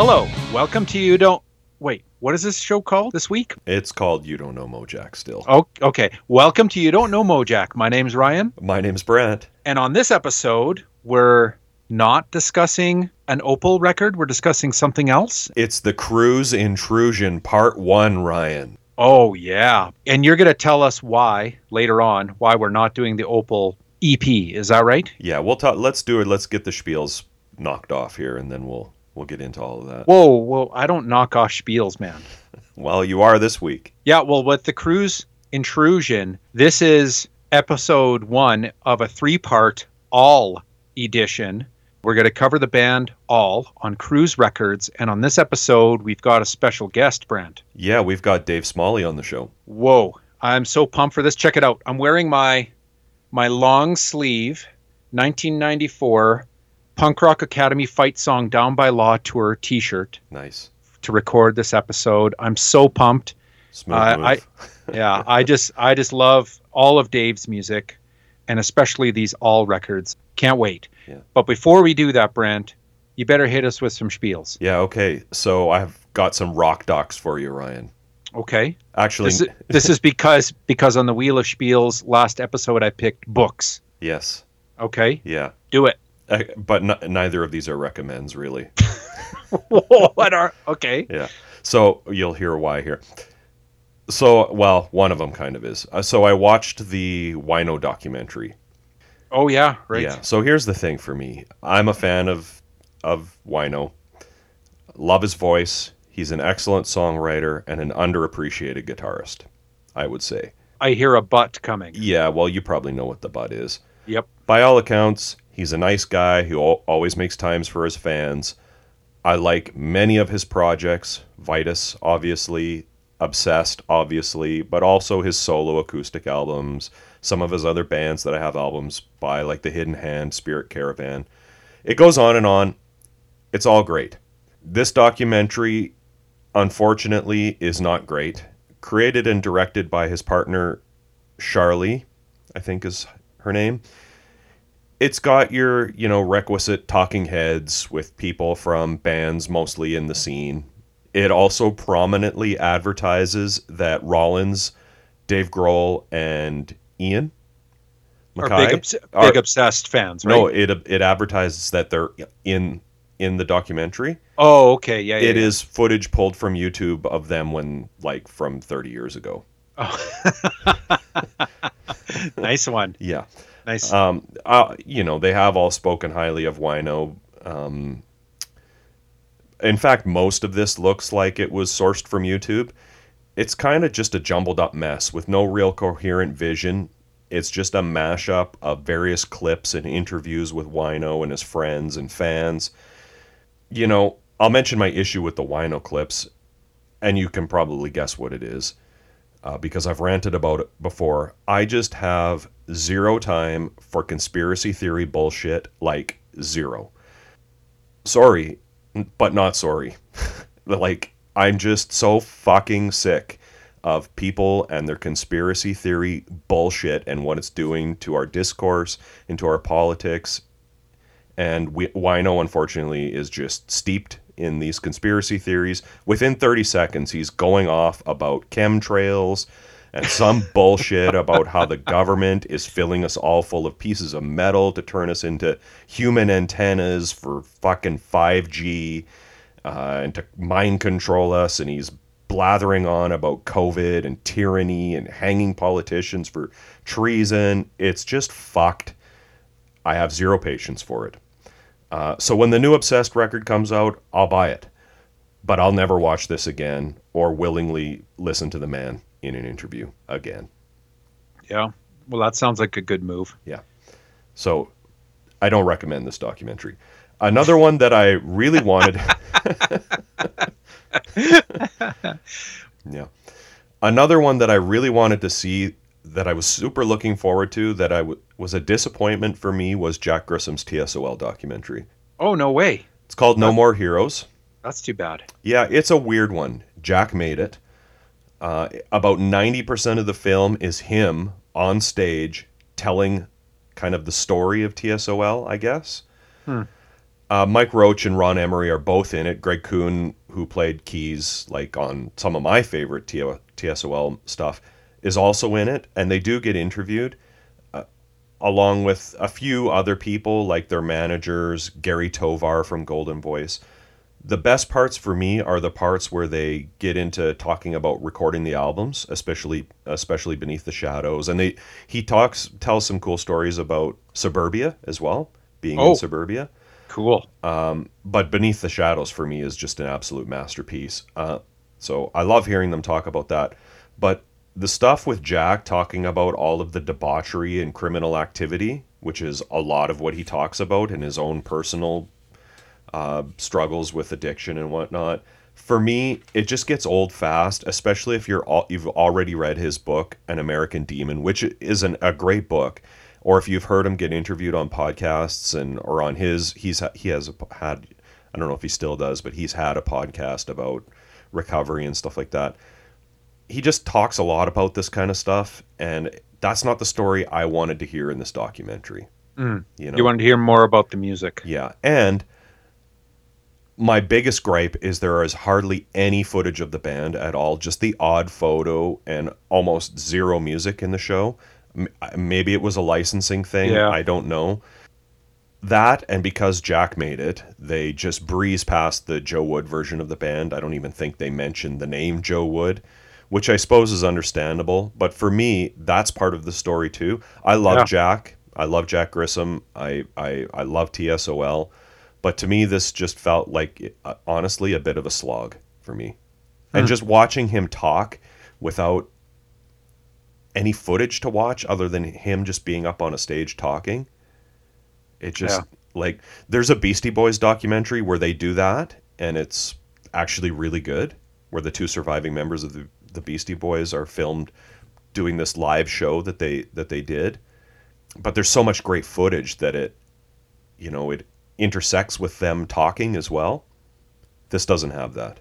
Hello, welcome to You Don't. Wait, what is this show called this week? It's called You Don't Know Mojack still. Oh, okay. Welcome to You Don't Know Mojack. My name's Ryan, My name's Brant. and on this episode, we're not discussing an Opal record. We're discussing something else. It's the Cruz Intrusion Part 1, Ryan. Oh yeah, and you're gonna tell us why later on why we're not doing the Opal EP. Is that right? Yeah, we'll talk let's do it. Let's get the spiels knocked off here and then we'll we'll get into all of that. Whoa, whoa! I don't knock off spiels, man. Well, you are this week. Yeah, well, with the Cruz intrusion, this is episode one of a three part all edition. We're going to cover the band all on Cruz Records. And on this episode, we've got a special guest, Brant. Yeah, we've got Dave Smalley on the show. Whoa, I'm so pumped for this. Check it out. I'm wearing my my long sleeve 1994 Punk Rock Academy Fight Song Down by Law Tour t shirt Nice. to record this episode. I'm so pumped. Smooth Uh. I- yeah i just i just love all of dave's music and especially these all records can't wait Yeah. but before we do that brant you better hit us with some spiels yeah, okay. So I've got some rock docs for you, Ryan. okay Actually, this is, this is because because on the wheel of spiels last episode i picked books yes. okay Yeah. do it but n- neither of these are recommends, really. what are okay Yeah. So you'll hear why here. So, well, one of them kind of is. Uh, so I watched the Wino documentary. oh yeah right Yeah. So here's the thing for me. I'm a fan of of Wino. Love his voice. He's an excellent songwriter and an underappreciated guitarist, I would say. i hear a butt coming Yeah, well, you probably know what the butt is. yep By all accounts, he's a nice guy who always makes times for his fans. I like many of his projects, Vitus, obviously, Obsessed, obviously, but also his solo acoustic albums, some of his other bands that I have albums by, like The Hidden Hand, Spirit Caravan. It goes on and on. It's all great. This documentary, unfortunately, is not great. Created and directed by his partner, Charlie, I think is her name it's got your you know requisite talking heads with people from bands mostly in the scene. It also prominently advertises that rollins dave grohl and ian are big, obs- are- big obsessed fans right? No it it advertises that they're in in the documentary. Oh okay. Yeah, yeah It yeah. is footage pulled from youtube of them when like from 30 years ago. Oh. Nice one. Yeah nice um, uh, you know, they have all spoken highly of Wino. Um, in fact, most of this looks like it was sourced from YouTube. It's kind of just a jumbled up mess with no real coherent vision. It's just a mashup of various clips and interviews with Wino and his friends and fans. You know, I'll mention my issue with the Wino clips, and you can probably guess what it is uh, because I've ranted about it before. I just have zero time for conspiracy theory bullshit, like zero. Sorry, but not sorry. like, I'm just so fucking sick of people and their conspiracy theory bullshit and what it's doing to our discourse, into our politics. And we, Wino, unfortunately, is just steeped in these conspiracy theories. Within 30 seconds, he's going off about chemtrails and some bullshit about how the government is filling us all full of pieces of metal to turn us into human antennas for fucking 5G uh, and to mind control us. And he's blathering on about COVID and tyranny and hanging politicians for treason. It's just fucked. I have zero patience for it. Uh, so when the new Obsessed record comes out, I'll buy it. But I'll never watch this again or willingly listen to the man in an interview again. yeah well that sounds like a good move Yeah. So I don't recommend this documentary. Another one that I really wanted. yeah. Another one that I really wanted to see that I was super looking forward to that I w- was a disappointment for me was Jack Grisham's TSOL documentary. oh no way It's called No More Heroes. that's too bad Yeah, it's a weird one. Jack made it. Uh, about 90% of the film is him on stage telling kind of the story of TSOL, I guess. Hmm. Uh, Mike Roche and Ron Emory are both in it. Greg Kuhn, who played keys like on some of my favorite T- TSOL stuff, is also in it, and they do get interviewed uh, along with a few other people like their managers, Gary Tovar from Golden Voice. The best parts for me are the parts where they get into talking about recording the albums, especially especially Beneath the Shadows, and they he talks tells some cool stories about Suburbia as well, being Oh. in Suburbia. Cool. But Beneath the Shadows for me is just an absolute masterpiece. Uh, so I love hearing them talk about that. But the stuff with Jack talking about all of the debauchery and criminal activity, which is a lot of what he talks about in his own personal uh, struggles with addiction and whatnot. For me, it just gets old fast, especially if you're all, you've already read his book, An American Demon, which is an, a great book, or if you've heard him get interviewed on podcasts and or on his he's he has had I don't know if he still does, but he's had a podcast about recovery and stuff like that. He just talks a lot about this kind of stuff, and that's not the story I wanted to hear in this documentary. Mm. You know, You wanted to hear more about the music. yeah, and my biggest gripe is there is hardly any footage of the band at all. Just the odd photo and almost zero music in the show. Maybe it was a licensing thing. Yeah. I don't know. That and because Jack made it, they just breeze past the Joe Wood version of the band. I don't even think they mentioned the name Joe Wood, which I suppose is understandable. But for me, that's part of the story too. I love Yeah. Jack. I love Jack Grisham. I, I, I love TSOL. But to me, this just felt like, uh, honestly, a bit of a slog for me. And just watching him talk without any footage to watch other than him just being up on a stage talking, it just, like, there's a Beastie Boys documentary where they do that, and it's actually really good, where the two surviving members of the, the Beastie Boys are filmed doing this live show that they that they did. But there's so much great footage that it you know it intersects with them talking as well. This doesn't have that.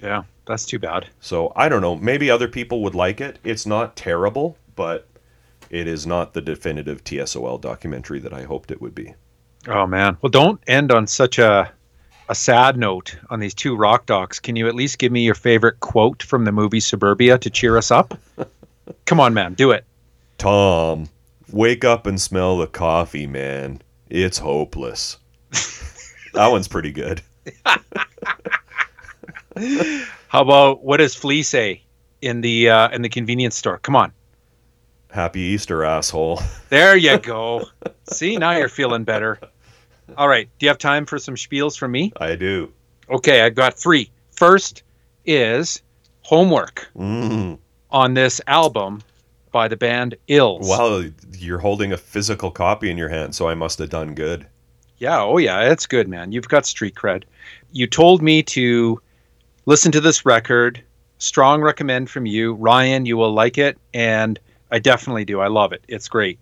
Yeah, that's too bad. so i don't know. Maybe other people would like it. It's not terrible but it is not the definitive tsol documentary that i hoped it would be. Oh man. Well, don't end on such a a sad note on these two rock docs. Can you at least give me your favorite quote from the movie Suburbia to cheer us up? Come on, man, do it. tom wake up and smell the coffee man it's hopeless that one's pretty good How about what does Flea say in the uh, in the convenience store? Come on. happy easter asshole There you go. See, now you're feeling better. All right. Do you have time for some spiels from me? i do Okay, I've got three. First is homework mm. on this album by the band Ills. Wow, you're holding a physical copy in your hand, so I must have done good. Yeah, oh yeah, it's good, man. You've got street cred. You told me to listen to this record. Strong recommend from you, Ryan. You will like it, and I definitely do. I love it. It's great.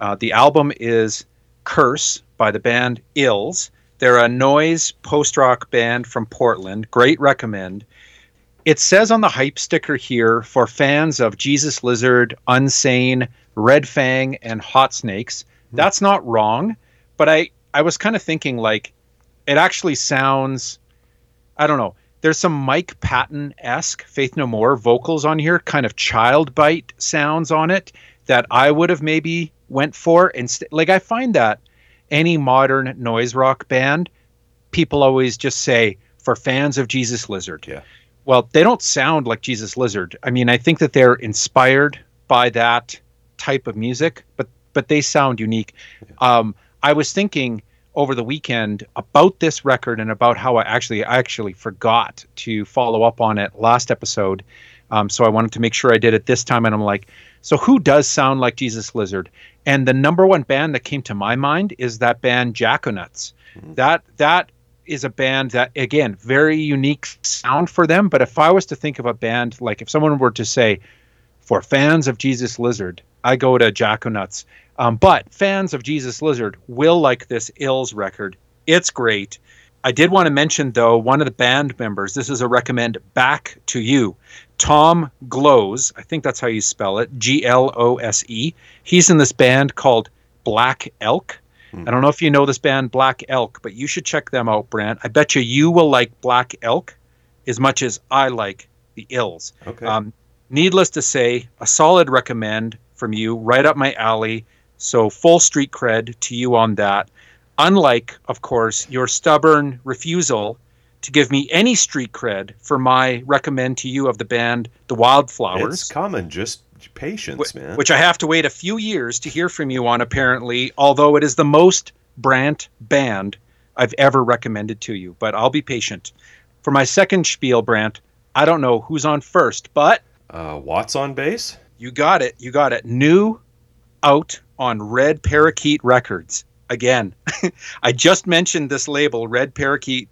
Uh, the album is Curse by the band Ills. They're a noise post rock band from Portland. Great recommend. It says on the hype sticker here for fans of Jesus Lizard, Unsane, Red Fang, and Hot Snakes. Hmm. That's not wrong, but I I was kind of thinking like it actually sounds I don't know. There's some Mike Patton esque Faith No More vocals on here, kind of child bite sounds on it that I would have maybe went for instead. Like I find that any modern noise rock band, people always just say for fans of Jesus Lizard. Yeah. Well, they don't sound like Jesus Lizard. I mean, I think that they're inspired by that type of music, but but they sound unique. Um, I was thinking over the weekend about this record and about how I actually I actually forgot to follow up on it last episode. Um, so I wanted to make sure I did it this time, and I'm like, so who does sound like Jesus Lizard? And the number one band that came to my mind is that band Jackonuts. That that is a band that again very unique sound for them. But if I was to think of a band like if someone were to say for fans of Jesus Lizard, I go to Jackonuts. Um, but fans of Jesus Lizard will like this Ills record. It's great. I did want to mention though one of the band members. This is a recommend back to you, Tom Glose. I think that's how you spell it. G L O S E. He's in this band called Black Elk. I don't know if you know this band Black Elk, but you should check them out, Brant. I bet you you will like Black Elk as much as I like the Ills. Okay. Um, needless to say, a solid recommend from you, right up my alley. So full street cred to you on that. Unlike, of course, your stubborn refusal to give me any street cred for my recommend to you of the band The Wildflowers. it's coming. Just patience, man. Which I have to wait a few years to hear from you on, apparently, although it is the most Brant band I've ever recommended to you. But I'll be patient. For my second spiel, Brant, I don't know who's on first, but uh, Watts on bass. you got it. You got it. New out on Red Parakeet Records. Again, I just mentioned this label, Red Parakeet,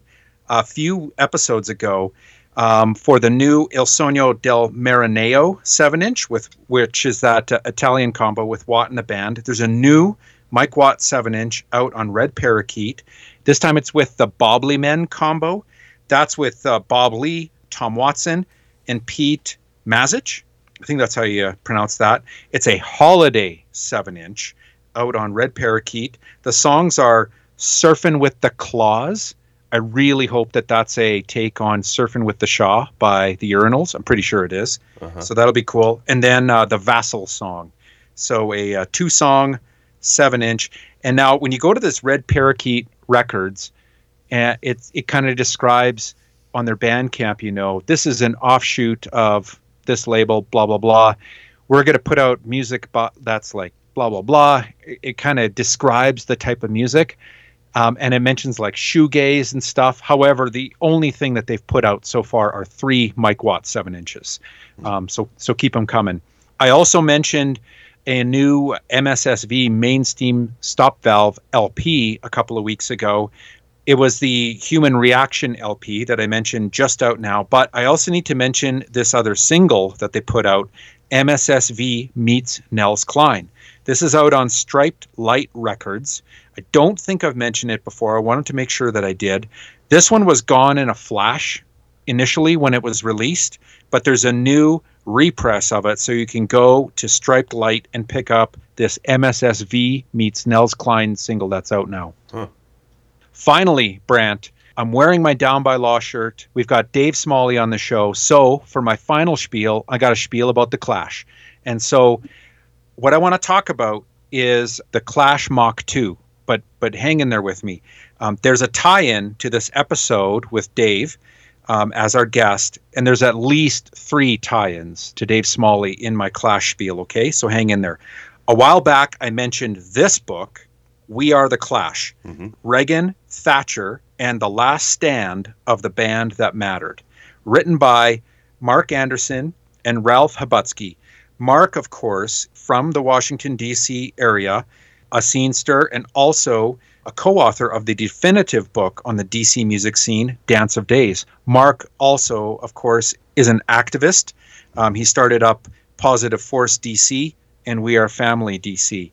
a few episodes ago um, for the new Il Sogno del Marinaio 7 inch, with which is that uh, Italian combo with Watt and the band. There's a new Mike Watt 7 inch out on Red Parakeet. This time it's with the Bobley Men combo. That's with uh, Bob Lee, Tom Watson, and Pete Mazich. I think that's how you uh, pronounce that. It's a holiday 7 inch out on Red Parakeet. The songs are Surfing with the Claws. I really hope that that's a take on Surfing with the Shah by the Urinals. I'm pretty sure it is. Uh-huh. So that'll be cool. And then uh, the Vassal song. So a, uh two song, seven inch. And now when you go to this Red Parakeet Records, uh, it, it kind of describes on their Bandcamp, you know, this is an offshoot of this label, blah, blah, blah. We're going to put out music bu- that's like blah, blah, blah. It, it kind of describes the type of music. Um, and it mentions like shoegaze and stuff. However, the only thing that they've put out so far are three Mike Watt seven inches. Um, so so keep them coming. I also mentioned a new MSSV main steam stop valve LP a couple of weeks ago. It was the Human Reaction LP that I mentioned just out now, but I also need to mention this other single that they put out, MSSV meets Nels Cline. This is out on Striped Light Records. I don't think I've mentioned it before. I wanted to make sure that I did. This one was gone in a flash initially when it was released, but there's a new repress of it, so you can go to Striped Light and pick up this MSSV meets Nels Cline single that's out now. Huh. Finally, Brant, I'm wearing my Down by Law shirt. We've got Dave Smalley on the show. So for my final spiel, I got a spiel about the Clash. And so what I want to talk about is the Clash Mach 2. But but hang in there with me. Um, there's a tie-in to this episode with Dave um, as our guest, and there's at least three tie-ins to Dave Smalley in my Clash spiel. Okay, so hang in there. A while back, I mentioned this book, "We Are the Clash." Mhm. Reagan, Thatcher, and the Last Stand of the Band That Mattered, written by Mark Anderson and Ralph Heibutzki. Mark, of course, from the Washington, D.C. area, a scene scenester, and also a co author of the definitive book on the DC music scene, Dance of Days. Mark, also, of course, is an activist. Um, he started up Positive Force DC and We Are Family DC.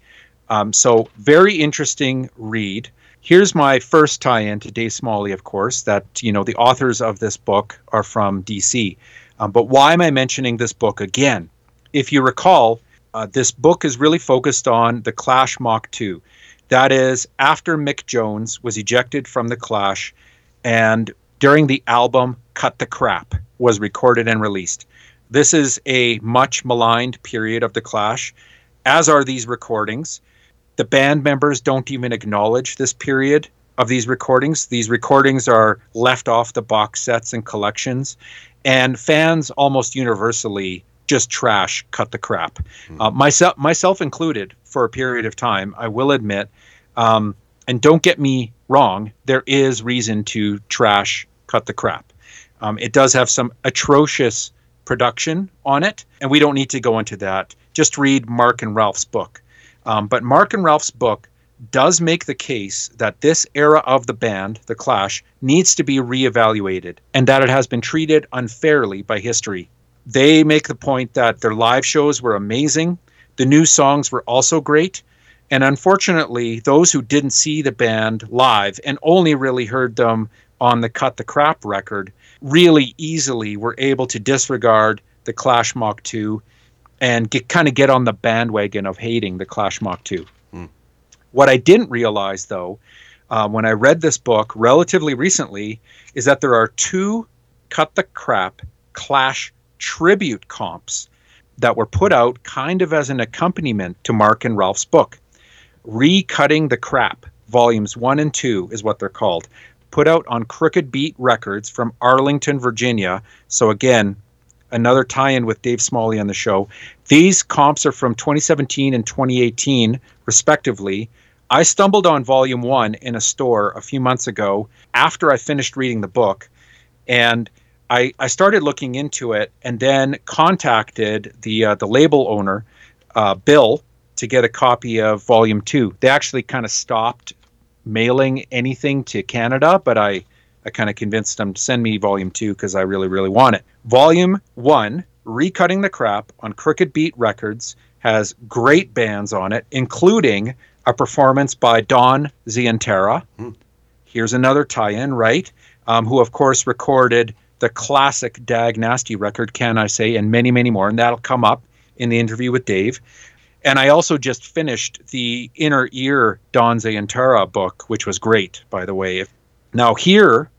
Um, so, very interesting read. Here's my first tie-in to Dave Smalley, of course. That you know the authors of this book are from DC. Um, but why am I mentioning this book again? If you recall, uh, this book is really focused on the Clash Mach 2. That is after Mick Jones was ejected from the Clash, and during the album Cut the Crap was recorded and released. This is a much maligned period of the Clash, as are these recordings. The band members don't even acknowledge this period of these recordings. These recordings are left off the box sets and collections, and fans almost universally just trash cut the crap. Uh, myself, myself included, for a period of time, I will admit. Um, and don't get me wrong, there is reason to trash cut the crap. Um, it does have some atrocious production on it, and we don't need to go into that. Just read Mark and Ralph's book. Um, but Mark and Ralph's book does make the case that this era of the band, The Clash, needs to be reevaluated and that it has been treated unfairly by history. They make the point that their live shows were amazing, the new songs were also great, and unfortunately, those who didn't see the band live and only really heard them on the Cut the Crap record really easily were able to disregard the Clash Mach 2 and get kind of get on the bandwagon of hating the Clash Mach 2. What I didn't realize, though, um, when I read this book relatively recently, is that there are two Cut the Crap Clash tribute comps that were put out kind of as an accompaniment to Mark and Ralph's book. Recutting the Crap, volumes one and two is what they're called, put out on Crooked Beat Records from Arlington, Virginia. So, again, another tie in with Dave Smalley on the show. These comps are from 2017 and 2018, respectively. I stumbled on volume one in a store a few months ago after I finished reading the book. And I, I started looking into it and then contacted the uh, the label owner, uh, Bill, to get a copy of Volume Two. They actually kind of stopped mailing anything to Canada, but I I kind of convinced them to send me Volume Two because I really really want it. Volume One, recutting the crap on Crooked Beat Records, has great bands on it, including a performance by Don Zientara. Hmm. Here's another tie-in, right? Um, who of course recorded the classic Dag Nasty record, Can I Say, and many, many more. And that'll come up in the interview with Dave. And I also just finished the Inner Ear Don Zientara book, which was great, by the way. Now, here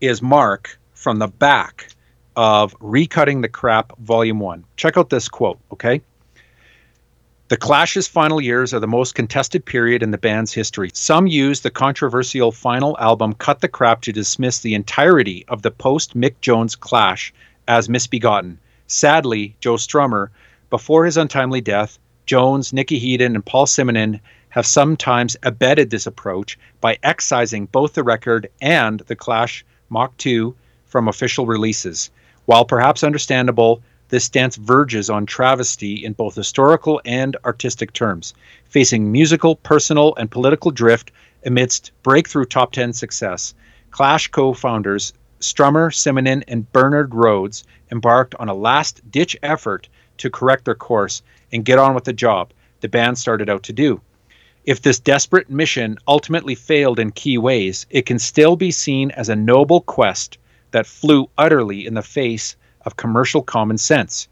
is Mark from the back of Recutting the Crap, Volume 1. Check out this quote, okay? The Clash's final years are the most contested period in the band's history. Some use the controversial final album Cut the Crap to dismiss the entirety of the post Mick Jones Clash as misbegotten. Sadly, Joe Strummer, before his untimely death, Jones, Nicky Headon, and Paul Simonon have sometimes abetted this approach by excising both the record and the Clash Mach 2 from official releases. While perhaps understandable, this stance verges on travesty in both historical and artistic terms, facing musical, personal, and political drift amidst breakthrough top 10 success. Clash co founders Strummer, Simonon, and Bernard Rhodes embarked on a last ditch effort to correct their course and get on with the job the band started out to do. If this desperate mission ultimately failed in key ways, it can still be seen as a noble quest that flew utterly in the face of commercial common sense.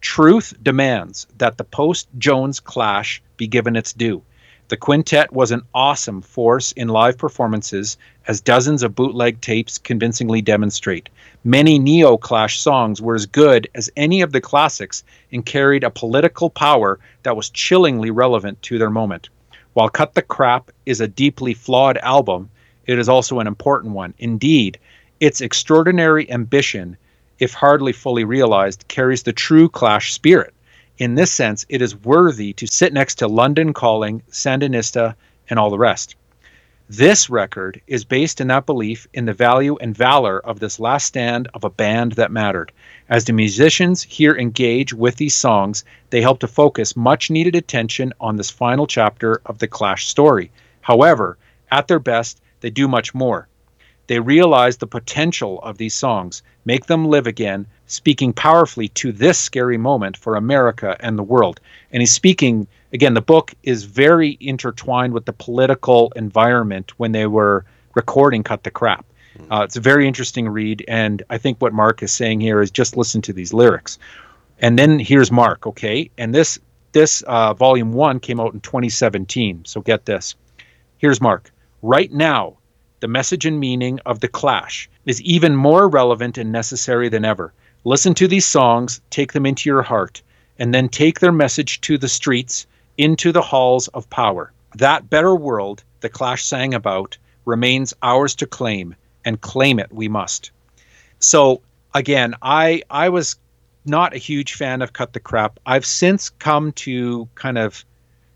Truth demands that the post Jones clash be given its due. The quintet was an awesome force in live performances, as dozens of bootleg tapes convincingly demonstrate. Many Neo Clash songs were as good as any of the classics and carried a political power that was chillingly relevant to their moment. While Cut the Crap is a deeply flawed album, it is also an important one. Indeed, its extraordinary ambition if hardly fully realized, carries the true Clash spirit. In this sense, it is worthy to sit next to London Calling, Sandinista, and all the rest. This record is based in that belief in the value and valor of this last stand of a band that mattered. As the musicians here engage with these songs, they help to focus much needed attention on this final chapter of the Clash story. However, at their best, they do much more. They realize the potential of these songs, make them live again, speaking powerfully to this scary moment for America and the world. And he's speaking, again, the book is very intertwined with the political environment when they were recording Cut the Crap. Hmm. Uh, it's a very interesting read. And I think what Mark is saying here is just listen to these lyrics. And then here's Mark, okay? And this this uh, volume one came out in 2017. So get this. Here's Mark. Right now, the message and meaning of The Clash is even more relevant and necessary than ever. Listen to these songs, take them into your heart, and then take their message to the streets, into the halls of power. That better world The Clash sang about remains ours to claim, and claim it we must. So, again, I, I was not a huge fan of Cut the Crap. I've since come to kind of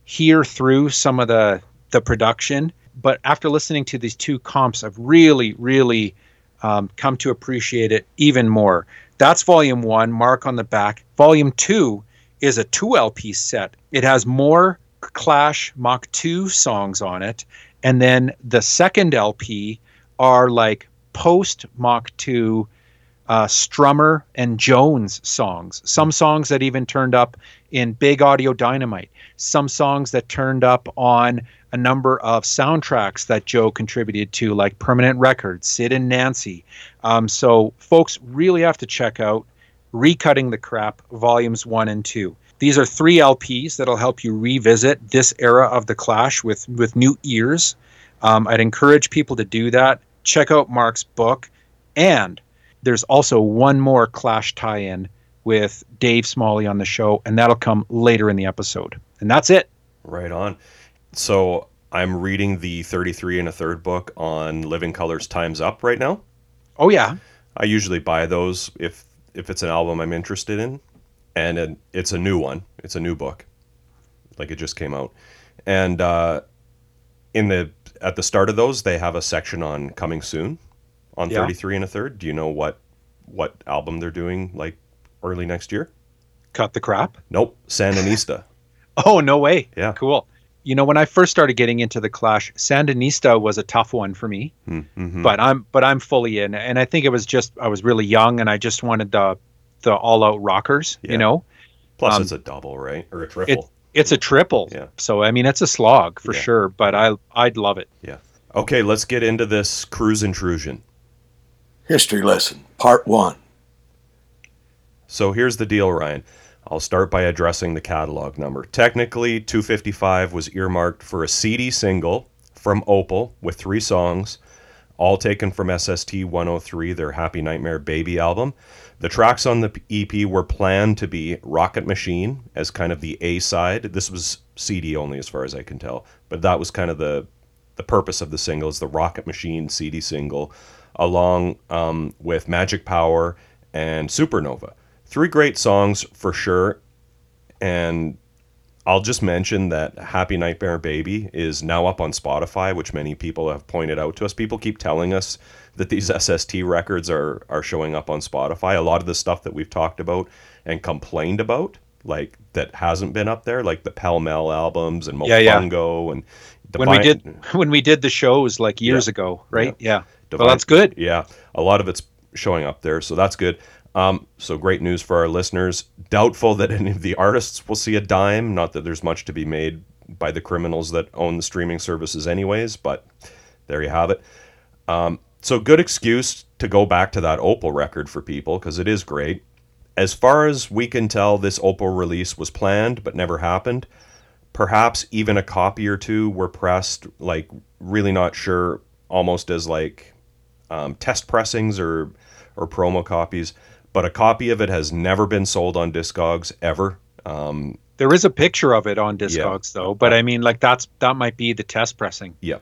hear through some of the the production but after listening to these two comps, I've really, really um, come to appreciate it even more. That's volume one, Mark on the back. Volume two is a two LP set. It has more Clash Mach 2 songs on it. And then the second LP are like post Mach 2 uh, Strummer and Jones songs. Some songs that even turned up in Big Audio Dynamite. Some songs that turned up on a number of soundtracks that Joe contributed to, like Permanent Records, Sid and Nancy. Um, so, folks really have to check out Recutting the Crap, Volumes 1 and 2. These are three LPs that'll help you revisit this era of the Clash with with new ears. Um, I'd encourage people to do that. Check out Mark's book, and there's also one more Clash tie-in with Dave Smalley on the show, and that'll come later in the episode. And that's it. Right on. So I'm reading the 33 and a third book on Living Colors Times Up right now. Oh yeah. I usually buy those if if it's an album I'm interested in, and it, it's a new one. It's a new book, like it just came out, and uh, in the at the start of those they have a section on coming soon, on Yeah. 33 and a third. Do you know what what album they're doing like early next year? Cut the crap. Nope, Sandinista. Oh no way. Yeah. Cool. You know, when I first started getting into the Clash, Sandinista was a tough one for me. mm-hmm. but I'm but I'm fully in, and I think it was just I was really young, and I just wanted the the all out rockers. Yeah. You know, Plus, um, it's a double, right, or a triple. it's a triple. Yeah. So I mean, it's a slog for Yeah. sure, but I I'd love it. yeah. Okay, let's get into this Cruz intrusion. History lesson, part one. So here's the deal, Ryan. I'll start by addressing the catalog number. Technically, 255 was earmarked for a CD single from Opal with three songs, all taken from SST 103, their Happy Nightmare Baby album. The tracks on the EP were planned to be Rocket Machine as kind of the A side. This was CD only, as far as I can tell, but that was kind of the the purpose of the single is the Rocket Machine CD single, along um, with Magic Power and Supernova. Three great songs for sure. And I'll just mention that Happy Nightmare Baby is now up on Spotify, which many people have pointed out to us. People keep telling us that these SST records are, are showing up on Spotify. A lot of the stuff that we've talked about and complained about, like that hasn't been up there, like the Pell Mell albums and Yeah, yeah. Mofungo and when we did when we did the shows like years Yeah. ago, right? Yeah. Divine- Well, that's good. Yeah, a lot of it's showing up there, so that's good. Um, so great news for our listeners. Doubtful that any of the artists will see a dime. Not that there's much to be made by the criminals that own the streaming services, anyways. But there you have it. Um, so good excuse to go back to that Opal record for people because it is great. As far as we can tell, this Opal release was planned but never happened. Perhaps even a copy or two were pressed, like really not sure, almost as like um, test pressings or or promo copies. But a copy of it has never been sold on Discogs ever. Um, There is a picture of it on Discogs though, but I mean, like that's that might be the test pressing. Yeah.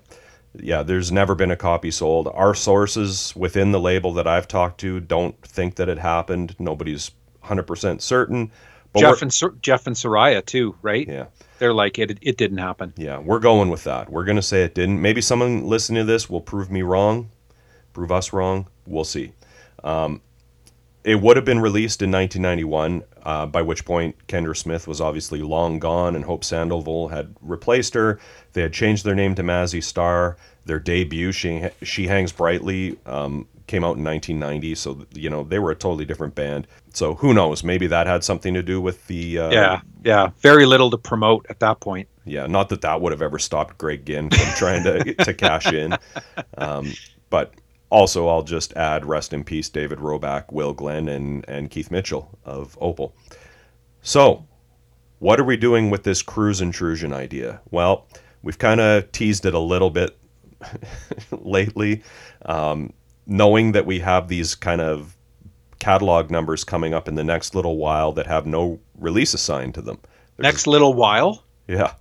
Yeah, there's never been a copy sold. Our sources within the label that I've talked to don't think that it happened. Nobody's 100% certain. But Jeff and Jeff and Soraya too, right? yeah. They're like it. It didn't happen. Yeah, we're going with that. We're going to say it didn't. Maybe someone listening to this will prove me wrong, prove us wrong. We'll see. Um, it would have been released in 1991, uh, by which point Kendra Smith was obviously long gone and Hope Sandoval had replaced her. They had changed their name to Mazzy Star. Their debut, She, she Hangs Brightly, um, came out in 1990. So, you know, they were a totally different band. So who knows? Maybe that had something to do with the. Uh, yeah, yeah. Very little to promote at that point. yeah, not that that would have ever stopped Greg Ginn from trying to to cash in, um, but also I'll just add rest in peace David Roback, Will Glenn, and and Keith Mitchell of Opal. So, what are we doing with this Cruz intrusion idea? Well, we've kind of teased it a little bit lately, um, knowing that we have these kind of catalog numbers coming up in the next little while that have no release assigned to them. They're Next little while. yeah,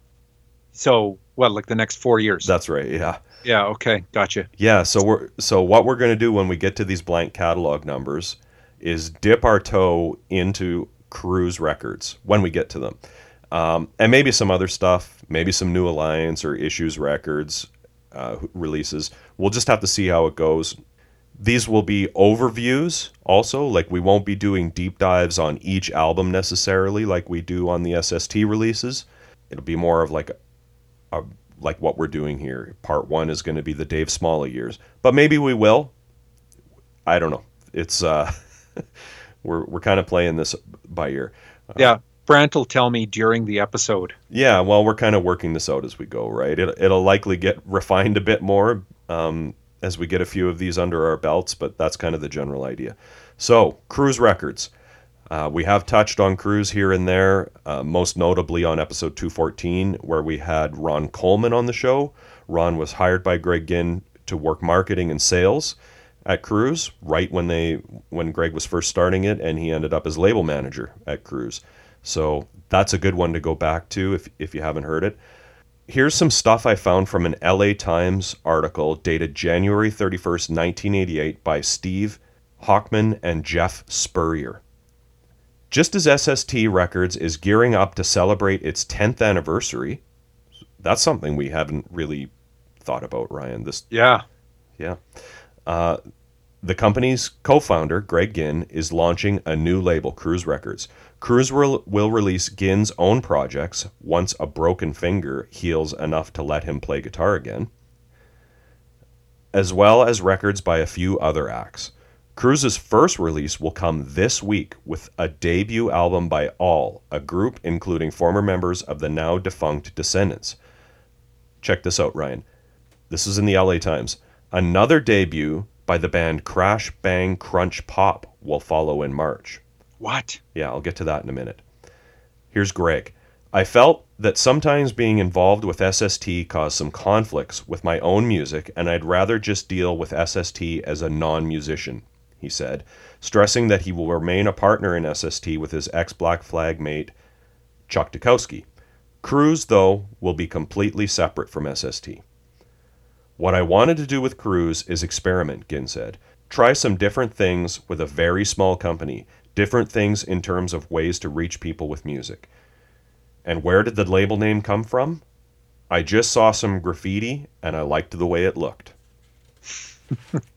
So what, like the next four years? that's right. Yeah. Yeah. Okay. Gotcha. Yeah, so we're so what we're going to do when we get to these blank catalog numbers is dip our toe into Cruz records when we get to them. Um, and maybe some other stuff, maybe some new alliance or issues records uh, releases. We'll just have to see how it goes. These will be overviews also, like we won't be doing deep dives on each album necessarily like we do on the SST releases. It'll be more of like a, a like what we're doing here. Part one is going to be the Dave Smalley years, but maybe we will. I don't know. It's uh, we're we're kind of playing this by ear. Yeah. Brant will tell me during the episode. Yeah, well, we're kind of working this out as we go, right? It, it'll likely get refined a bit more um, as we get a few of these under our belts, but that's kind of the general idea. So, Cruz Records. Uh, we have touched on Cruz here and there, uh, most notably on episode 214, where we had Ron Coleman on the show. Ron was hired by Greg Ginn to work marketing and sales at Cruz right when they when Greg was first starting it, and he ended up as label manager at Cruz. So that's a good one to go back to if if you haven't heard it. Here's some stuff I found from an LA Times article dated January 31st, 1988 by Steve Hochman and Jeff Spurrier. Just as SST Records is gearing up to celebrate its 10th anniversary, that's something we haven't really thought about, Ryan. This Yeah. yeah. Uh, the company's co founder, Greg Ginn, is launching a new label, Cruz Records. Cruz will, will release Ginn's own projects once a broken finger heals enough to let him play guitar again, as well as records by a few other acts. Cruz's first release will come this week with a debut album by All, a group including former members of the now defunct Descendents. Check this out, Ryan. This is in the LA Times. Another debut by the band Crash Bang Crunch Pop will follow in March. What? Yeah, I'll get to that in a minute. Here's Greg. I felt that sometimes being involved with SST caused some conflicts with my own music, and I'd rather just deal with SST as a non musician, he said, stressing that he will remain a partner in SST with his ex Black Flag mate, Chuck Dukowski. Cruz, though, will be completely separate from SST. What I wanted to do with Cruz is experiment, Ginn said. Try some different things with a very small company, different things in terms of ways to reach people with music. And where did the label name come from? I just saw some graffiti and I liked the way it looked.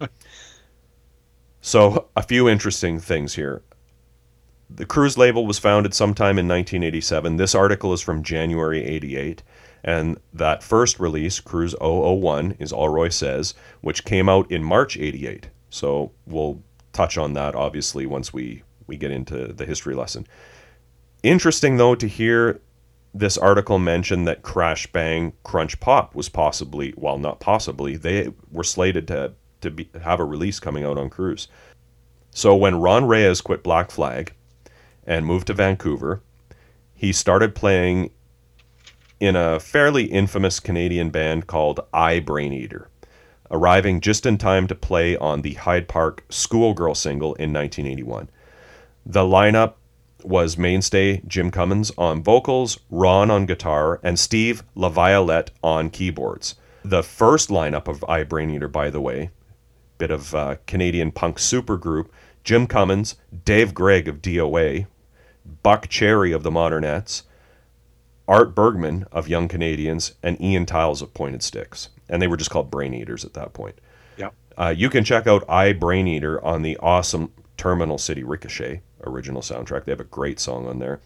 so, a few interesting things here. The Cruz label was founded sometime in 1987. This article is from January 88. And that first release, Cruz 001, is All Roy Says, which came out in March 88. So we'll touch on that obviously once we, we get into the history lesson. Interesting though to hear this article mention that Crash Bang Crunch Pop was possibly, well, not possibly, they were slated to, to be, have a release coming out on Cruz. So when Ron Reyes quit Black Flag and moved to Vancouver, he started playing in a fairly infamous Canadian band called I Brain Eater, arriving just in time to play on the Hyde Park Schoolgirl single in 1981. The lineup was mainstay Jim Cummins on vocals, Ron on guitar, and Steve LaViolette on keyboards. The first lineup of I Brain Eater, by the way, bit of uh, Canadian punk supergroup, Jim Cummins, Dave Gregg of DOA, Buck Cherry of the Modernettes, Art Bergman of Young Canadians, and Ian Tiles of Pointed Sticks. And they were just called Brain Eaters at that point. Yeah. Uh, you can check out I Brain Eater on the awesome Terminal City Ricochet original soundtrack. They have a great song on there.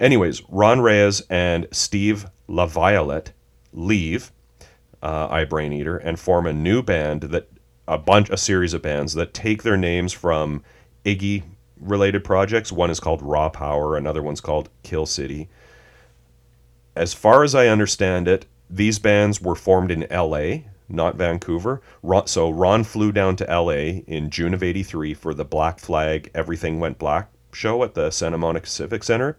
Anyways, Ron Reyes and Steve LaViolette leave uh, I Brain Eater and form a new band that a bunch, a series of bands that take their names from Iggy related projects. One is called Raw Power, another one's called Kill City. As far as I understand it, these bands were formed in LA, not Vancouver. Ron, so Ron flew down to LA in June of 83 for the Black Flag Everything Went Black show at the Santa Monica Civic Center.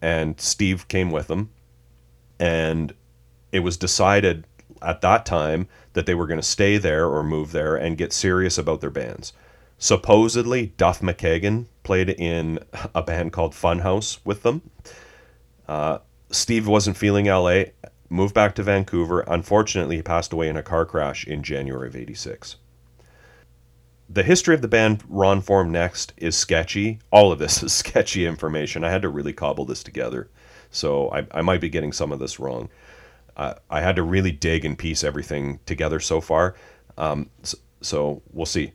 And Steve came with them. And it was decided at that time that they were going to stay there or move there and get serious about their bands. Supposedly, Duff McKagan played in a band called Funhouse with them. Uh, Steve wasn't feeling LA, moved back to Vancouver. Unfortunately, he passed away in a car crash in January of 86. The history of the band Ron formed next is sketchy. All of this is sketchy information. I had to really cobble this together. So I, I might be getting some of this wrong. Uh, I had to really dig and piece everything together so far. Um, so, so we'll see.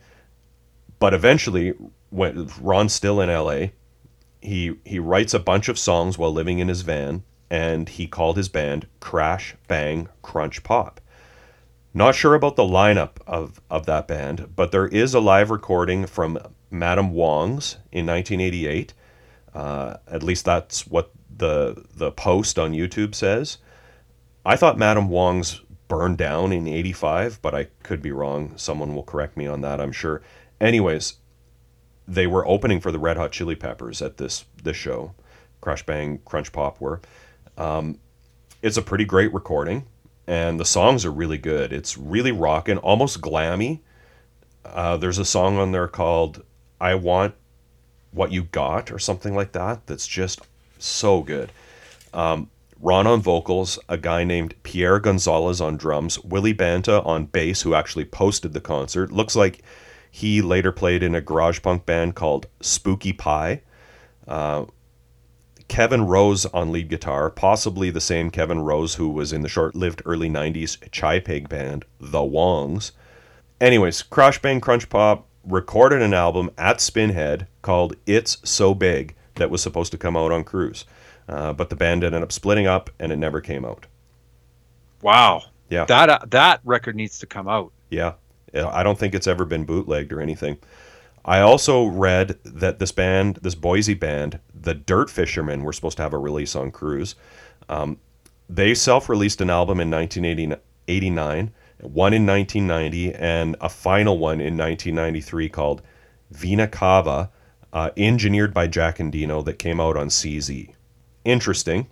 But eventually, when Ron's still in LA, he he writes a bunch of songs while living in his van and he called his band Crash Bang Crunch Pop. Not sure about the lineup of, of that band, but there is a live recording from Madame Wong's in 1988. Uh, at least that's what the the post on YouTube says. I thought Madame Wong's burned down in 85, but I could be wrong. Someone will correct me on that, I'm sure. Anyways, they were opening for the Red Hot Chili Peppers at this this show. Crash Bang Crunch Pop were. Um, it's a pretty great recording, and the songs are really good. It's really rocking, almost glammy. Uh, there's a song on there called "I Want What You Got" or something like that. That's just so good. Um, Ron on vocals, a guy named Pierre Gonzalez on drums, Willie Banta on bass, who actually posted the concert. Looks like he later played in a garage punk band called Spooky Pie. Uh, Kevin Rose on lead guitar, possibly the same Kevin Rose who was in the short lived early 90s Chai Pig band, The Wongs. Anyways, Crash Bang Crunch Pop recorded an album at Spinhead called It's So Big that was supposed to come out on Cruz. Uh, but the band ended up splitting up and it never came out. Wow. Yeah. That uh, that record needs to come out. Yeah. I don't think it's ever been bootlegged or anything. I also read that this band, this Boise band, the Dirt Fishermen, were supposed to have a release on Cruz. Um, they self released an album in 1989, one in 1990, and a final one in 1993 called Vina Cava, uh, engineered by Jack Endino, that came out on CZ. Interesting.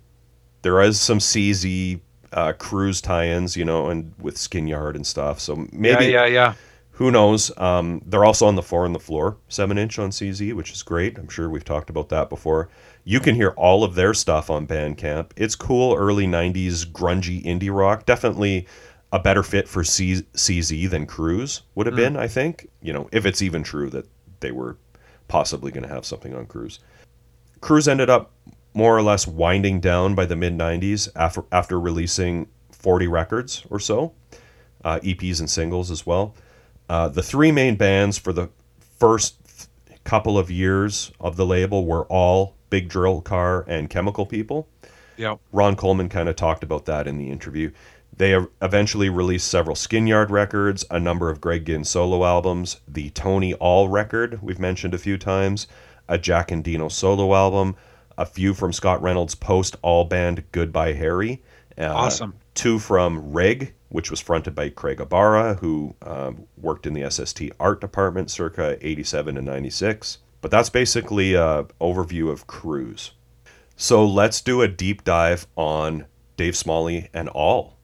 There is some CZ uh, cruz tie-ins, you know, and with Skin Yard and stuff. So maybe, yeah, yeah, yeah. who knows? Um, they're also on the four and the floor, seven inch on CZ, which is great. I'm sure we've talked about that before. You can hear all of their stuff on Bandcamp. It's cool, early '90s grungy indie rock. Definitely a better fit for C- CZ than Cruz would have been. I think, you know, if it's even true that they were possibly going to have something on Cruz. Cruz ended up more or less winding down by the mid 90s after, after releasing 40 records or so, uh, EPs and singles as well. Uh, the three main bands for the first couple of years of the label were all Big Drill Car and Chemical People. Yeah. Ron Coleman kind of talked about that in the interview. They eventually released several Skin Yard records, a number of Greg Ginn solo albums, the Tony All record, we've mentioned a few times, a Jack Endino solo album, a few from Scott Reynolds' post all band Goodbye Harry. Uh, Awesome. Two from Reg, which was fronted by Craig Ibarra, who um, worked in the SST art department circa 87 and 96. But that's basically an overview of Cruz. So let's do a deep dive on Dave Smalley and all.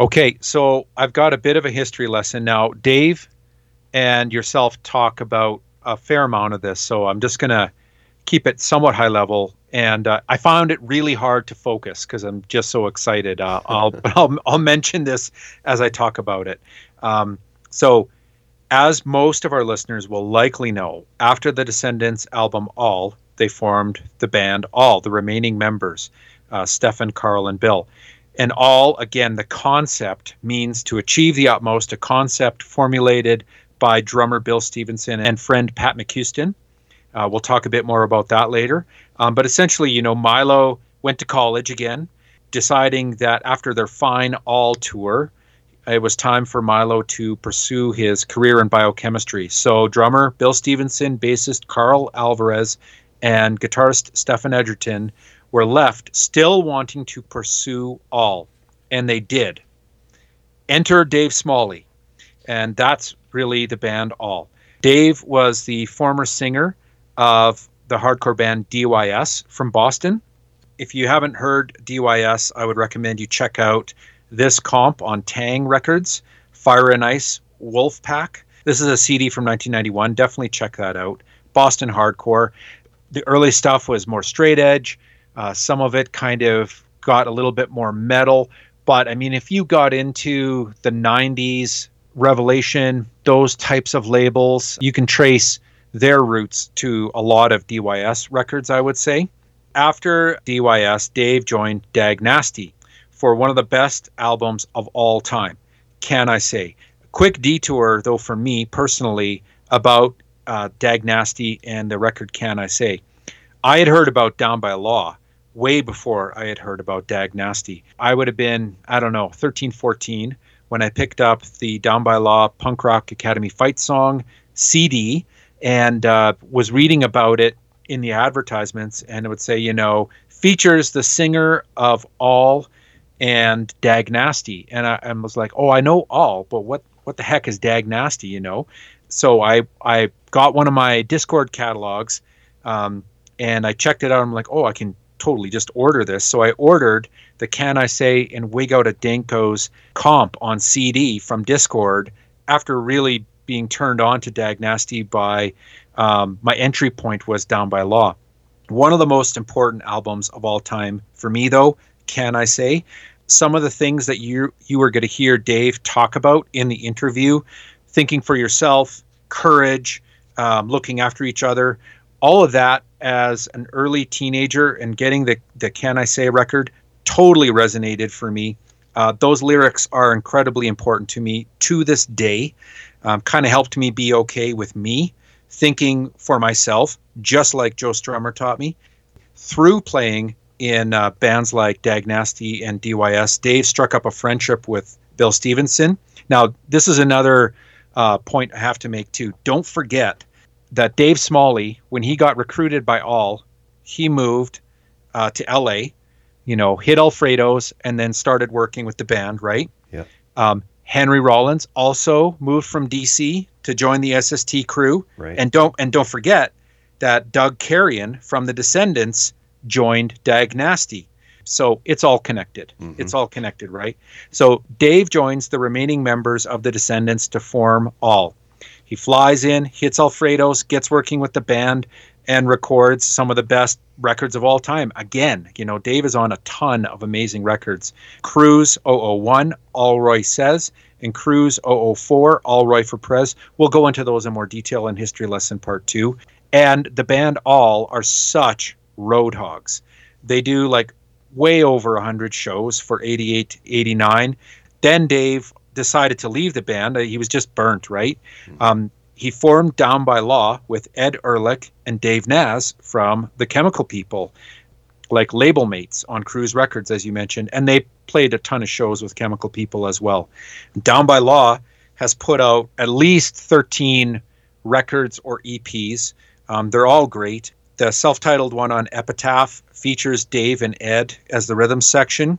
Okay, so I've got a bit of a history lesson now. Dave and yourself talk about a fair amount of this, so I'm just going to keep it somewhat high level. And uh, I found it really hard to focus because I'm just so excited. Uh, I'll, I'll, I'll mention this as I talk about it. Um, so, as most of our listeners will likely know, after the Descendents album All, they formed the band All, the remaining members, uh, Stefan, Karl, and Bill. And all, again, the concept means to achieve the utmost, a concept formulated by drummer Bill Stevenson and friend Pat McCuistion. Uh, we'll talk a bit more about that later. Um, but essentially, you know, Milo went to college again, deciding that after their Fine All tour, it was time for Milo to pursue his career in biochemistry. So, drummer Bill Stevenson, bassist Karl Alvarez, and guitarist Stefan Egerton were left still wanting to pursue all, and they did. Enter Dave Smalley, and that's really the band All. Dave was the former singer of the hardcore band DYS from Boston. If you haven't heard DYS, I would recommend you check out this comp on Taang! Records, Fire and Ice Wolf Pack. This is a CD from 1991. Definitely check that out. Boston hardcore. The early stuff was more straight edge. Uh, some of it kind of got a little bit more metal. But I mean, if you got into the 90s, Revelation, those types of labels, you can trace their roots to a lot of DYS records, I would say. After DYS, Dave joined Dag Nasty for one of the best albums of all time. Can I say? Quick detour, though, for me personally, about uh, Dag Nasty and the record Can I Say. I had heard about Down by Law way before I had heard about Dag Nasty. I would have been, I don't know, 13, 14 when I picked up the Down by Law Punk Rock Academy Fight Song CD and uh, was reading about it in the advertisements. And it would say, you know, features the singer of All and Dag Nasty. And I, I was like, oh, I know All, but what, what the heck is Dag Nasty, you know? So I, I got one of my Dischord catalogs, um, and I checked it out. I'm like, oh, I can totally just order this. So I ordered the Can I Say and Wig Out at Denko's comp on CD from Dischord after really being turned on to Dag Nasty by um, my entry point was Down by Law. One of the most important albums of all time for me, though, can I say? Some of the things that you you were going to hear Dave talk about in the interview, thinking for yourself, courage, um, looking after each other, all of that as an early teenager and getting the the Can I Say record totally resonated for me. Uh, those lyrics are incredibly important to me to this day. Um, kind of helped me be okay with me, thinking for myself, just like Joe Strummer taught me. Through playing in uh, bands like Dag Nasty and DYS, Dave struck up a friendship with Bill Stevenson. Now, this is another uh, point I have to make too. Don't forget that Dave Smalley, when he got recruited by All, he moved uh, to LA, you know, hit Alfredo's and then started working with the band, right? Yeah. Um, Henry Rollins also moved from DC to join the SST crew. Right. And don't and don't forget that Doug Carrion from the Descendents joined Dag Nasty. So it's all connected. Mhm. It's all connected, right? So Dave joins the remaining members of the Descendents to form All. He flies in, hits Alfredo's, gets working with the band, and records some of the best records of all time. Again, you know, Dave is on a ton of amazing records. Cruz 001, Allroy Says, and Cruz 004, Allroy for Prez. We'll go into those in more detail in History Lesson Part 2. And the band All are such road hogs. They do like way over 100 shows for 88, 89. Then Dave decided to leave the band. Uh, He was just burnt, right? Um, he formed Down by Law with Ed Urlik and Dave Naz from The Chemical People, like label mates on Cruz Records, as you mentioned. And they played a ton of shows with Chemical People as well. Down by Law has put out at least 13 records or EPs. Um, they're all great. The self titled one on Epitaph features Dave and Ed as the rhythm section.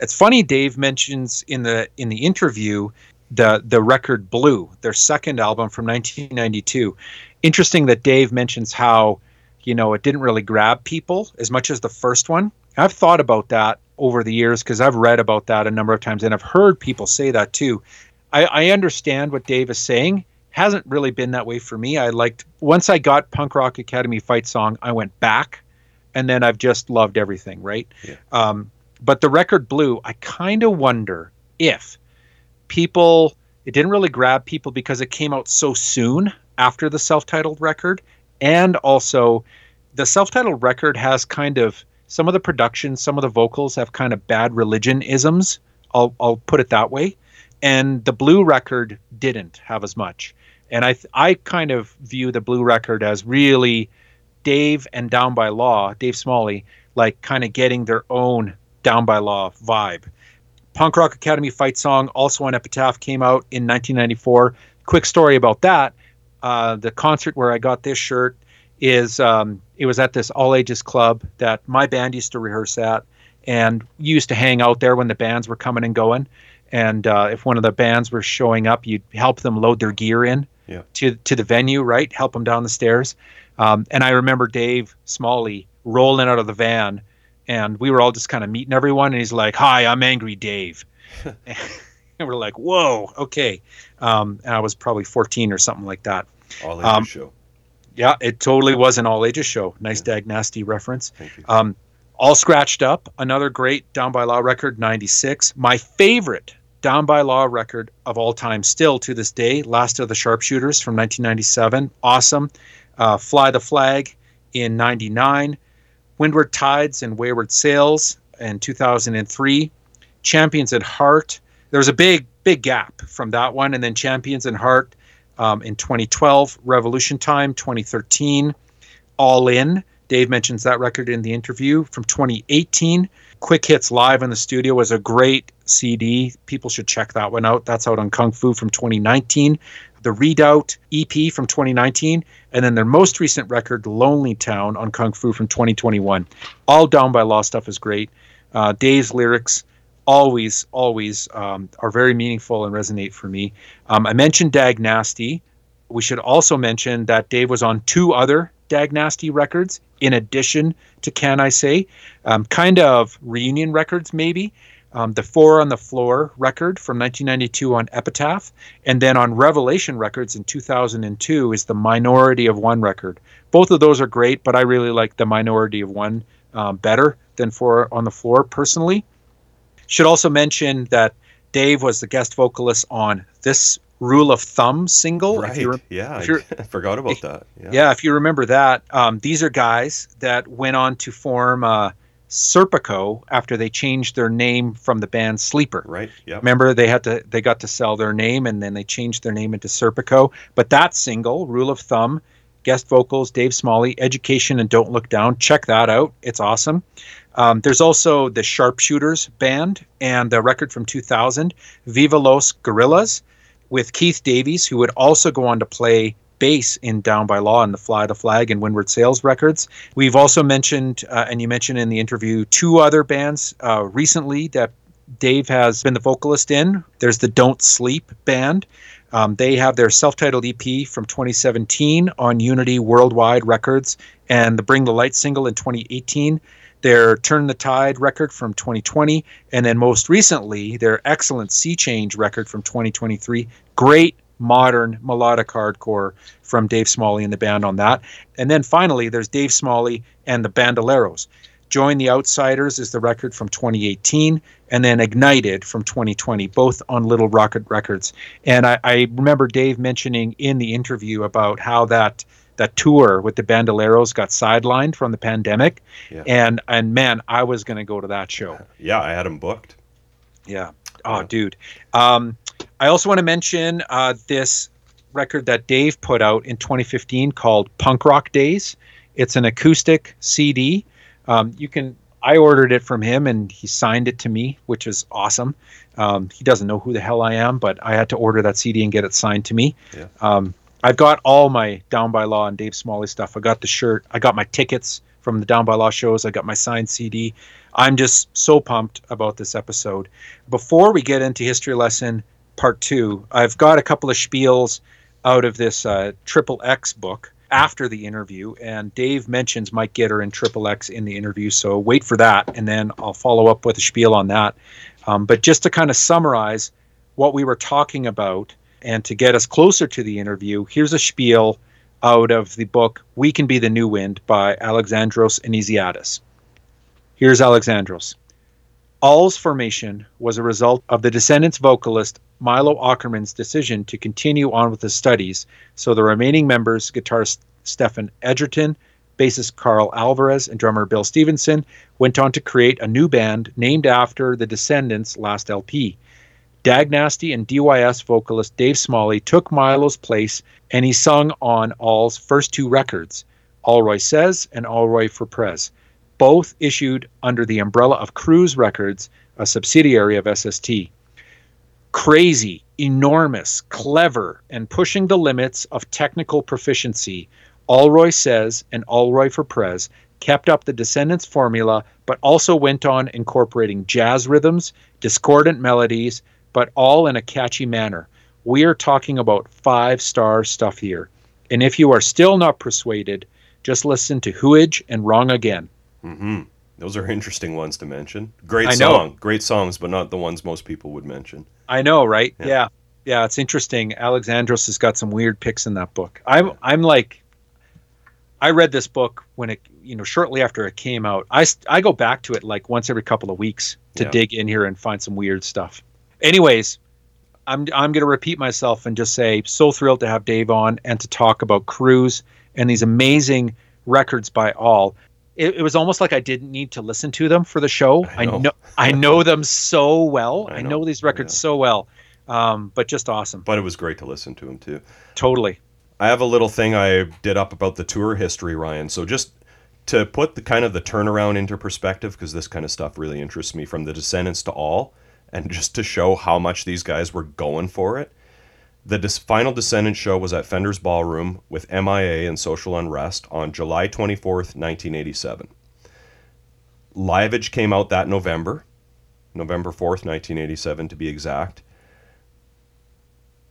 It's funny Dave mentions in the in the interview the the record Blue, their second album from 1992. Interesting that Dave mentions how you know it didn't really grab people as much as the first one. I've thought about that over the years because I've read about that a number of times and I've heard people say that too. I, I understand what Dave is saying. Hasn't really been that way for me. I liked once I got Punk Rock Academy fight song, I went back, and then I've just loved everything. Right. Yeah. Um, but the record Blue, I kind of wonder if people it didn't really grab people because it came out so soon after the self-titled record. And also the self-titled record has kind of some of the production some of the vocals have kind of bad religion isms I'll, I'll put it that way. And the blue record didn't have as much. And i i kind of view the blue record as really dave and down by law dave smalley like kind of getting their own down by law vibe Punk Rock Academy fight song, also on Epitaph, came out in 1994. Quick story about that: uh, the concert where I got this shirt is um, it was at this all ages club that my band used to rehearse at, and used to hang out there when the bands were coming and going. And uh, if one of the bands were showing up, you'd help them load their gear in Yeah. to to the venue, right? Help them down the stairs. Um, and I remember Dave Smalley rolling out of the van and we were all just kind of meeting everyone and he's like hi i'm angry dave. And we're like whoa okay. Um, and i was probably 14 or something like that. All in Um, show. yeah it totally was an all ages show. Nice dag nasty reference. Thank you. um, all scratched up another great down by law record 96 my favorite down by law record of all time still to this day last of the sharpshooters from 1997 awesome. Uh, fly the flag in 99 windward tides and wayward sails in 2003 champions at heart. There was a big big gap from that one and then champions and heart um, in 2012 revolution time 2013 all in. Dave mentions that record in the interview from 2018 quick hits live in the studio was a great cd people should check that one out. That's out on kung fu from 2019 the Redoubt EP from 2019, and then their most recent record, Lonely Town, on Kung Fu from 2021. All Down by Law stuff is great. Uh, Dave's lyrics always, always um, are very meaningful and resonate for me. Um, I mentioned Dag Nasty. We should also mention that Dave was on two other Dag Nasty records in addition to Can I Say, um, kind of reunion records maybe. Um, the Four on the Floor record from 1992 on Epitaph, and then on Revelation Records in 2002 is the Minority of One record. Both of those are great, but I really like the Minority of One um, better than Four on the Floor personally. Should also mention that Dave was the guest vocalist on this Rule of Thumb single. Right. Yeah. I forgot about that. Yeah. yeah, if you remember that, um, these are guys that went on to form uh, Serpico after they changed their name from the band Sleeper. Right. Yep. Remember, they had to they got to sell their name and then they changed their name into Serpico. But that single, Rule of Thumb, guest vocals, Dave Smalley, Education and Don't Look Down. Check that out; it's awesome. Um, there's also the Sharpshooters band and the record from 2000, Viva Los Gorillas, with Keith Davies, who would also go on to play bass in Down by Law and the Fly the Flag and Windward Sails records. We've also mentioned, uh, and you mentioned in the interview, two other bands uh, recently that Dave has been the vocalist in. There's the Don't Sleep band. Um, they have their self titled EP from 2017 on Unity Worldwide Records and the Bring the Light single in 2018 their Turn the Tide record from 2020, and then most recently, their excellent Sea Change record from 2023. Great modern melodic hardcore from Dave Smalley and the band on that. And then finally, there's Dave Smalley and the Bandoleros. Join the Outsiders is the record from 2018, and then Ignited from 2020, both on Little Rocket Records. And I, I remember Dave mentioning in the interview about how that that tour with the Bandoleros got sidelined from the pandemic, Yeah. and and man, I was going to go to that show. Yeah. I had him booked. Yeah. Oh, dude. Um, I also want to mention uh, this record that Dave put out in 2015 called Punk Rock Days. It's an acoustic CD. Um, you can. I ordered it from him, and he signed it to me, which is awesome. Um, he doesn't know who the hell I am, but I had to order that CD and get it signed to me. Yeah. Um, I've got all my Down by Law and Dave Smalley stuff. I got the shirt. I got my tickets from the Down by Law shows. I got my signed CD. I'm just so pumped about this episode. Before we get into history lesson part two, I've got a couple of spiels out of this uh, Triple X book after the interview, and Dave mentions Mike Gitter and Triple X in the interview. So wait for that, and then I'll follow up with a spiel on that. Um, but just to kind of summarize what we were talking about, and to get us closer to the interview, here's a spiel out of the book We Can Be the New Wind by Alexandros Anesiadis. Here's Alexandros. All's formation was a result of the Descendents vocalist Milo Aukerman's decision to continue on with his studies, so the remaining members, guitarist Stefan Egerton, bassist Karl Alvarez, and drummer Bill Stevenson, went on to create a new band named after the Descendents' last LP. Dag Nasty and DYS vocalist Dave Smalley took Milo's place and he sung on All's first two records, Allroy Says and Allroy for Prez, both issued under the umbrella of Cruz Records, a subsidiary of SST. Crazy, enormous, clever, and pushing the limits of technical proficiency, Allroy Says and Allroy for Prez kept up the Descendents formula, but also went on incorporating jazz rhythms, discordant melodies, but all in a catchy manner. We are talking about five star stuff here. And if you are still not persuaded, just listen to Hooidge and Wrong Again. Mm-hmm. Those are interesting ones to mention. Great song. Great songs, but not the ones most people would mention. I know, right? Yeah. Yeah. yeah. it's interesting. Alexandros has got some weird picks in that book. I'm I'm like I read this book when it you know shortly after it came out. I, I go back to it like once every couple of weeks to Yeah. dig in here and find some weird stuff. Anyways, I'm I'm going to repeat myself and just say so thrilled to have Dave on and to talk about Cruz and these amazing records by all. It, it was almost like I didn't need to listen to them for the show. I I know. know I know them so well. I I know. know, these records Yeah. so well. Um, but just awesome. But it was great to listen to them too. Totally. I have a little thing I did up about the tour history, Ryan. So just to put the kind of the turnaround into perspective, because this kind of stuff really interests me, from the Descendents to All, and just to show how much these guys were going for it. The dis- final Descendent show was at Fender's Ballroom with MIA and Social Unrest on July 24th, 1987. Liveage came out that November, November 4th, 1987 to be exact.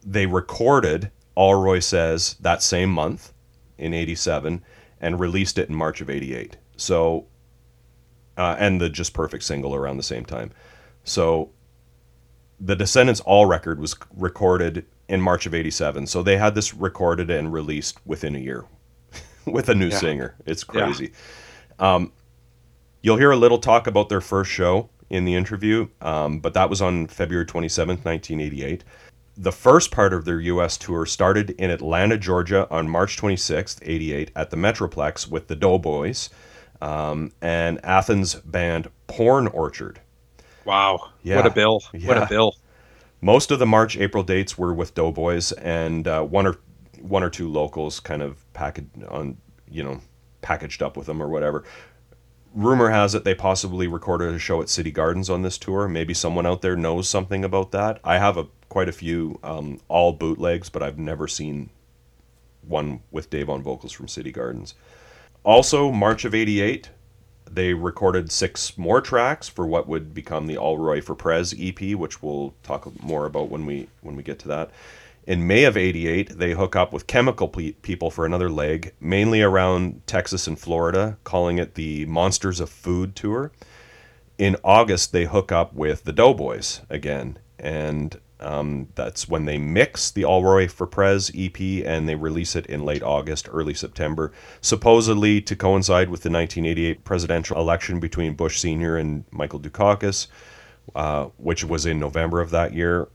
They recorded Allroy Says that same month in 87 and released it in March of 88. So, uh, and the Just Perfect single around the same time. So, the Descendents All record was recorded in March of 87. So, they had this recorded and released within a year with a new Yeah. singer. It's crazy. Um, you'll hear a little talk about their first show in the interview, um, but that was on February 27th, 1988. The first part of their U.S. tour started in Atlanta, Georgia on March 26th, 88, at the Metroplex with the Doughboys um, and Athens band Porn Orchard. Wow. Yeah. What a bill. What a bill. Most of the March April dates were with Doughboys and uh, one or one or two locals kind of packaged on you know packaged up with them or whatever. Rumor has it they possibly recorded a show at City Gardens on this tour. Maybe someone out there knows something about that. I have a quite a few um, all bootlegs, but I've never seen one with Dave on vocals from City Gardens. Also, March of '88, they recorded six more tracks for what would become the Allroy for Prez EP, which we'll talk more about when we when we get to that. In May of '88, they hook up with Chemical Pe- People for another leg, mainly around Texas and Florida, calling it the Monsters of Food tour. In August, they hook up with the Doughboys again, and um, that's when they mix the Allroy for Prez EP and they release it in late August, early September, supposedly to coincide with the 1988 presidential election between Bush Sr. and Michael Dukakis, uh, which was in November of that year.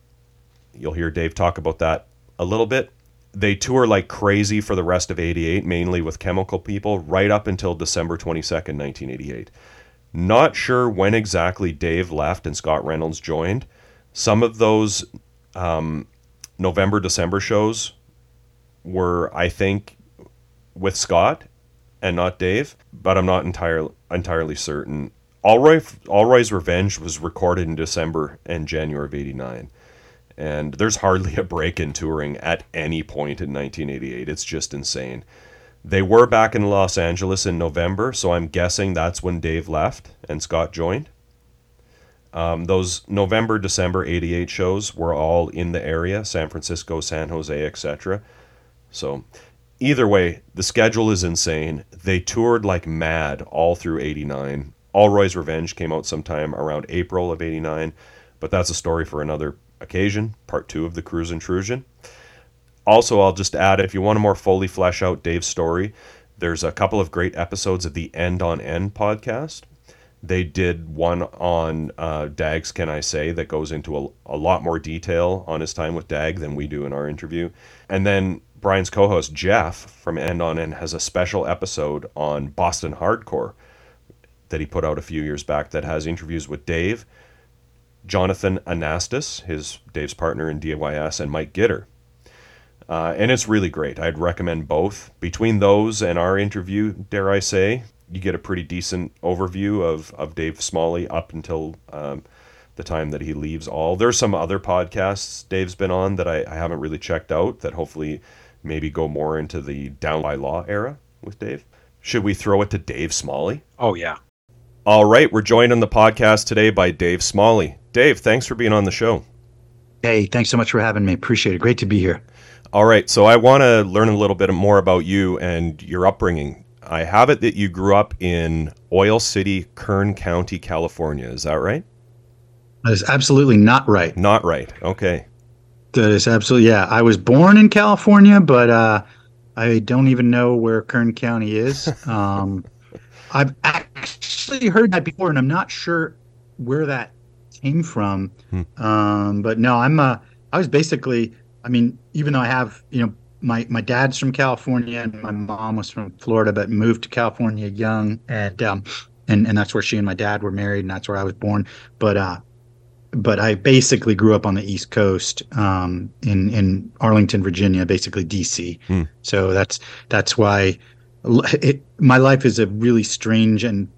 You'll hear Dave talk about that a little bit. They tour like crazy for the rest of 88, mainly with Chemical People, right up until December 22nd, 1988. Not sure when exactly Dave left and Scott Reynolds joined. Some of those um, November, December shows were, I think, with Scott and not Dave, but I'm not entirely entirely certain. Allroy, Allroy's Revenge was recorded in December and January of '89, and there's hardly a break in touring at any point in 1988. It's just insane. They were back in Los Angeles in November, so I'm guessing that's when Dave left and Scott joined. Um, those November, December 88 shows were all in the area San Francisco, San Jose, etc. So, either way, the schedule is insane. They toured like mad all through 89. Allroy's Revenge came out sometime around April of 89, but that's a story for another occasion, part two of the Cruz Intrusion. Also, I'll just add if you want to more fully flesh out Dave's story, there's a couple of great episodes of the End on End podcast. They did one on uh, Dags, can I say, that goes into a, a lot more detail on his time with Dag than we do in our interview. And then Brian's co host, Jeff, from End on End, has a special episode on Boston Hardcore that he put out a few years back that has interviews with Dave, Jonathan Anastas, his Dave's partner in DYS, and Mike Gitter. Uh, and it's really great. I'd recommend both. Between those and our interview, dare I say, you get a pretty decent overview of, of Dave Smalley up until um, the time that he leaves all. There's some other podcasts Dave's been on that I, I haven't really checked out that hopefully maybe go more into the down by law era with Dave. Should we throw it to Dave Smalley? Oh, yeah. All right, we're joined on the podcast today by Dave Smalley. Dave, thanks for being on the show. Hey, thanks so much for having me. Appreciate it. Great to be here. All right, so I want to learn a little bit more about you and your upbringing. I have it that you grew up in Oil City, Kern County, California. Is that right? That is absolutely not right. Not right. Okay. That is absolutely yeah. I was born in California, but uh, I don't even know where Kern County is. Um, I've actually heard that before, and I'm not sure where that came from. Hmm. Um, but no, I'm. Uh, I was basically. I mean, even though I have, you know, my my dad's from California and my mom was from Florida, but moved to California young, and um, and and that's where she and my dad were married, and that's where I was born. But uh, but I basically grew up on the East Coast, um, in in Arlington, Virginia, basically DC. Hmm. So that's that's why it, my life is a really strange and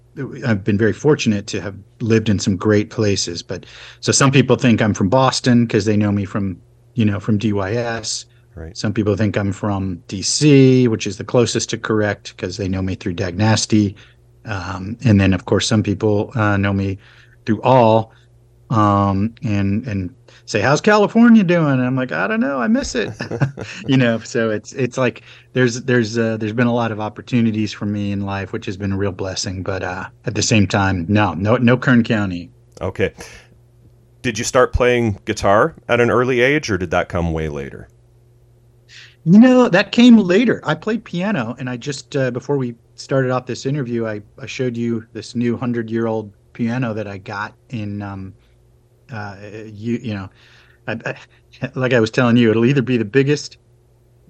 I've been very fortunate to have lived in some great places. But so some people think I'm from Boston because they know me from you know from DYS. Right. Some people think I'm from DC, which is the closest to correct because they know me through Dag Nasty. Um, and then, of course, some people uh, know me through All. um, and and say, "How's California doing?" And I'm like, "I don't know, I miss it," you know. So it's it's like there's there's uh, there's been a lot of opportunities for me in life, which has been a real blessing. But uh, at the same time, no, no, no Kern County. Okay. Did you start playing guitar at an early age, or did that come way later? You know, that came later. I played piano, and I just uh, before we started off this interview, I, I showed you this new hundred year old piano that I got in um, uh, you you know, I, I, like I was telling you, it'll either be the biggest,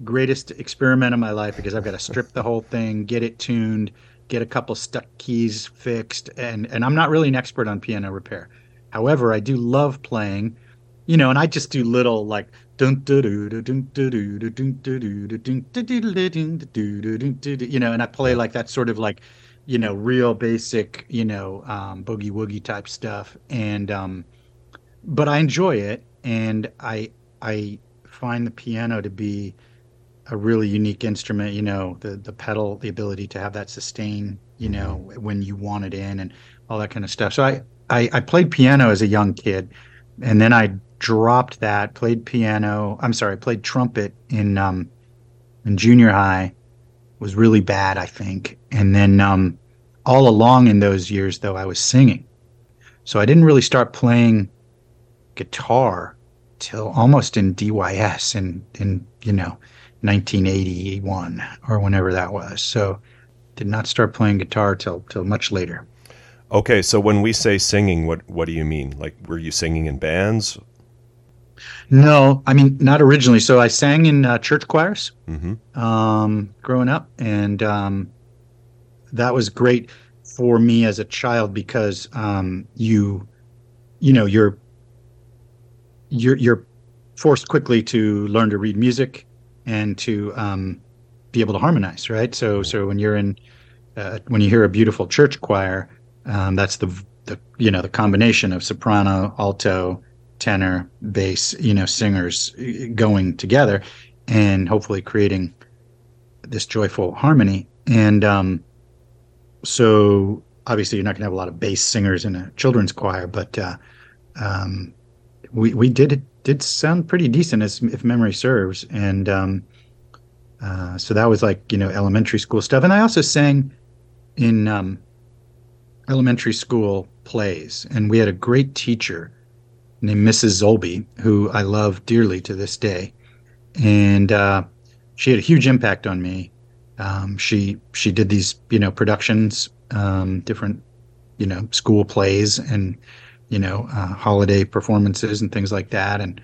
greatest experiment of my life because I've got to strip the whole thing, get it tuned, get a couple stuck keys fixed, and and I'm not really an expert on piano repair. However, I do love playing, you know, and I just do little like you know, and I play like that sort of like, you know, real basic, you know, um, boogie woogie type stuff, and um, but I enjoy it, and I I find the piano to be a really unique instrument. You know, the the pedal, the ability to have that sustain. You know, when you want it in, and all that kind of stuff. So I I, I played piano as a young kid, and then I dropped that. Played piano. I'm sorry, played trumpet in um in junior high. Was really bad, I think, and then um all along in those years though I was singing. So I didn't really start playing guitar till almost in DYS in in you know 1981 or whenever that was. So did not start playing guitar till till much later. Okay, so when we say singing, what what do you mean? Like, were you singing in bands? No, I mean not originally. So I sang in uh, church choirs mm-hmm. um, growing up, and um, that was great for me as a child because um, you, you know, you're you're you're forced quickly to learn to read music and to um, be able to harmonize, right? So so when you're in uh, when you hear a beautiful church choir, um, that's the the you know the combination of soprano, alto, tenor, bass, you know, singers uh, going together, and hopefully creating this joyful harmony. And um, so obviously you're not going to have a lot of bass singers in a children's choir, but uh, um, we we did did sound pretty decent as if memory serves, and um, uh, so that was like you know elementary school stuff. And I also sang in um, elementary school plays, and we had a great teacher named Mrs. Zolby, who I love dearly to this day, and uh, she had a huge impact on me. Um, she she did these you know productions, um, different you know school plays, and you know, uh, holiday performances and things like that. And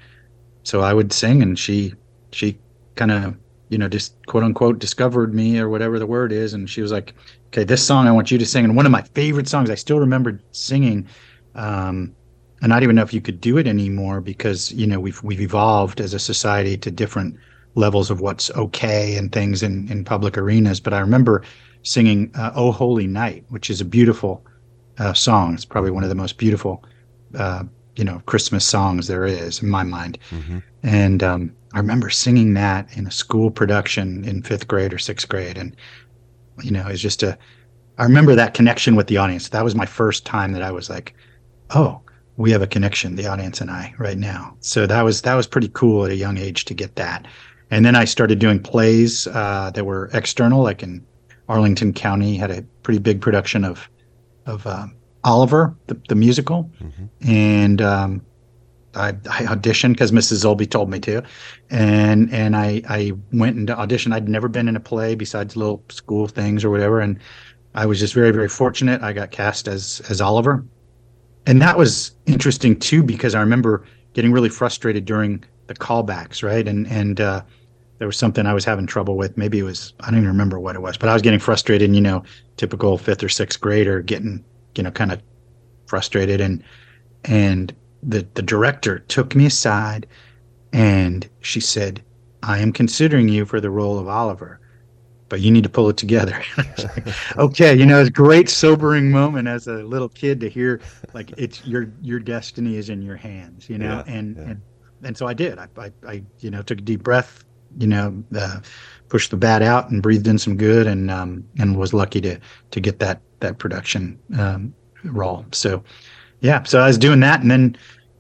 so I would sing, and she she kind of you know just quote unquote discovered me or whatever the word is, and she was like, "Okay, this song I want you to sing." And one of my favorite songs I still remember singing. Um, and I don't even know if you could do it anymore because you know we've we've evolved as a society to different levels of what's okay and things in in public arenas. But I remember singing uh, "Oh Holy Night," which is a beautiful uh, song. It's probably one of the most beautiful uh, you know Christmas songs there is in my mind. Mm-hmm. And um, I remember singing that in a school production in fifth grade or sixth grade, and you know it's just a. I remember that connection with the audience. That was my first time that I was like, oh, we have a connection, the audience and I, right now. So that was that was pretty cool at a young age to get that. And then I started doing plays uh, that were external, like in Arlington County, had a pretty big production of of um, Oliver, the, the musical, mm-hmm. and um, I, I, auditioned because Mrs. Zolby told me to, and and I I went and auditioned. I'd never been in a play besides little school things or whatever, and I was just very very fortunate. I got cast as as Oliver, and that was interesting too because I remember getting really frustrated during the callbacks, right? And and uh, there was something I was having trouble with. Maybe it was I don't even remember what it was, but I was getting frustrated. And, you know, typical fifth or sixth grader getting you know, kind of frustrated and and the the director took me aside and she said, "I am considering you for the role of Oliver." But you need to pull it together. okay, you know, it's a great sobering moment as a little kid to hear like it's your your destiny is in your hands, you know, yeah, and, yeah. and and so I did. I, I, I, you know, took a deep breath, you know, uh, pushed the bat out and breathed in some good, and um, and was lucky to to get that that production um, role. So, yeah, so I was doing that, and then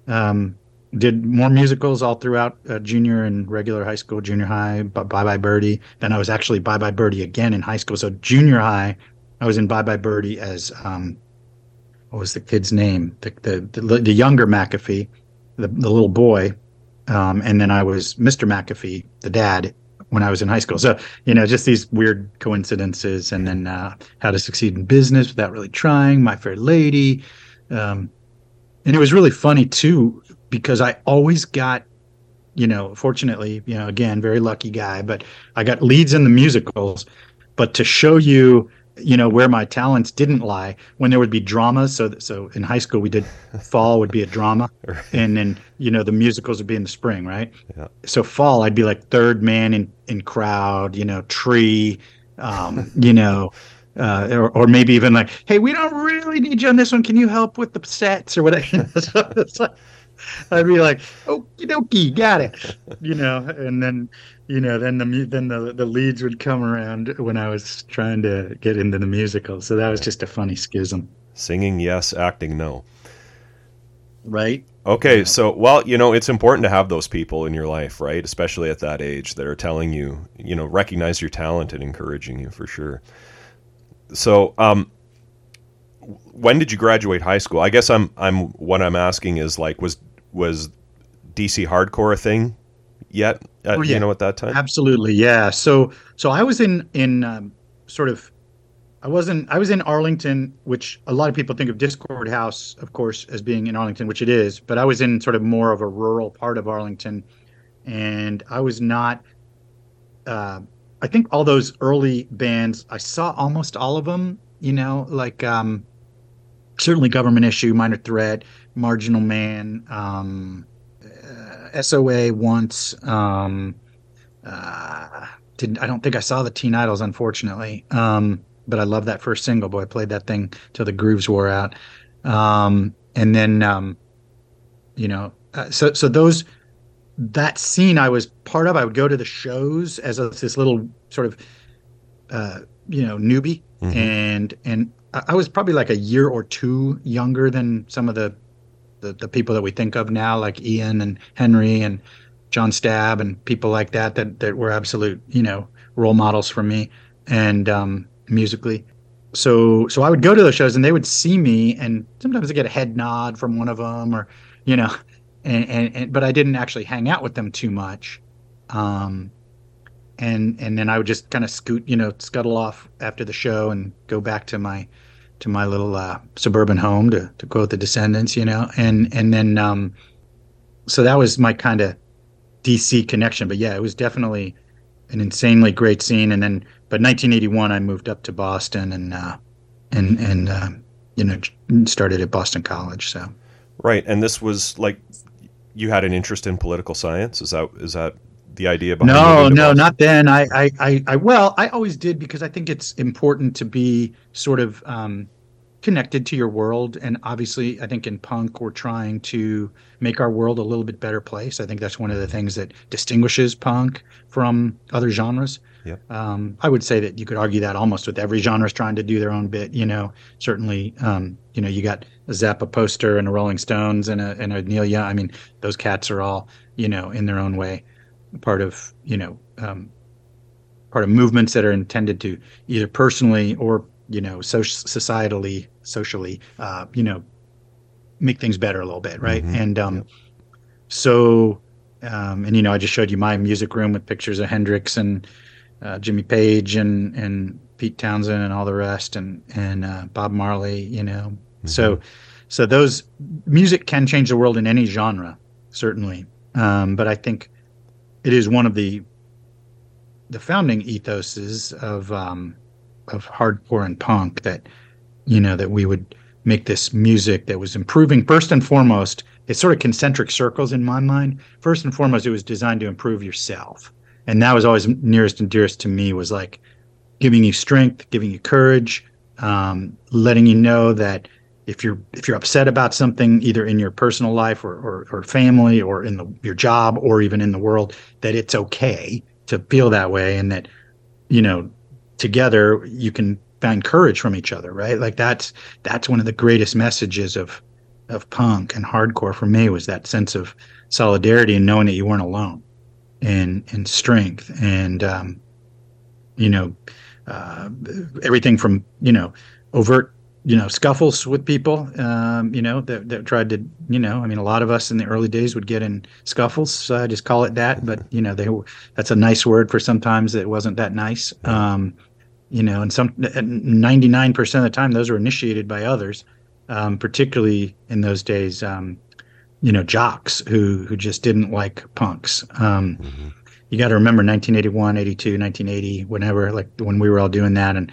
um, did more musicals all throughout uh, junior and regular high school, junior high, Bye Bye Birdie. Then I was actually Bye Bye Birdie again in high school. So junior high, I was in Bye Bye Birdie as um, what was the kid's name? The the the, the younger McAfee, the the little boy, um, and then I was Mr. McAfee, the dad, when I was in high school. So you know, just these weird coincidences, and then uh, How to Succeed in Business Without Really Trying, My Fair Lady, um, and it was really funny too because I always got, you know, fortunately, you know, again, very lucky guy, but I got leads in the musicals. But to show you, you know, where my talents didn't lie, when there would be dramas. So, so in high school, we did fall would be a drama, right. and then you know the musicals would be in the spring, right? Yeah. So fall, I'd be like third man in in crowd, you know, tree, um, you know. Uh, or, or maybe even like, hey, we don't really need you on this one. Can you help with the sets or whatever? so it's like, I'd be like, "Okie dokie, got it," you know, and then you know, then the then the the leads would come around when I was trying to get into the musical. So that was just a funny schism. Singing yes, acting no. Right. Okay, yeah. so well, you know, it's important to have those people in your life, right? Especially at that age that are telling you, you know, recognize your talent and encouraging you for sure. So, um, when did you graduate high school? I guess I'm I'm what I'm asking is like was was DC hardcore a thing yet? At, oh, yeah. You know, at that time. Absolutely, yeah. So so I was in in um, sort of. I wasn't. I was in Arlington, which a lot of people think of Dischord House, of course, as being in Arlington, which it is. But I was in sort of more of a rural part of Arlington, and I was not. Uh, I think all those early bands, I saw almost all of them. You know, like um, certainly government issue, minor threat, marginal man, um, uh, SOA once. Um, uh, didn't I don't think I saw the Teen Idols, unfortunately. Um, but I love that first single. Boy, I played that thing till the grooves wore out. Um, and then, um, you know, uh, so so those that scene I was part of. I would go to the shows as a, this little sort of, uh, you know, newbie, mm-hmm. and and I was probably like a year or two younger than some of the, the, the people that we think of now, like Ian and Henry and John Stabb and people like that, that, that were absolute, you know, role models for me and um, musically. So, so I would go to those shows and they would see me and sometimes I get a head nod from one of them or, you know, and, and, and but I didn't actually hang out with them too much. Um, and and then I would just kind of scoot, you know, scuttle off after the show and go back to my to my little uh, suburban home to to quote the Descendents, you know, and and then um, so that was my kind of DC connection. But yeah, it was definitely an insanely great scene. And then, but 1981, I moved up to Boston and uh, and and uh, you know started at Boston College. So right, and this was like you had an interest in political science. Is that is that the idea behind no no not then. I, I, I i well i always did because i think it's important to be sort of um, connected to your world. And obviously i think in punk we're trying to make our world a little bit better place. I think that's one of the things that distinguishes punk from other genres. Yep. Um, i would say that you could argue that almost with every genre is trying to do their own bit you know. Certainly um, you know you got a zappa poster and a rolling stones and a, and a neil young. I mean those cats are all you know in their own way part of you know um, part of movements that are intended to either personally or you know so societally socially uh, you know make things better a little bit right mm-hmm. and um, so um, and you know I just showed you my music room with pictures of Hendrix and uh, Jimmy Page and and Pete Townshend and all the rest and and uh, Bob Marley you know mm-hmm. so so those music can change the world in any genre certainly um, but I think it is one of the the founding ethoses of um, of hardcore and punk that you know that we would make this music that was improving. First and foremost it's sort of concentric circles in my mind. First and foremost it was designed to improve yourself. And that was always nearest and dearest to me was like giving you strength giving you courage um, letting you know that if you're if you're upset about something either in your personal life or, or, or family or in the, your job or even in the world that it's okay to feel that way and that you know together you can find courage from each other right? Like that's that's one of the greatest messages of of punk and hardcore for me was that sense of solidarity and knowing that you weren't alone and and strength. And um, you know uh, everything from you know overt you know scuffles with people um, you know that, that tried to you know i mean a lot of us in the early days would get in scuffles so i just call it that but you know they that's a nice word for sometimes it wasn't that nice. Um, you know and some 99% of the time those were initiated by others um, particularly in those days um, you know jocks who who just didn't like punks. Um, mm-hmm. you got to remember 1981 82 1980 whenever like when we were all doing that and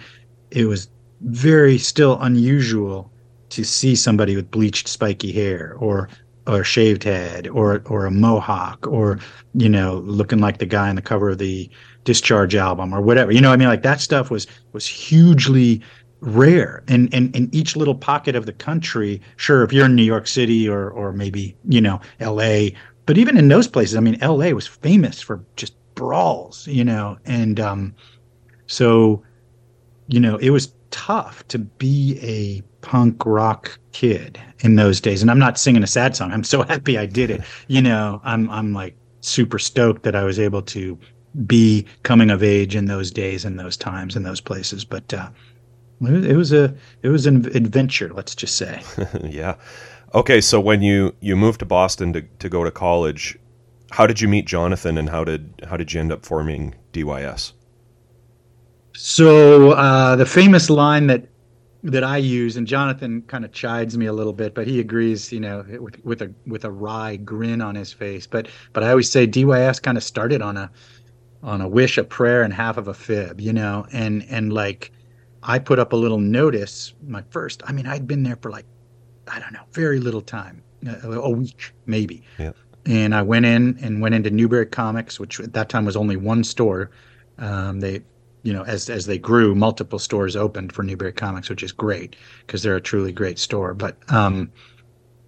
it was very still unusual to see somebody with bleached spiky hair or or shaved head or or a mohawk or you know looking like the guy on the cover of the discharge album or whatever. You know i mean? Like that stuff was was hugely rare. And and in each little pocket of the country sure if you're in new york city or or maybe you know la but even in those places i mean la was famous for just brawls you know and um so you know it was tough to be a punk rock kid in those days. And I'm not singing a sad song. I'm so happy I did it. You know, I'm I'm like super stoked that I was able to be coming of age in those days and those times and those places. But uh, it was a it was an adventure, let's just say. yeah. Okay, so when you you moved to Boston to, to go to college, how did you meet Jonathan and how did how did you end up forming DYS? So uh, the famous line that that I use, and Jonathan kind of chides me a little bit, but he agrees, you know, with with a with a wry grin on his face. But but I always say DYS kind of started on a on a wish, a prayer, and half of a fib, you know, and and like I put up a little notice. My first, I mean, I'd been there for like I don't know, very little time, a, a week maybe. Yeah. And I went in and went into Newbury Comics, which at that time was only one store. Um, they you know, as as they grew, multiple stores opened for Newbury Comics, which is great because they're a truly great store. But um,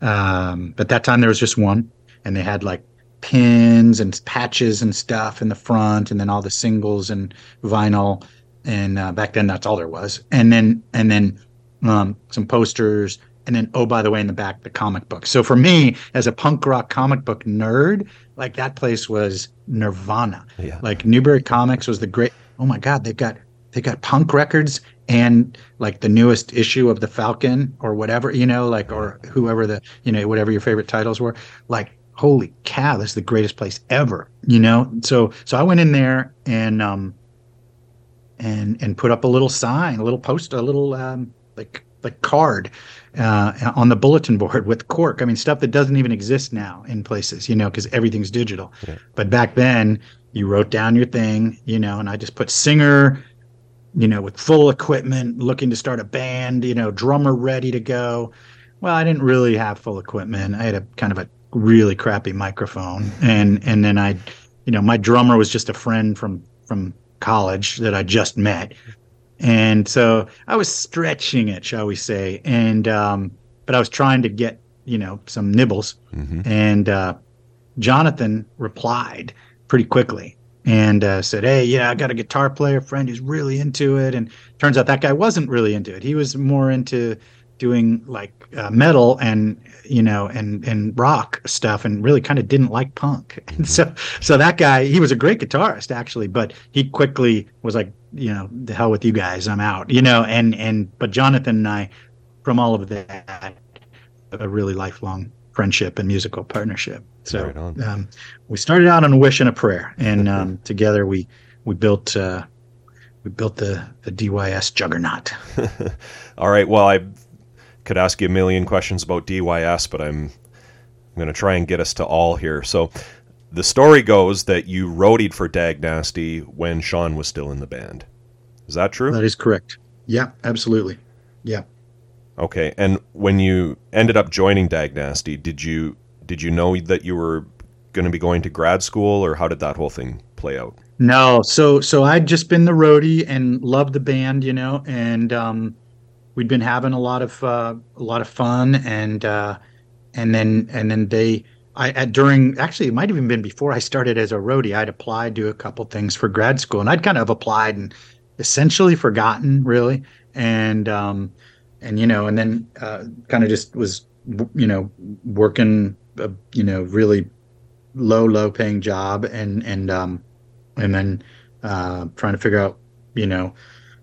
um, but that time there was just one, and they had like pins and patches and stuff in the front, and then all the singles and vinyl. And uh, back then, that's all there was. And then and then um, some posters, and then oh by the way, in the back, the comic book. So for me, as a punk rock comic book nerd, like that place was nirvana. Yeah. Like Newbury Comics was the great oh my god, they've got they got punk records and like the newest issue of the Falcon or whatever, you know, like or whoever the you know whatever your favorite titles were, like holy cow, this is the greatest place ever, you know. So so I went in there and um and and put up a little sign, a little post, a little um like like card uh, on the bulletin board with cork. I mean, stuff that doesn't even exist now in places, you know, because everything's digital. Yeah. But back then, you wrote down your thing, you know, and I just put singer, you know, with full equipment, looking to start a band, you know, drummer ready to go. Well, I didn't really have full equipment. I had a kind of a really crappy microphone, and and then I, you know, my drummer was just a friend from from college that I just met, and so I was stretching it, shall we say, and um, but I was trying to get you know some nibbles, mm-hmm. and uh, Jonathan replied pretty quickly and uh, said, "Hey, yeah, I got a guitar player friend who's really into it." And turns out that guy wasn't really into it. He was more into doing like uh, metal and you know and and rock stuff, and really kind of didn't like punk. And so so that guy, he was a great guitarist actually, but he quickly was like, you know, the hell with you guys, I'm out. You know, and and but Jonathan and I, from all of that, a really lifelong friendship and musical partnership. So right um, we started out on a wish and a prayer, and um, together we we built uh, we built the the DYS juggernaut. All right. Well, I could ask you a million questions about DYS, but I'm I'm going to try and get us to all here. So. The story goes that you roadied for Dag Nasty when Sean was still in the band. Is that true? That is correct. Yeah, absolutely. Yeah. Okay, and when you ended up joining Dag Nasty, did you did you know that you were going to be going to grad school, or how did that whole thing play out? No, so so I'd just been the roadie and loved the band, you know, and um, we'd been having a lot of uh, a lot of fun, and uh, and then and then they. I at, during actually it might have even been before I started as a roadie. I'd applied to a couple things for grad school, and I'd kind of applied and essentially forgotten really, and um, and you know, and then uh, kind of just was you know, working, a, you know, really low, low paying job, and and um, and then uh, trying to figure out, you know,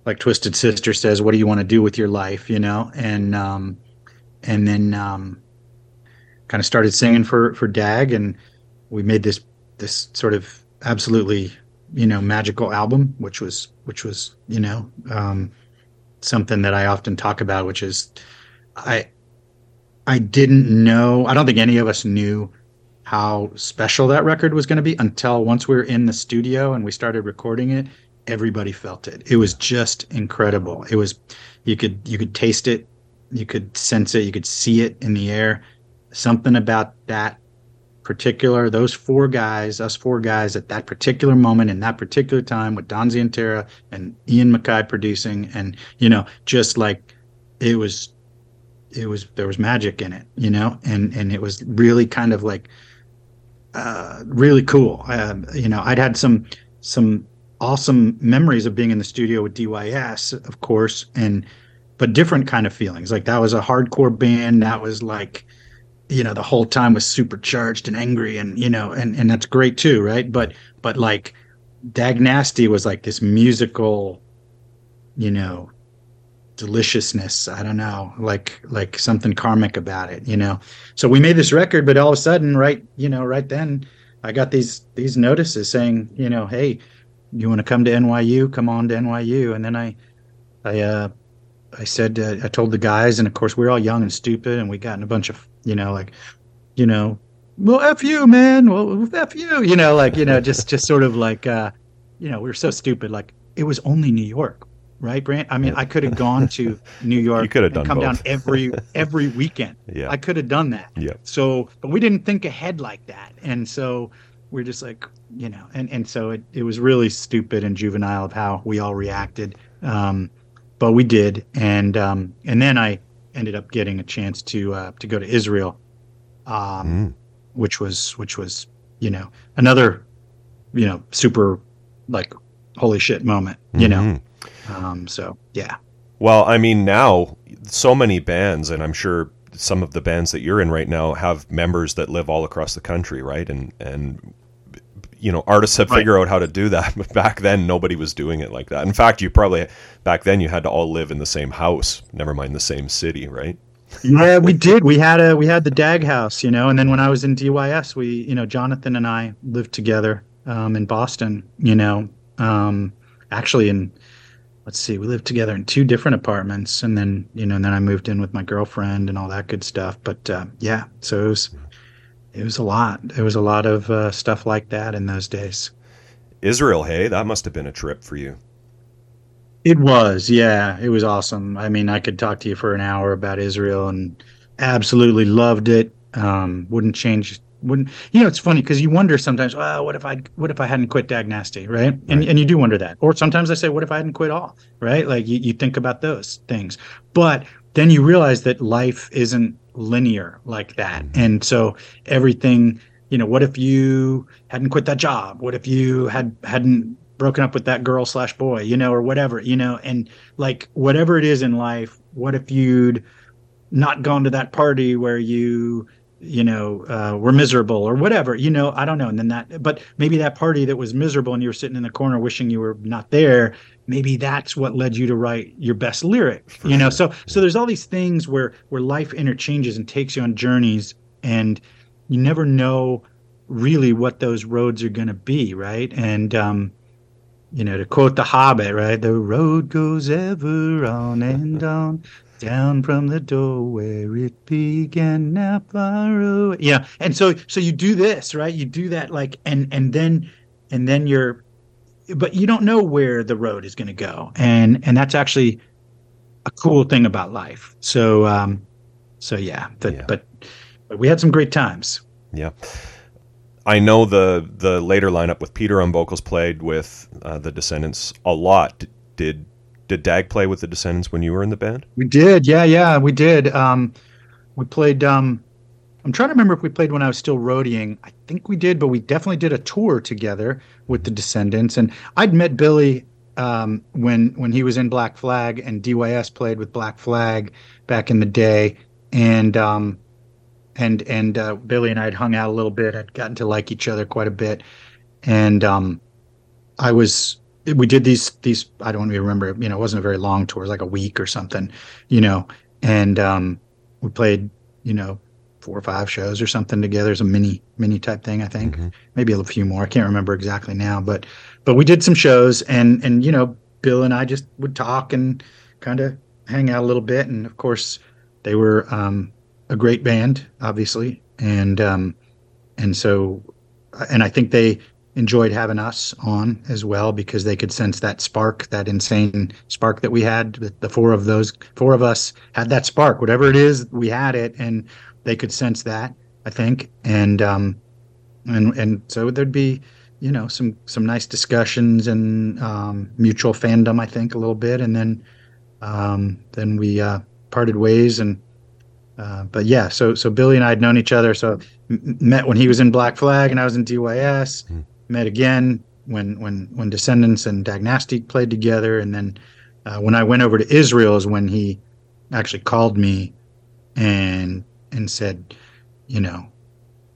like Twisted Sister says, what do you want to do with your life, you know, and um, and then um, kind of started singing for for Dag, and we made this this sort of absolutely you know magical album, which was which was you know um, something that I often talk about, which is I I didn't know. I don't think any of us knew how special that record was going to be until once we were in the studio and we started recording it. Everybody felt it. It was just incredible. It was you could you could taste it, you could sense it, you could see it in the air. Something about that particular those four guys, us four guys at that particular moment in that particular time with Don Zientara and Ian MacKaye producing, and you know, just like it was, it was there was magic in it, you know, and and it was really kind of like uh, really cool. Uh, you know, I'd had some some awesome memories of being in the studio with DYS, of course, and but different kind of feelings. Like that was a hardcore band. That was like you know the whole time was supercharged and angry and you know and and that's great too right but but like dag nasty was like this musical you know deliciousness. I don't know like like something karmic about it you know? So we made this record but all of a sudden right you know right then i got these these notices saying you know hey you want to come to nyu come on to nyu and then i i uh I said, uh, I told the guys, and of course, we are all young and stupid, and we got in a bunch of, you know, like, you know, well, F you, man. Well, F you, you know, like, you know, just, just sort of like, uh, you know, we were so stupid. Like, it was only New York, right, Brant? I mean, I could have gone to New York You could have done come down every, every weekend. Yeah. I could have done that. Yeah. So, but we didn't think ahead like that. And so we're just like, you know, and, and so it, it was really stupid and juvenile of how we all reacted. Um, but we did. And, um, and then I ended up getting a chance to, uh, to go to Israel, um, Mm. which was, which was, you know, another, you know, super like holy shit moment, you know? Um, so yeah. Well, I mean, now so many bands, and I'm sure some of the bands that you're in right now have members that live all across the country, right? And and you know, artists have Right. figured out how to do that, but back then nobody was doing it like that. In fact, you probably back then you had to all live in the same house, never mind the same city, right? yeah we did we had a we had the dag house you know and then when i was in dys we you know jonathan and i lived together um, in boston you know um, actually in let's see we lived together in two different apartments and then you know and then i moved in with my girlfriend and all that good stuff but uh, yeah so it was it was a lot it was a lot of uh, stuff like that in those days Israel, hey, that must have been a trip for you. It was, yeah, it was awesome. I mean, I could talk to you for an hour about Israel and absolutely loved it. Um, wouldn't change. Wouldn't you know? It's funny because you wonder sometimes. Well, what if I what if I hadn't quit Dag Nasty, right? And Right. and you do wonder that. Or sometimes I say, what if I hadn't quit all, right? Like you, you think about those things, but then you realize that life isn't linear like that, and so everything. You know, what if you hadn't quit that job? What if you had hadn't broken up with that girl slash boy, you know, or whatever, you know, and like whatever it is in life, what if you'd not gone to that party where you, you know, uh, were miserable or whatever, you know, I don't know. And then that, but maybe that party that was miserable and you were sitting in the corner wishing you were not there, maybe that's what led you to write your best lyric, you know? So, so there's all these things where, where life interchanges and takes you on journeys and you never know really what those roads are going to be. Right. And, um, you know, to quote The Hobbit, right? The road goes ever on and on, down from the door where it began, now far away. Yeah, and so so you do this, right? You do that, like, and and then and then you're, but you don't know where the road is going to go, and and that's actually a cool thing about life. So, um, so yeah, but Yeah. but but we had some great times. Yeah. I know the the later lineup with Peter on vocals played with uh, the Descendents a lot. D- Did did Dag play with the Descendents when you were in the band? We did, yeah, yeah, we did. Um, we played. Um, I'm trying to remember if we played when I was still roadieing. I think we did, but we definitely did a tour together with the Descendents. And I'd met Billy um, when when he was in Black Flag, and DYS played with Black Flag back in the day. And um, and and uh, Billy and I had hung out a little bit, had gotten to like each other quite a bit, and um, I was we did these these I don't even remember you know it wasn't a very long tour, it was like a week or something, you know, and um, we played you know four or five shows or something together as a mini mini type thing. I think mm-hmm. maybe a few more. I can't remember exactly now, but but we did some shows and and you know Bill and I just would talk and kind of hang out a little bit, and of course they were um, a great band, obviously, and um, and so and I think they enjoyed having us on as well because they could sense that spark, that insane spark that we had. The, four of those, four of us had that spark, whatever it is, we had it, and they could sense that. I think, and um, and and so there'd be, you know, some some nice discussions and um, mutual fandom. I think a little bit, and then um, then we uh, parted ways and. Uh, but yeah, so so Billy and I had known each other. So m- met when he was in Black Flag and I was in DYS. Mm met again when when when Descendents and Dag Nasty played together, and then uh, when I went over to Israel is when he actually called me and and said, you know,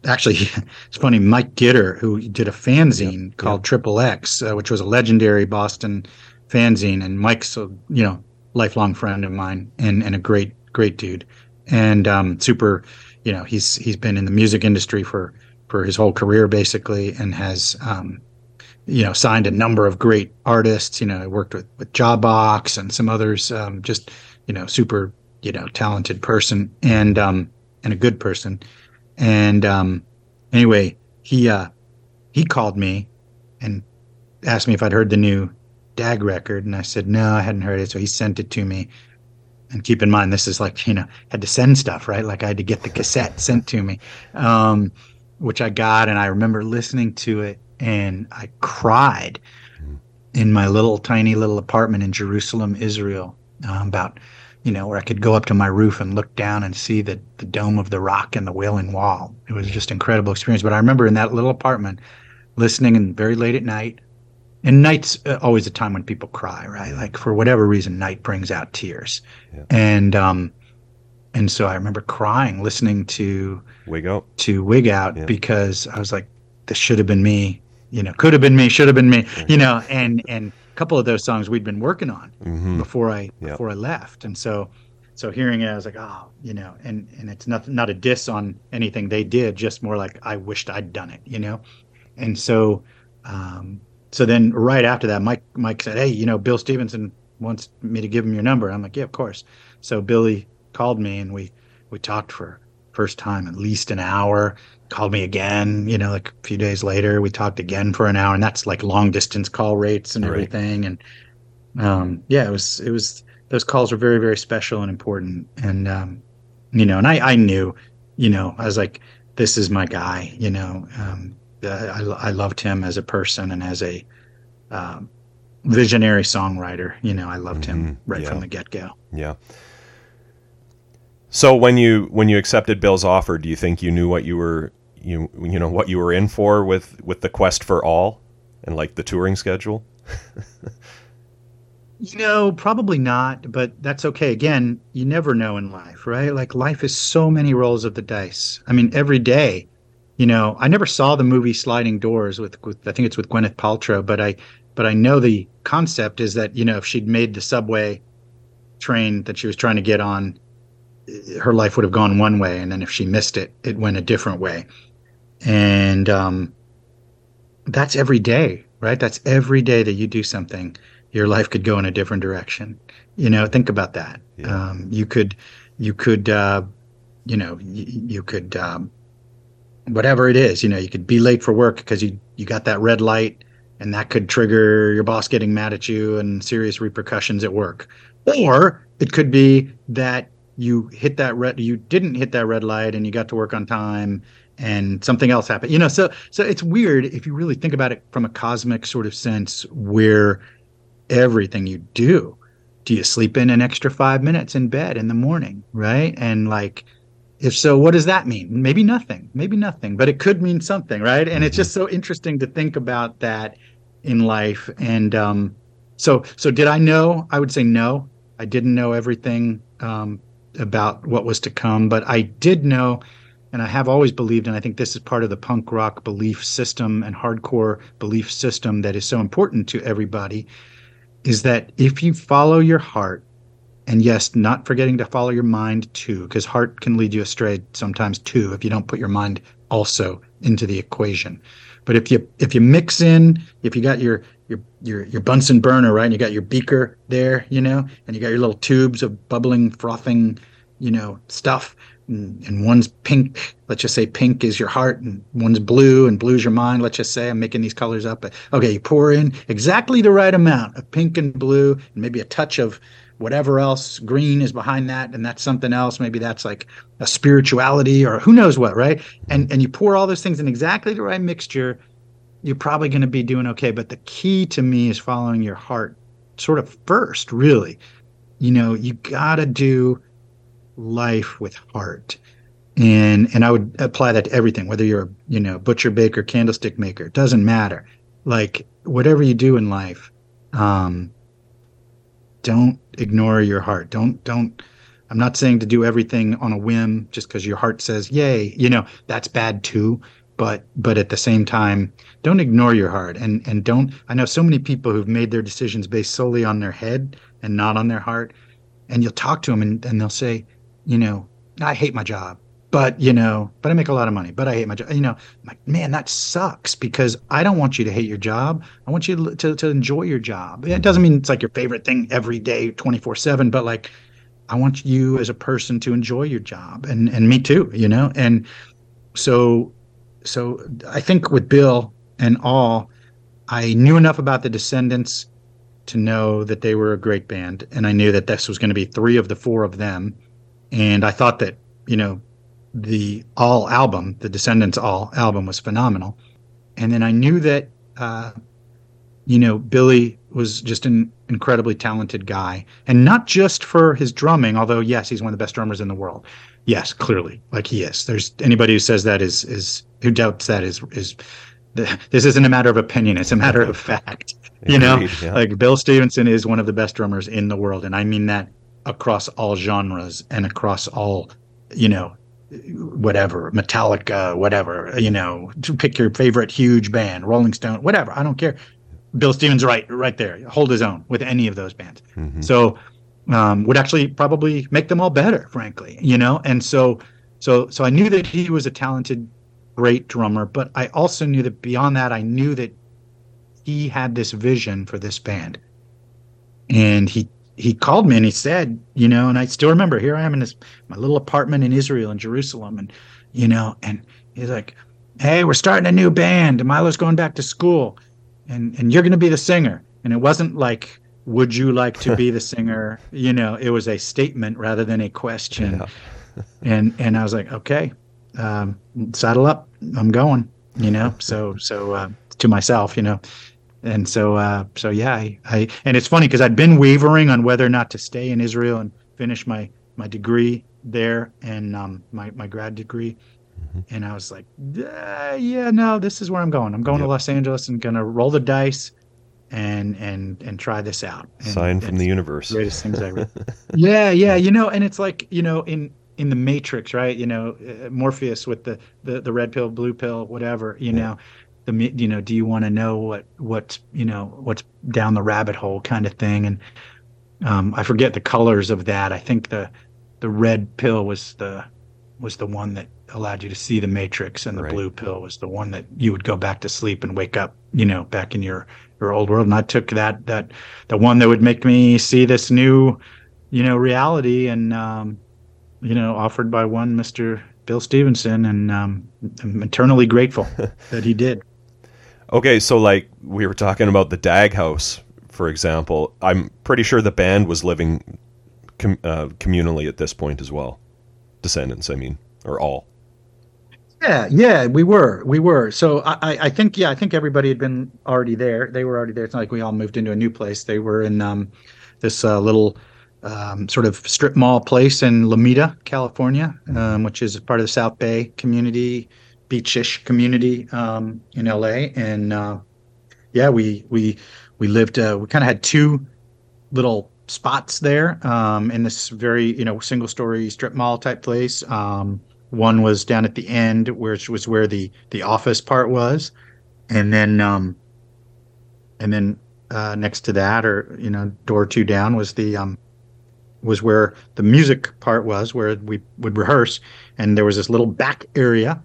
actually it's funny. Mike Gitter, who did a fanzine yep, called Triple yep. X, uh, which was a legendary Boston fanzine, and Mike's a you know lifelong friend of mine and and a great great dude, and um, super. You know, he's he's been in the music industry for for his whole career basically, and has um, you know signed a number of great artists. You know, I worked with with Jawbox and some others. Um, just you know, super you know talented person and um, and a good person. And um, anyway, he uh, he called me and asked me if I'd heard the new Dag record, and I said no, I hadn't heard it. So he sent it to me. And keep in mind, this is like you know had to send stuff, right? Like I had to get the cassette sent to me. Um, which I got, and I remember listening to it, and I cried mm. in my little tiny little apartment in Jerusalem, Israel, um, about you know where I could go up to my roof and look down and see the the dome of the rock and the Wailing Wall. It was just incredible experience. But I remember in that little apartment, listening and very late at night. And night's uh, always a time when people cry, right? Like for whatever reason, night brings out tears. Yeah. And um, and so I remember crying listening to Wig Out to Wig Out yeah. because I was like, this should have been me, you know, could have been me, should have been me, mm-hmm. you know, and and a couple of those songs we'd been working on mm-hmm. before I yep. before I left, and so so hearing it, I was like, oh, you know, and and it's not not a diss on anything they did, just more like I wished I'd done it, you know, and so um, so then right after that, Mike Mike said, hey, you know, Bill Stevenson wants me to give him your number. I'm like, yeah, of course. So Billy called me and we we talked for first time at least an hour called me again you know like a few days later we talked again for an hour and that's like long distance call rates and everything. And um, yeah it was it was those calls were very very special and important. And um, you know and i i knew you know i was like this is my guy you know um, I, I loved him as a person and as a um, visionary songwriter you know i loved mm-hmm. him right yeah. from the get-go. Yeah so when you when you accepted Bill's offer, do you think you knew what you were you you know what you were in for with with the quest for all and like the touring schedule? you know, probably not, but that's okay. Again, you never know in life, right? Like life is so many rolls of the dice. I mean, every day, you know, I never saw the movie Sliding Doors with, with I think it's with Gwyneth Paltrow, but I but I know the concept is that, you know, if she'd made the subway train that she was trying to get on her life would have gone one way, and then if she missed it, it went a different way. And um, that's every day, right? That's every day that you do something, your life could go in a different direction. You know, think about that. Yeah. Um, you could, you could, uh, you know, you, you could, um, whatever it is, you know, you could be late for work because you you got that red light, and that could trigger your boss getting mad at you and serious repercussions at work. Or it could be that you hit that red you didn't hit that red light and you got to work on time and something else happened. You know so so it's weird if you really think about it from a cosmic sort of sense where everything you do do you sleep in an extra 5 minutes in bed in the morning right? And like if so what does that mean? Maybe nothing maybe nothing but it could mean something right? And it's just so interesting to think about that in life. And um so so did i know? I would say no. I didn't know everything um about what was to come. But I did know and I have always believed, and I think this is part of the punk rock belief system and hardcore belief system that is so important to everybody, is that if you follow your heart, and yes, not forgetting to follow your mind too, because heart can lead you astray sometimes too if you don't put your mind also into the equation. But if you if you mix in, if you got your your your your Bunsen burner right, and you got your beaker there, you know, and you got your little tubes of bubbling, frothing, you know, stuff, and, and one's pink. Let's just say pink is your heart, and one's blue, and blue's your mind. Let's just say I'm making these colors up. But okay, you pour in exactly the right amount of pink and blue, and maybe a touch of whatever else green is behind that and that's something else maybe that's like a spirituality or who knows what right and and you pour all those things in exactly the right mixture you're probably going to be doing okay but the key to me is following your heart sort of first really you know you got to do life with heart and and i would apply that to everything whether you're a you know butcher baker candlestick maker it doesn't matter like whatever you do in life um don't ignore your heart. Don't don't I'm not saying to do everything on a whim just because your heart says yay. You know, that's bad too. But but at the same time, don't ignore your heart and and don't I know so many people who've made their decisions based solely on their head and not on their heart. And you'll talk to them and, and they'll say, you know, I hate my job but you know, but I make a lot of money, but I hate my job. You know, I'm like, man, that sucks because I don't want you to hate your job. I want you to, to, to enjoy your job. It doesn't mean it's like your favorite thing every day, 24 seven, but like, I want you as a person to enjoy your job and, and me too, you know? And so, so I think with Bill and all, I knew enough about the Descendents to know that they were a great band. And I knew that this was going to be three of the four of them. And I thought that, you know, the All album, the Descendents All album, was phenomenal. And then I knew that, uh, you know, Billy was just an incredibly talented guy, and not just for his drumming. Although, yes, he's one of the best drummers in the world. Yes, clearly, like he is. There's anybody who says that is is who doubts that is is this isn't a matter of opinion; it's a matter of fact. You know, yeah. like Bill Stevenson is one of the best drummers in the world, and I mean that across all genres and across all you know whatever, Metallica, whatever, you know, to pick your favorite huge band, Rolling Stone, whatever. I don't care. Bill Stevens, right, right there, hold his own with any of those bands. Mm-hmm. So, um, would actually probably make them all better, frankly, you know. And so, so, so I knew that he was a talented, great drummer, but I also knew that beyond that, I knew that he had this vision for this band, and he he called me and he said, you know, and I still remember here I am in this my little apartment in Israel in Jerusalem, and you know, and he's like, "Hey, we're starting a new band. And Milo's going back to school, and and you're going to be the singer." And it wasn't like, "Would you like to be the singer?" You know, it was a statement rather than a question. Yeah. and and I was like, "Okay, um, saddle up. I'm going." You know, so so uh, to myself, you know, and so uh, so yeah, I, I and it's funny because I'd been wavering on whether or not to stay in Israel and finish my my degree there and um, my my grad degree, mm-hmm. and I was like, uh, yeah, no, this is where I'm going. I'm going yep. to Los Angeles and gonna roll the dice. And and and try this out. And, Sign from the universe. Greatest things ever. yeah, yeah, you know, and it's like you know, in in the Matrix, right? You know, uh, Morpheus with the, the the red pill, blue pill, whatever. You yeah. know, the you know do you want to know what what's you know what's down the rabbit hole kind of thing and um, I forget the colors of that I think the the red pill was the was the one that allowed you to see the matrix and the right. blue pill was the one that you would go back to sleep and wake up you know back in your your old world and I took that that the one that would make me see this new you know reality and um, you know offered by one Mr. Bill Stevenson and um, I'm eternally grateful that he did. Okay, so like we were talking about the Dag House, for example. I'm pretty sure the band was living com- uh, communally at this point as well. Descendents, I mean, or all. Yeah, yeah, we were, we were. So I, I think, yeah, I think everybody had been already there. They were already there. It's not like we all moved into a new place. They were in um, this uh, little um, sort of strip mall place in Lomita, California, um, which is part of the South Bay community beachish community um, in LA, and uh, yeah, we we we lived. Uh, we kind of had two little spots there um, in this very you know single story strip mall type place. Um, One was down at the end, which was where the the office part was, and then um, and then uh, next to that, or you know, door two down was the um, was where the music part was, where we would rehearse, and there was this little back area,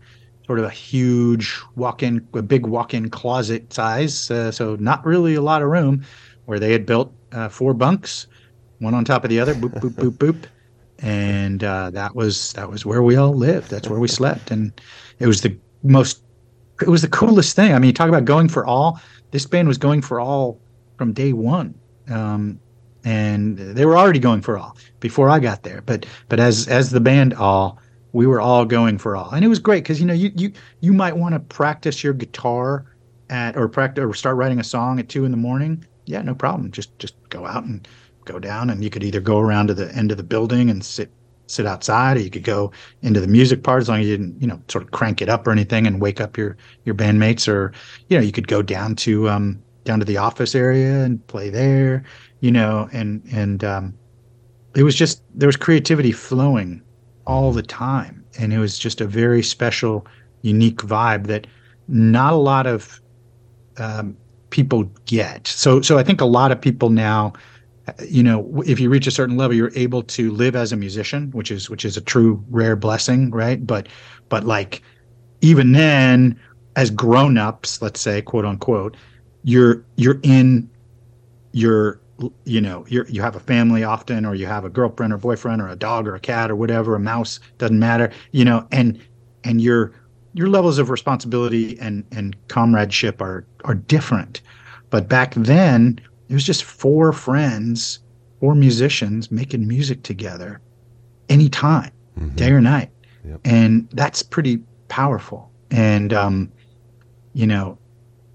sort of a huge walk-in, a big walk-in closet size, uh, so not really a lot of room, where they had built uh, four bunks, one on top of the other, boop boop boop boop, and uh, that was that was where we all lived. That's where we slept, and it was the most, it was the coolest thing. I mean, you talk about going for all. This band was going for all from day one. Um, and they were already going for all before I got there. But but as as the band all, we were all going for all, and it was great because you know you you you might want to practice your guitar at or practice or start writing a song at two in the morning. Yeah, no problem. Just just go out and go down, and you could either go around to the end of the building and sit sit outside, or you could go into the music part as long as you didn't you know sort of crank it up or anything and wake up your your bandmates, or you know you could go down to um down to the office area and play there, you know, and and um, it was just there was creativity flowing all the time, and it was just a very special, unique vibe that not a lot of um, people get. So so I think a lot of people now you know if you reach a certain level you're able to live as a musician which is which is a true rare blessing right but but like even then as grown-ups let's say quote unquote you're you're in your you know you you have a family often or you have a girlfriend or boyfriend or a dog or a cat or whatever a mouse doesn't matter you know and and your your levels of responsibility and and comradeship are are different but back then it was just four friends four musicians making music together anytime mm-hmm. day or night yep. and that's pretty powerful and um you know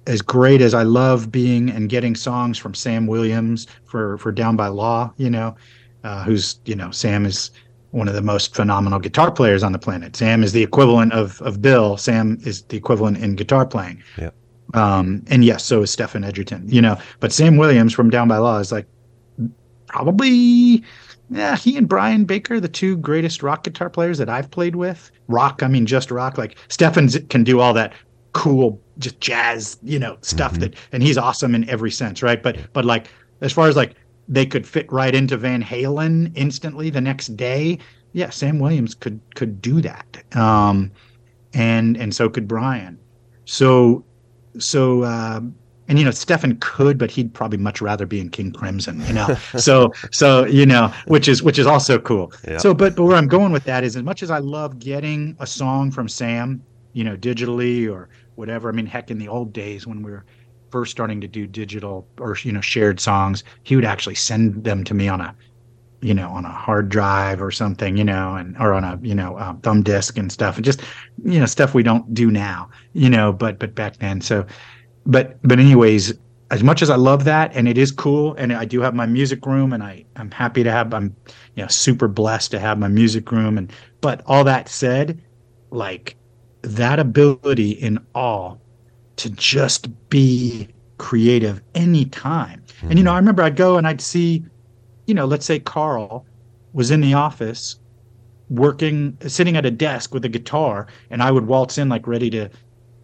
as great as I love being and getting songs from Sam Williams for for Down by Law, you know, uh, who's you know Sam is one of the most phenomenal guitar players on the planet. Sam is the equivalent of of Bill. Sam is the equivalent in guitar playing. Yeah. Um, and yes, so is Stephen Egerton. You know, but Sam Williams from Down by Law is like probably yeah, he and Brian Baker, the two greatest rock guitar players that I've played with. Rock, I mean, just rock. Like Stephen can do all that cool just jazz you know stuff mm-hmm. that and he's awesome in every sense right but but like as far as like they could fit right into van halen instantly the next day yeah sam williams could could do that um and and so could brian so so um and you know Stefan could, but he'd probably much rather be in King Crimson, you know. so so you know, which is which is also cool. Yeah. So but but where I'm going with that is, as much as I love getting a song from Sam, you know, digitally or whatever. I mean, heck, in the old days when we were first starting to do digital or you know shared songs, he would actually send them to me on a you know on a hard drive or something you know and or on a you know um, thumb disk and stuff. And just you know stuff we don't do now you know but but back then. So but but anyways as much as i love that and it is cool and i do have my music room and i i'm happy to have i'm you know super blessed to have my music room. And but all that said like that ability in all to just be creative anytime. Mm-hmm. And you know, I remember I'd go and I'd see, you know, let's say Karl was in the office working sitting at a desk with a guitar and I would waltz in like ready to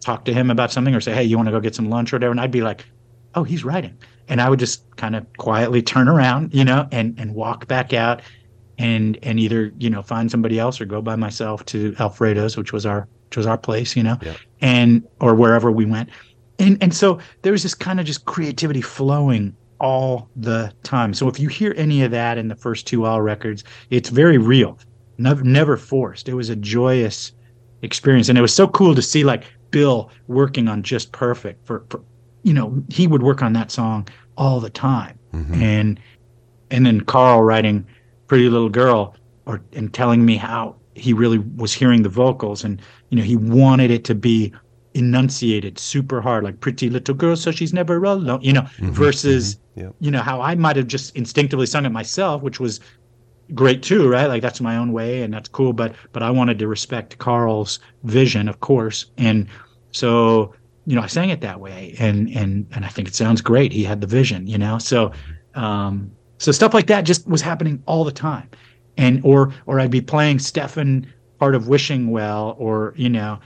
talk to him about something or say, "Hey, you want to go get some lunch or whatever?" and I'd be like, "Oh, he's writing." And I would just kind of quietly turn around, you know, and and walk back out and and either, you know, find somebody else or go by myself to Alfredo's, which was our which was our place, you know, yeah. and or wherever we went. And and so there was this kind of just creativity flowing all the time. So if you hear any of that in the first two All records, it's very real, never, never forced. It was a joyous experience, and it was so cool to see like Bill working on Just Perfect for, for you know he would work on that song all the time, mm-hmm. and and then Karl writing Pretty Little Girl or and telling me how he really was hearing the vocals and you know he wanted it to be enunciated super hard like pretty little girl so she's never alone you know mm-hmm, versus mm-hmm, you know how i might have just instinctively sung it myself which was great too right? Like that's my own way and that's cool but but i wanted to respect karl's vision of course. And so you know i sang it that way and and and i think it sounds great. He had the vision you know? So um so stuff like that just was happening all the time and or or I'd be playing Stefan part of wishing well or you know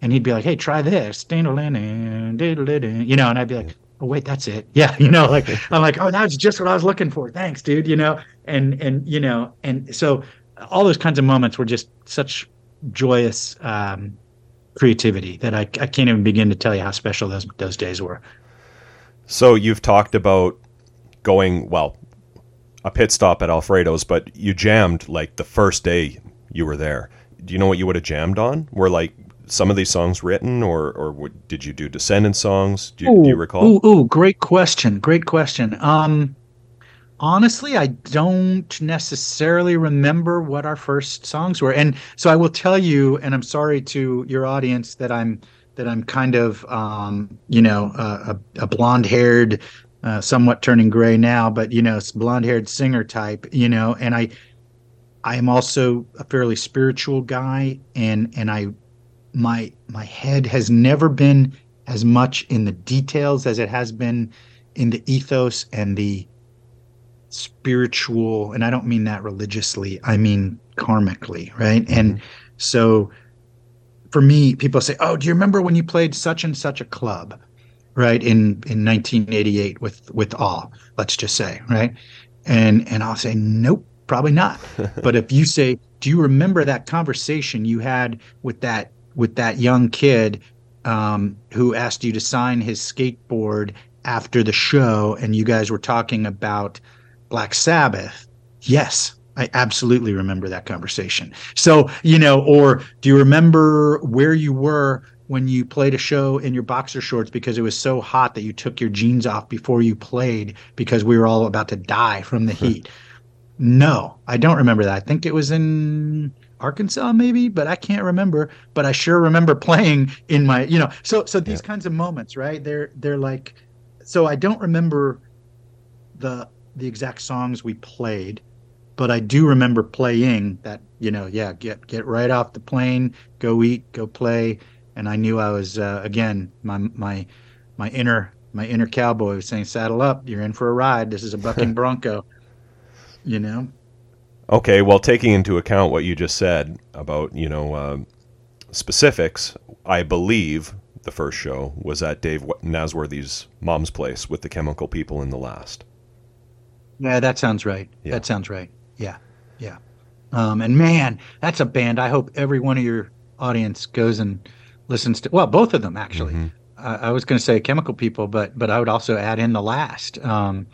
and he'd be like hey try this. You know and i'd be like oh wait that's it. Yeah you know like i'm like oh that's just what i was looking for. Thanks dude you know and and you know and so all those kinds of moments were just such joyous um, creativity that I, I can't even begin to tell you how special those those days were. So you've talked about going well a pit stop at alfredo's but you jammed like the first day you were there do you know what you would have jammed on were like some of these songs written, or or did you do Descendent songs? Do you, ooh, do you recall? Ooh, ooh, great question, great question. Um, honestly, I don't necessarily remember what our first songs were, and so I will tell you, and I'm sorry to your audience that I'm that I'm kind of um, you know a, a blonde haired. Uh, somewhat turning gray now, but you know, blonde haired singer type, you know, and I, I am also a fairly spiritual guy, and and I my my head has never been as much in the details as it has been in the ethos and the spiritual and i don't mean that religiously i mean karmically right mm-hmm. and so for me people say oh do you remember when you played such and such a club right in in 1988 with with all let's just say right and and i'll say nope probably not but if you say do you remember that conversation you had with that with that young kid um, who asked you to sign his skateboard after the show, and you guys were talking about Black Sabbath. Yes, I absolutely remember that conversation. So, you know, or do you remember where you were when you played a show in your boxer shorts because it was so hot that you took your jeans off before you played because we were all about to die from the heat? no, I don't remember that. I think it was in Arkansas maybe, but I can't remember. But I sure remember playing in my, you know, so so these yeah. kinds of moments, right? They're they're like, so I don't remember the the exact songs we played, but I do remember playing that. You know, yeah, get get right off the plane, go eat, go play, and I knew I was uh, again my my my inner my inner cowboy was saying, "Saddle up, you're in for a ride. This is a bucking bronco." you know Okay, well, taking into account what you just said about you know uh, specifics, I believe the first show was at Dave Nasworthy's mom's place with the Chemical People in the last. Yeah, that sounds right. Yeah. That sounds right. Yeah, yeah. Um, and man, that's a band. I hope every one of your audience goes and listens to. Well, both of them actually. Mm-hmm. Uh, I was going to say Chemical People, but but I would also add in the last. Um,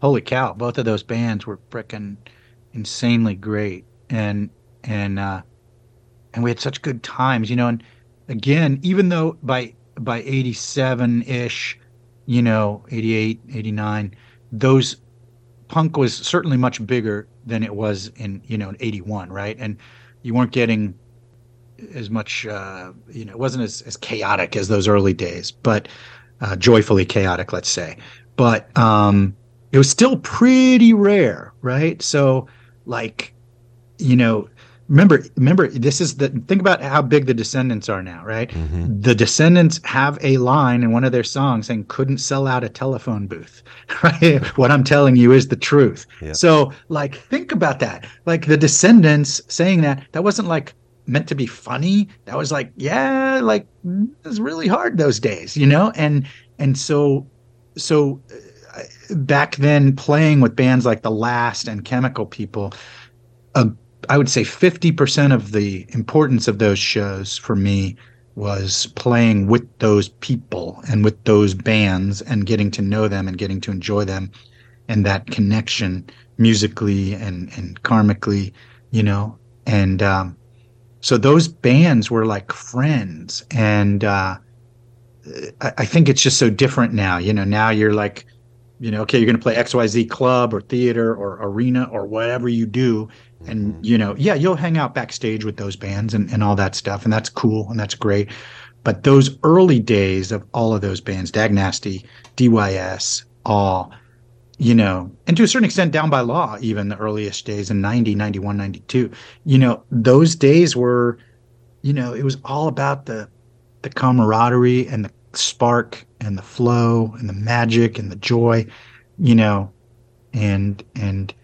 holy cow! Both of those bands were freaking insanely great and and uh and we had such good times you know and again even though by by 87 ish you know 88 89 those punk was certainly much bigger than it was in you know in 81 right and you weren't getting as much uh you know it wasn't as, as chaotic as those early days but uh joyfully chaotic let's say. But um it was still pretty rare right? So like you know remember remember this is the think about how big the descendents are now right? Mm-hmm. the descendents have a line in one of their songs saying couldn't sell out a telephone booth. Right? What i'm telling you is the truth. Yeah. so like think about that. Like the descendents saying that that wasn't like meant to be funny that was like yeah like it was really hard those days you know and and so so back then playing with bands like The Last and Chemical People, uh, I would say 50% of the importance of those shows for me was playing with those people and with those bands and getting to know them and getting to enjoy them and that connection musically and, and karmically, you know. And um, so those bands were like friends. And uh, I, I think it's just so different now. You know, now you're like, you know, okay, you're going to play XYZ club or theater or arena or whatever you do. And, mm-hmm. you know, yeah, you'll hang out backstage with those bands and, and all that stuff. And that's cool and that's great. But those early days of all of those bands, Dag Nasty, DYS, all, you know, and to a certain extent, Down by Law, even the earliest days in 90, 91, 92, you know, those days were, you know, it was all about the, the camaraderie and the spark and the flow and the magic and the joy, you know, and and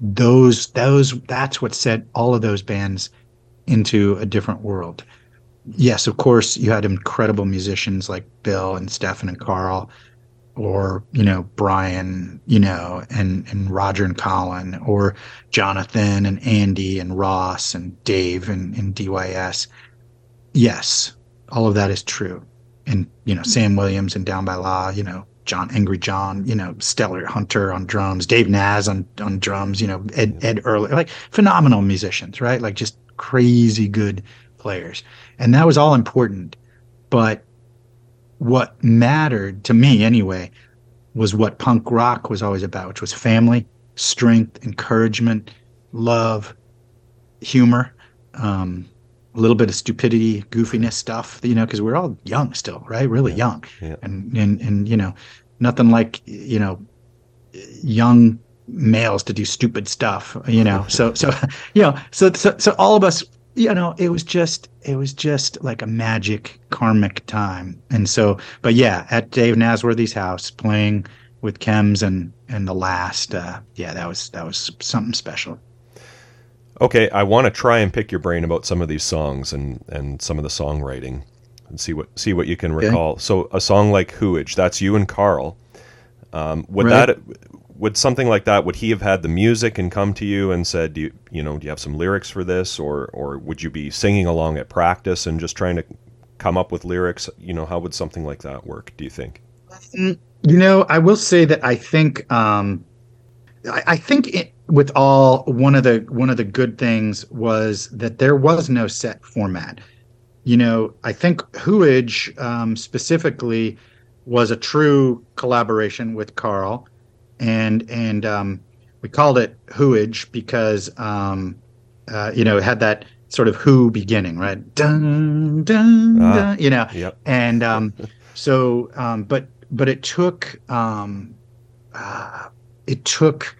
those those that's what set all of those bands into a different world. Yes, of course, you had incredible musicians like Bill and Stefan and Karl, or you know Brian, you know, and and Roger and Colin, or Jonathan and Andy and Ross and Dave and, and DYS. Yes, all of that is true, and you know Sam Williams and Down by Law, you know John Angry John, you know Stellar Hunter on drums, Dave Naz on on drums, you know Ed Ed Urlik, like phenomenal musicians, right? Like just crazy good players, and that was all important, but what mattered to me anyway was what punk rock was always about, which was family, strength, encouragement, love, humor, um, a little bit of stupidity, goofiness stuff, you know, because we're all young still, right? Really Yeah. young. Yeah. And, and, and, you know, nothing like, you know, young males to do stupid stuff, you know? So, so, you know, so, so, so all of us, you know, it was just, it was just like a magic karmic time. And so, but yeah, at Dave Nasworthy's house playing with Chems and, and the last, uh, yeah, that was, that was something special. Okay, I want to try and pick your brain about some of these songs and and some of the songwriting and see what see what you can Okay. recall. So a song like Hooidge, that's you and Karl. Um, would Right. that would something like that would he have had the music and come to you and said, do you you know, do you have some lyrics for this or or would you be singing along at practice and just trying to come up with lyrics? You know, how would something like that work, do you think? You know, I will say that I think um, I, I think it, with all one of the one of the good things was that there was no set format. You know, I think Hooidge um, specifically was a true collaboration with Karl, and and um, we called it Hooidge because um, uh, you know it had that sort of Who beginning, right? Dun dun Ah. dun. You know, Yep. and um, so um, but but it took um, uh, it took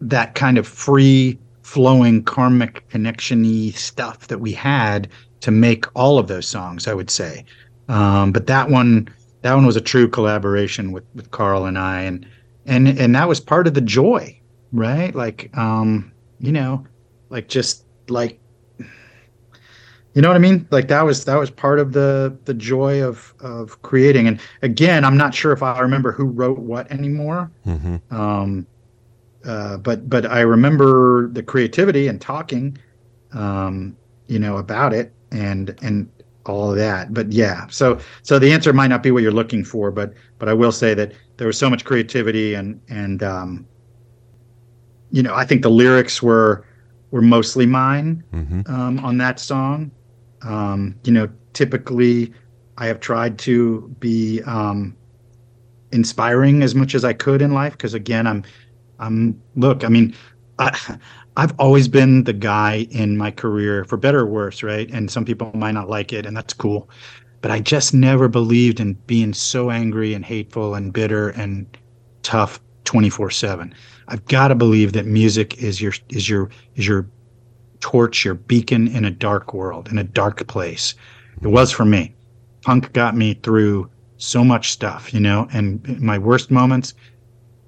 that kind of free flowing karmic connection-y stuff that we had to make all of those songs i would say um, but that one that one was a true collaboration with with karl and i and and and that was part of the joy right like um you know like just like you know what I mean? Like that was that was part of the the joy of of creating. And again, I'm not sure if I remember who wrote what anymore. hmm Um, uh, but but I remember the creativity and talking, um, you know, about it and and all of that. But yeah, so so the answer might not be what you're looking for, but but I will say that there was so much creativity and and um, you know, I think the lyrics were were mostly mine hmm um, on that song. Um, you know, typically I have tried to be um, inspiring as much as I could in life because again, I'm, I'm. Look, I mean, I, I've always been the guy in my career, for better or worse, right? And some people might not like it, and that's cool. But I just never believed in being so angry and hateful and bitter and tough 24 seven. I've got to believe that music is your is your is your torch, your beacon in a dark world, in a dark place. It was for me. Punk got me through so much stuff, you know, and my worst moments,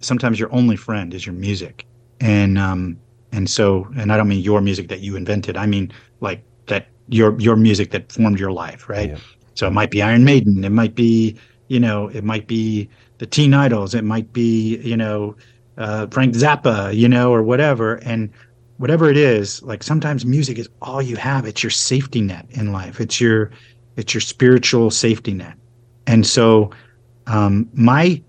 sometimes your only friend is your music. And um and so and I don't mean your music that you invented. I mean like that your your music that formed your life, right? Yeah. So it might be Iron Maiden, it might be, you know, it might be the Teen Idols, it might be, you know, uh, Frank Zappa, you know, or whatever. And whatever it is, like sometimes music is all you have. It's your safety net in life. It's your it's your spiritual safety net. And so um, my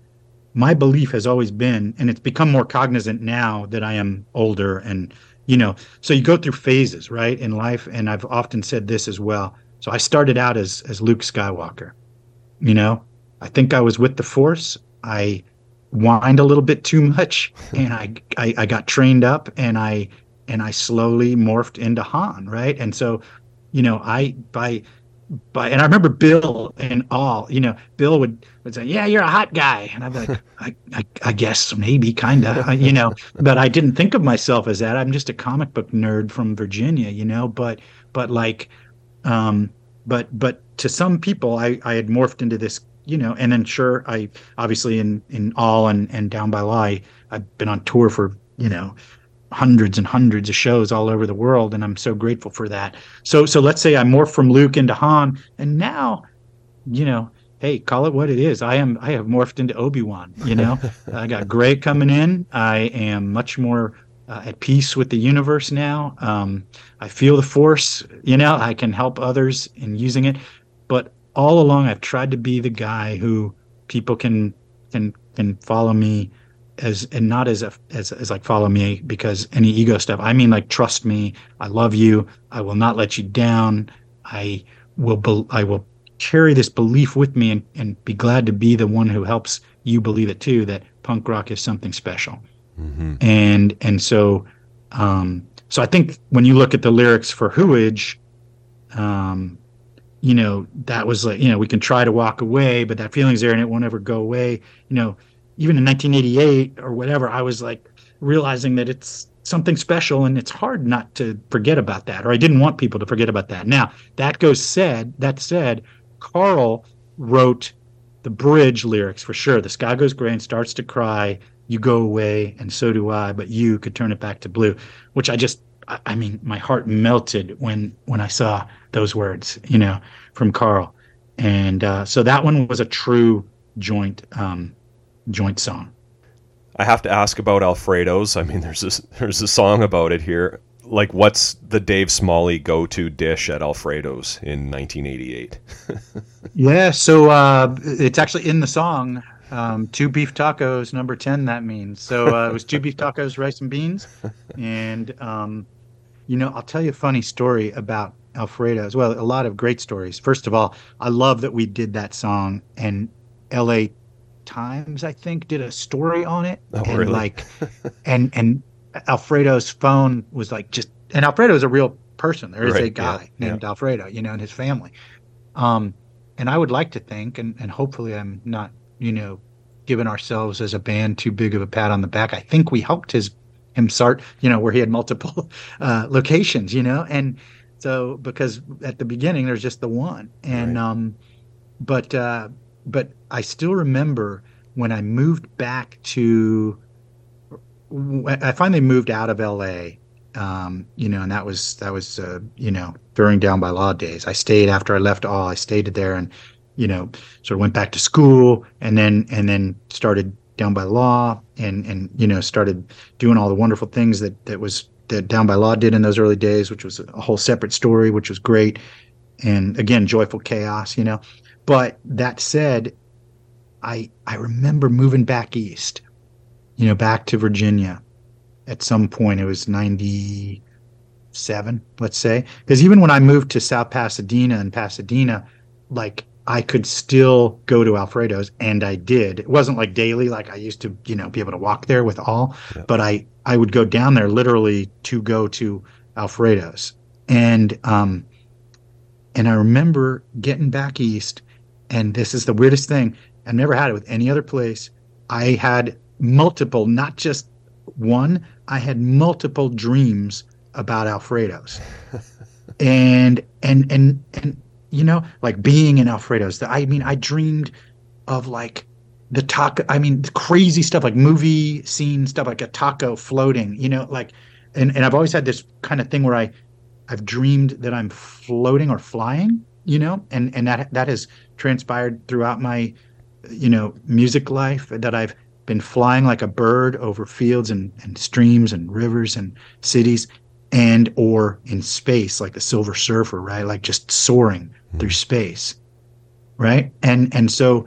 my belief has always been, and it's become more cognizant now that I am older and you know, so you go through phases, right, in life. And I've often said this as well. So I started out as as Luke Skywalker. You know, I think I was with the Force. I whined a little bit too much, and I, I I got trained up, and I and I slowly morphed into Han, right? And so, you know, I by by and I remember Bill and all, you know, Bill would, would say, Yeah, you're a hot guy. And I'd be like, I, I, I guess maybe kinda, you know, but I didn't think of myself as that. I'm just a comic book nerd from Virginia, you know, but but like um but but to some people I, I had morphed into this, you know, and then sure I obviously in in all and, and down by law I, I've been on tour for, you know, hundreds and hundreds of shows all over the world, and I'm so grateful for that. So so let's say I morph from Luke into Han, and now, you know, hey, call it what it is. I am I have morphed into Obi Wan. You know, I got Gray coming in. I am much more uh, at peace with the universe now. Um, I feel the Force. You know, I can help others in using it. But all along, I've tried to be the guy who people can can can follow me as and not as a as, as like follow me because any ego stuff. I mean like trust me. I love you. I will not let you down. I will be, I will carry this belief with me and, and be glad to be the one who helps you believe it too that punk rock is something special. Mm-hmm. And and so um so I think when you look at the lyrics for Hooidge, um, you know, that was like, you know, we can try to walk away, but that feeling's there and it won't ever go away. You know, even in 1988 or whatever, I was like realizing that it's something special and it's hard not to forget about that. Or I didn't want people to forget about that. Now, that goes said, that said, Karl wrote the bridge lyrics for sure. The sky goes gray and starts to cry. You go away, and so do I. But you could turn it back to blue, which I just, I mean, my heart melted when when I saw those words, you know, from Karl. And uh, so that one was a true joint um, joint song. I have to ask about Alfredo's. I mean, there's this, there's a song about it here. Like, what's the Dave Smalley go-to dish at Alfredo's in 1988? yeah, so uh, it's actually in the song. Um, two beef tacos, number ten. That means so. Uh, it was two beef tacos, rice and beans, and um, you know, I'll tell you a funny story about Alfredo's. Well, a lot of great stories. First of all, I love that we did that song, and L.A. Times, I think, did a story on it. Oh, and really? like and and Alfredo's phone was like just and Alfredo is a real person. There is Right, a guy yeah, named Alfredo, you know, and his family. Um and I would like to think and, and hopefully I'm not, you know, giving ourselves as a band too big of a pat on the back. I think we helped his him start, you know, where he had multiple uh locations, you know, and so because at the beginning there's just the one. And Right. um but uh but I still remember when I moved back to. I finally moved out of LA, um, you know, and that was that was uh, you know during Down by Law days. I stayed after I left all. I stayed there and you know sort of went back to school and then and then started Down by Law and and you know started doing all the wonderful things that that was that Down by Law did in those early days, which was a whole separate story, which was great. And again, joyful chaos, you know. But that said, I I remember moving back east, you know, back to Virginia. At some point, it was ninety seven, let's say, because even when I moved to South Pasadena and Pasadena, like I could still go to Alfredo's, and I did. It wasn't like daily, like I used to, you know, be able to walk there with all, Yeah. but I I would go down there literally to go to Alfredo's, and um, and I remember getting back east, and this is the weirdest thing. I've never had it with any other place. I had multiple, not just one. I had multiple dreams about Alfredo's, and and and and you know, like being in Alfredo's. I mean, I dreamed of like the taco. I mean, the crazy stuff like movie scene stuff, like a taco floating. You know, like, and and I've always had this kind of thing where I, I've dreamed that I'm floating or flying. You know, and and that that has transpired throughout my, you know, music life. That I've been flying like a bird over fields and, and streams and rivers and cities and or in space like the silver surfer right like just soaring hmm. through space right and and so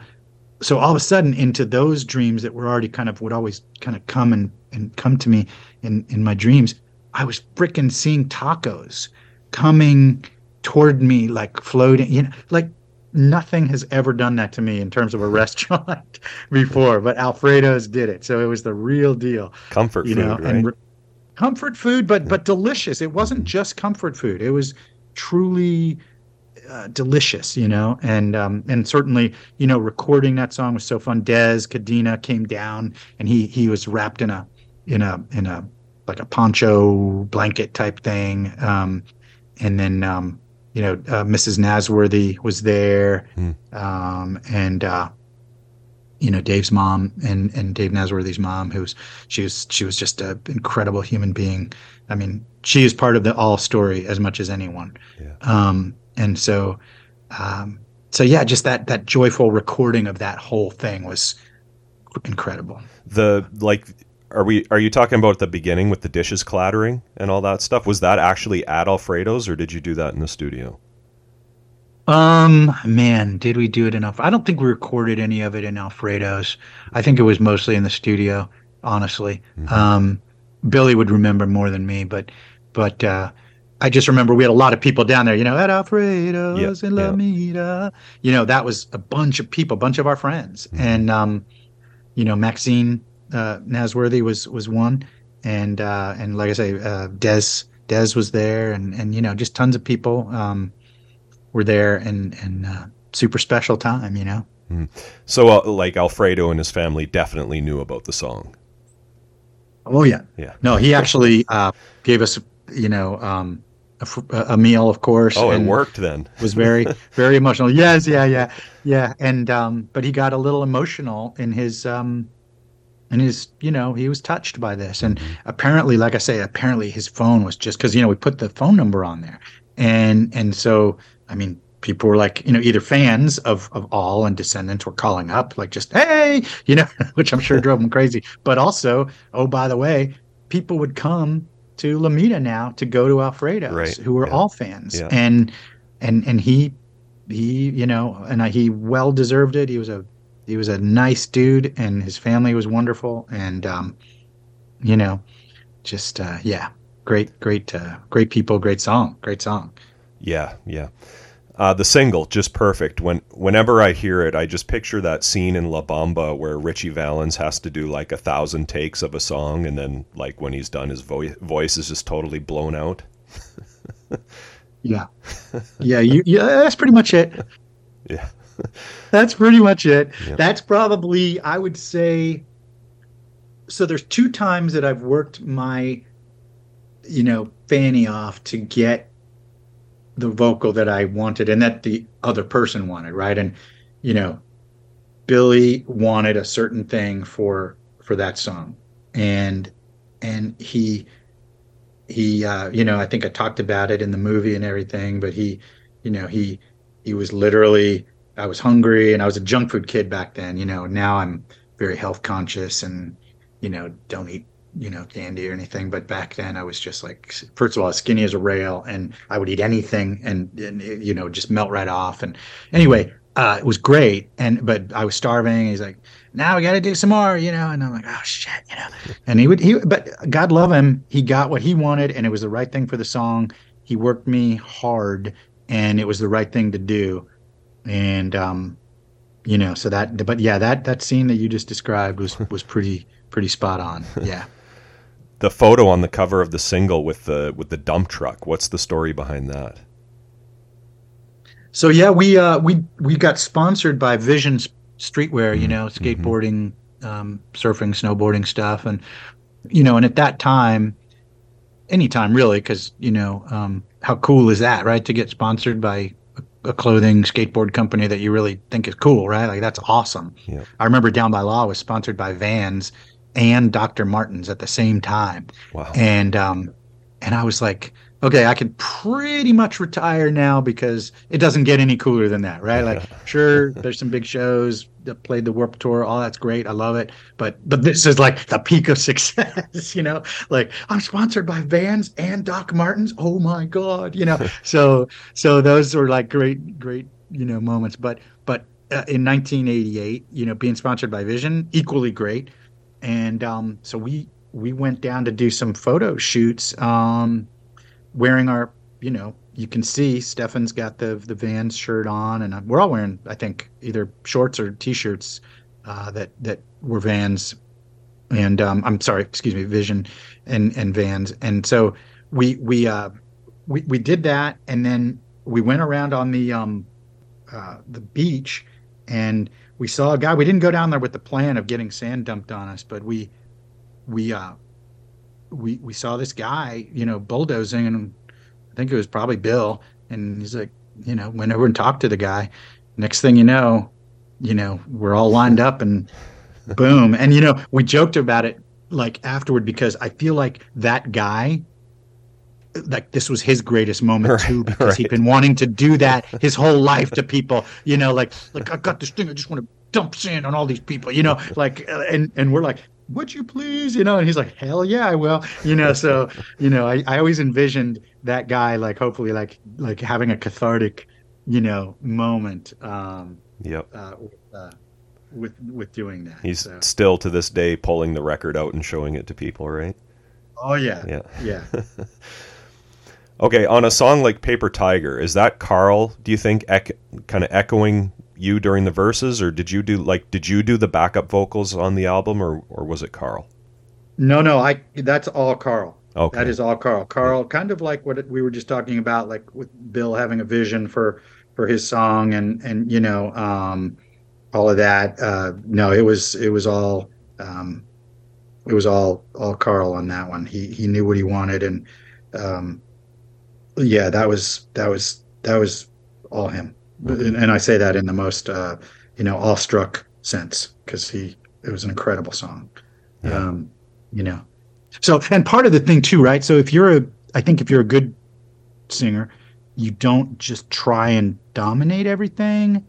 so all of a sudden into those dreams that were already kind of would always kind of come and and come to me in in my dreams i was freaking seeing tacos coming toward me like floating you know like nothing has ever done that to me in terms of a restaurant before but alfredo's did it so it was the real deal Comfort you food, know, right? and re- comfort food, but but delicious. It wasn't just comfort food; it was truly uh, delicious, you know. And um, and certainly, you know, recording that song was so fun. Des Cadena came down, and he he was wrapped in a in a in a like a poncho blanket type thing. Um, and then um, you know, uh, Mrs. Nasworthy was there, Hmm. um, and uh, you know Dave's mom and and Dave Nasworthy's mom, who's she was she was just an incredible human being. I mean, she is part of the all story as much as anyone. Yeah. Um, and so, um, so yeah, just that that joyful recording of that whole thing was incredible. The like are we are you talking about the beginning with the dishes clattering and all that stuff? Was that actually at Alfredo's or did you do that in the studio? Um, man, did we do it enough? I don't think we recorded any of it in Alfredo's. I think it was mostly in the studio, honestly. Mm-hmm. Um, Billy would remember more than me, but but uh, I just remember we had a lot of people down there, you know, at Alfredo's in Lomita. You know, that was a bunch of people, a bunch of our friends. Mm-hmm. And um, you know, Maxine uh, Nasworthy was was one, and uh, and like I say, uh, Des Des was there, and and you know, just tons of people um, were there, and and uh, super special time, you know. Mm. So, uh, like Alfredo and his family definitely knew about the song. Oh yeah, yeah. No, he actually uh, gave us, you know, um, a, a, meal, of course. Oh, it worked then. was very, very emotional. Yes, yeah, yeah, yeah. And um, but he got a little emotional in his um, and his you know he was touched by this and apparently like i say apparently his phone was just because you know we put the phone number on there and and so i mean people were like you know either fans of of all and descendents were calling up like just hey you know which i'm sure drove them crazy but also oh by the way people would come to lomita now to go to Alfredo's right. who were yeah. all fans yeah. and and and he he you know and he well deserved it he was a he was a nice dude, and his family was wonderful, and um, you know, just uh, yeah, great, great, uh, great people, great song, great song. Yeah, yeah. Uh, the single just perfect. When whenever I hear it, I just picture that scene in La Bamba where Ritchie Valens has to do like a thousand takes of a song, and then like when he's done, his vo- voice is just totally blown out. yeah, yeah, you, yeah. That's pretty much it. Yeah. That's pretty much it. Yep. That's probably, I would say. So there's two times that I've worked my, you know, fanny off to get the vocal that I wanted and that the other person wanted, right? And, you know, Billy wanted a certain thing for for that song, and and he he uh, you know I think I talked about it in the movie and everything, but he you know he he was literally I was hungry and I was a junk food kid back then. You know, now I'm very health conscious and you know don't eat you know candy or anything. But back then I was just like, first of all, skinny as a rail, and I would eat anything and, and you know just melt right off. And anyway, uh, it was great. And but I was starving. He's like, now we got to do some more, you know. And I'm like, oh shit, you know. And he would he, but God love him, he got what he wanted, and it was the right thing for the song. He worked me hard, and it was the right thing to do and um, you know, so that. But yeah, that that scene that you just described was was pretty pretty spot on. Yeah. the photo on the cover of the single with the with the dump truck. What's the story behind that? So yeah, we uh, we we got sponsored by Vision Streetwear. Mm-hmm. You know, skateboarding, mm-hmm. um, surfing, snowboarding stuff, and you know, and at that time, anytime really, because you know, um, how cool is that, right? To get sponsored by a clothing skateboard company that you really think is cool, right? Like that's awesome. Yeah. I remember Down by Law was sponsored by Vans and Dr. Martens at the same time. Wow. And um and I was like, okay, I can pretty much retire now because it doesn't get any cooler than that, right? Like, sure, there's some big shows played the Warped Tour, all that's great, I love it, but but this is like the peak of success, you know? Like, I'm sponsored by Vans and Doc Martens. Oh my god, you know? so so those were like great great you know moments, but but uh, in 1988, you know, being sponsored by Vision, equally great, and um, so we we went down to do some photo shoots. Um, wearing our, you know, you can see Stefan's got the the Vans shirt on, and we're all wearing, I think, either shorts or t-shirts uh, that that were Vans, and um, I'm sorry, excuse me, Vision and and Vans, and so we we uh, we we did that, and then we went around on the um, uh, the beach, and we saw a guy. We didn't go down there with the plan of getting sand dumped on us, but we we uh, we we saw this guy, you know, bulldozing, and think it was probably Bill, and he's like, you know, went over and talked to the guy. Next thing you know, you know, we're all lined up and boom. And you know, we joked about it like afterward because I feel like that guy like this was his greatest moment Right, too because right. he'd been wanting to do that his whole life to people you know like like i got this thing i just want to dump sand on all these people you know like uh, and and we're like would you please you know and he's like hell yeah i will you know so you know i, I always envisioned that guy like hopefully like like having a cathartic you know moment um Yep. uh, with, uh, with with doing that He's so. still to this day pulling the record out and showing it to people, right? oh yeah Yeah. yeah Okay, on a song like Paper Tiger, is that Karl, do you think, ec- kind of echoing you during the verses or did you do like did you do the backup vocals on the album or or was it Karl? No, no, I that's all Karl. Okay. That is all Karl. Karl, kind of like what we were just talking about, like with Bill having a vision for for his song and and you know um, all of that. Uh, no, it was it was all um, it was all all Karl on that one. He he knew what he wanted and um, yeah, that was that was that was all him. And, and I say that in the most uh, you know awestruck sense because he it was an incredible song. Yeah. Um, you know, so and part of the thing too, right? So if you're a, I think if you're a good singer, you don't just try and dominate everything.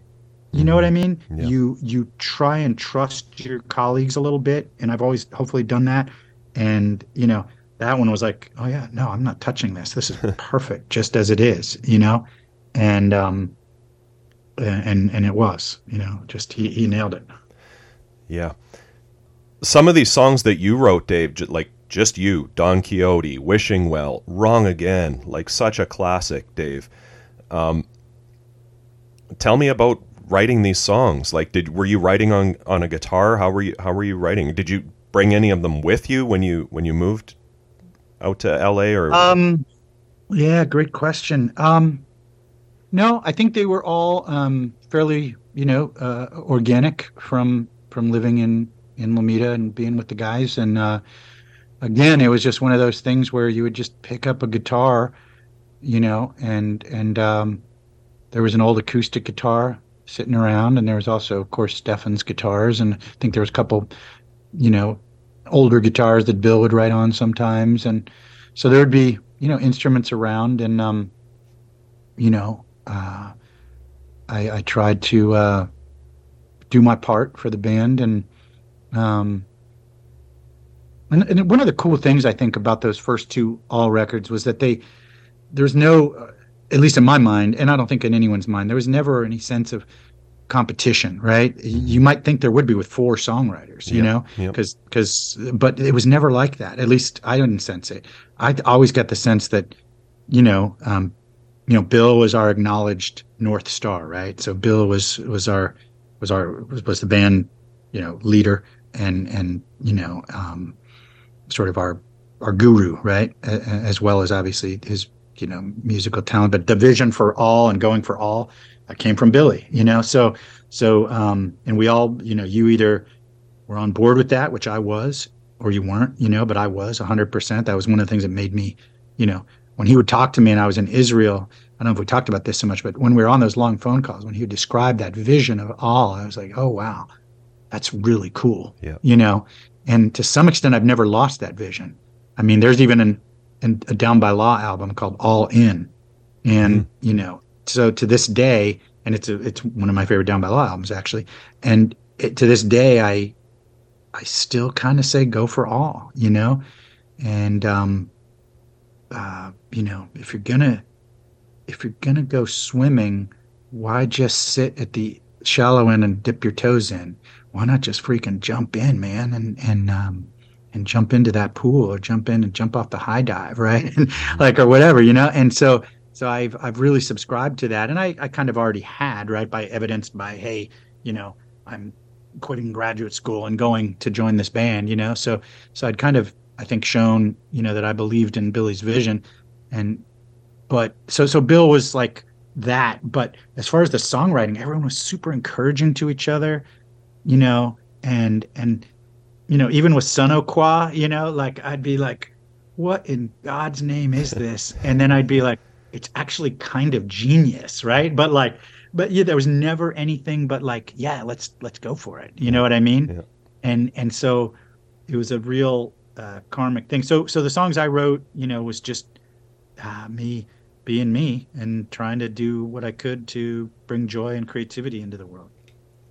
You know what I mean? Yeah. You you try and trust your colleagues a little bit, and I've always hopefully done that. And you know that one was like, oh yeah, no, I'm not touching this. This is perfect, just as it is. You know, and um, and and it was, you know, just he he nailed it. Yeah. Some of these songs that you wrote, Dave, like just you, Don Quixote, Wishing Well, Wrong Again, like such a classic, Dave. Um, tell me about writing these songs. Like, did were you writing on on a guitar? How were you How were you writing? Did you bring any of them with you when you when you moved out to L.A. or? Um, yeah, great question. Um, no, I think they were all um, fairly, you know, uh, organic from from living in in Lomita and being with the guys. And uh, again, it was just one of those things where you would just pick up a guitar, you know, and and um, there was an old acoustic guitar sitting around, and there was also, of course, Stefan's guitars, and I think there was a couple, you know, older guitars that Bill would write on sometimes, and so there would be you know instruments around, and um, you know, uh, I, I tried to uh, do my part for the band, and um, and, and one of the cool things I think about those first two all records was that they there's no uh, at least in my mind and I don't think in anyone's mind there was never any sense of competition right? You might think there would be with four songwriters you Yep, know? yep. because because but it was never like that at least I didn't sense it. I always got the sense that you know um, you know Bill was our acknowledged north star right? So Bill was was our was our was, the band you know leader and and you know um, sort of our our guru right? As well as obviously his you know musical talent but the vision for all and going for all uh, came from Billy you know? So so um and we all you know you either were on board with that which I was or you weren't you know but I was 100% that was one of the things that made me you know when he would talk to me and I was in Israel I don't know if we talked about this so much but when we were on those long phone calls when he would describe that vision of all I was like oh wow that's really cool Yeah. you know? And to some extent i've never lost that vision. I mean there's even an, an a down by law album called all in and you know so to this day and it's a, it's one of my favorite down by law albums actually and it, to this day i i still kind of say go for all you know? And um uh you know if you're gonna if you're gonna go swimming why just sit at the shallow end and dip your toes in why not just freaking jump in, man, and and um, and jump into that pool or jump in and jump off the high dive, right? Like or whatever, you know. And so so I've I've really subscribed to that, and I I kind of already had right by evidenced by hey, you know, I'm quitting graduate school and going to join this band, you know. So so I'd kind of I think shown you know that I believed in Billy's vision, and but so so Bill was like that, but as far as the songwriting, everyone was super encouraging to each other you know, and and you know, even with Sonnequa, you know, like I'd be like, what in God's name is this? And then I'd be like, it's actually kind of genius, right? But like, but yeah, there was never anything but like, yeah, let's let's go for it. You know what I mean? Yeah. And and so it was a real uh, karmic thing. So so the songs I wrote, you know, was just uh, me being me and trying to do what I could to bring joy and creativity into the world.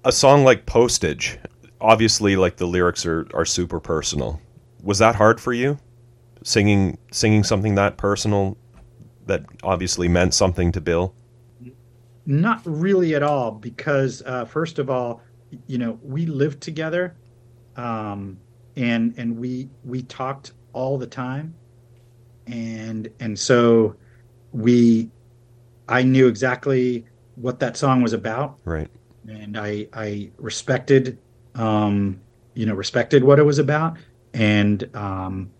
A song like Postage, obviously, like the lyrics are are super personal. Was that hard for you? Singing singing something that personal that obviously meant something to Bill. Not really at all, because uh, first of all, you know, we lived together, um, and and we we talked all the time, and and so we, I knew exactly what that song was about, Right. and I I respected, um, you know, respected what it was about, and um,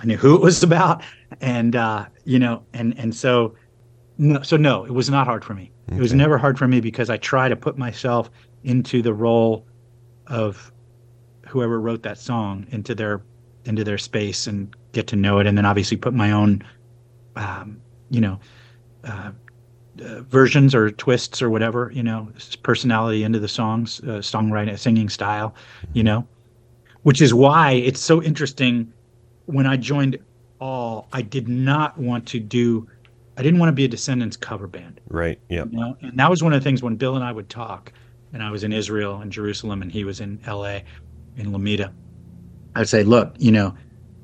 I knew who it was about, and uh, you know, and and so, no, so no, it was not hard for me. It was never hard for me because I try to put myself into the role of whoever wrote that song into their into their space and get to know it, and then obviously put my own, um, you know, uh, uh, versions or twists or whatever, you know, personality into the songs, uh, songwriting, singing style, you know, which is why it's so interesting. When I joined All, I did not want to do, I didn't want to be a Descendents cover band. Right. Yep. You know? And that was one of the things when Bill and I would talk, and I was in Israel and Jerusalem, and he was in L.A. in Lomita. I'd say, look, you know,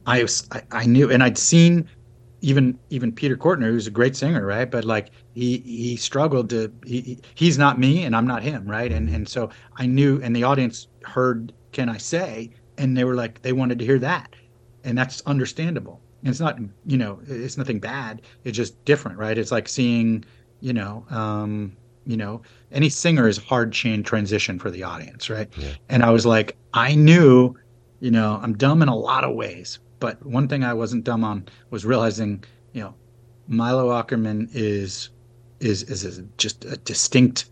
I was, I, I knew, and I'd seen even even Peter Cortner, who's a great singer, right? But like he he struggled to he he- he's not me and I'm not him, right? And and so I knew, and the audience heard, can I say? And they were like, they wanted to hear that, and that's understandable. And it's not, you know, it's nothing bad. It's just different, right? It's like seeing, you know, um, you know, any singer is hard chain transition for the audience, right? Yeah. And I was like, I knew, you know, I'm dumb in a lot of ways, but one thing I wasn't dumb on was realizing, you know, Milo Aukerman is is is, is just a distinct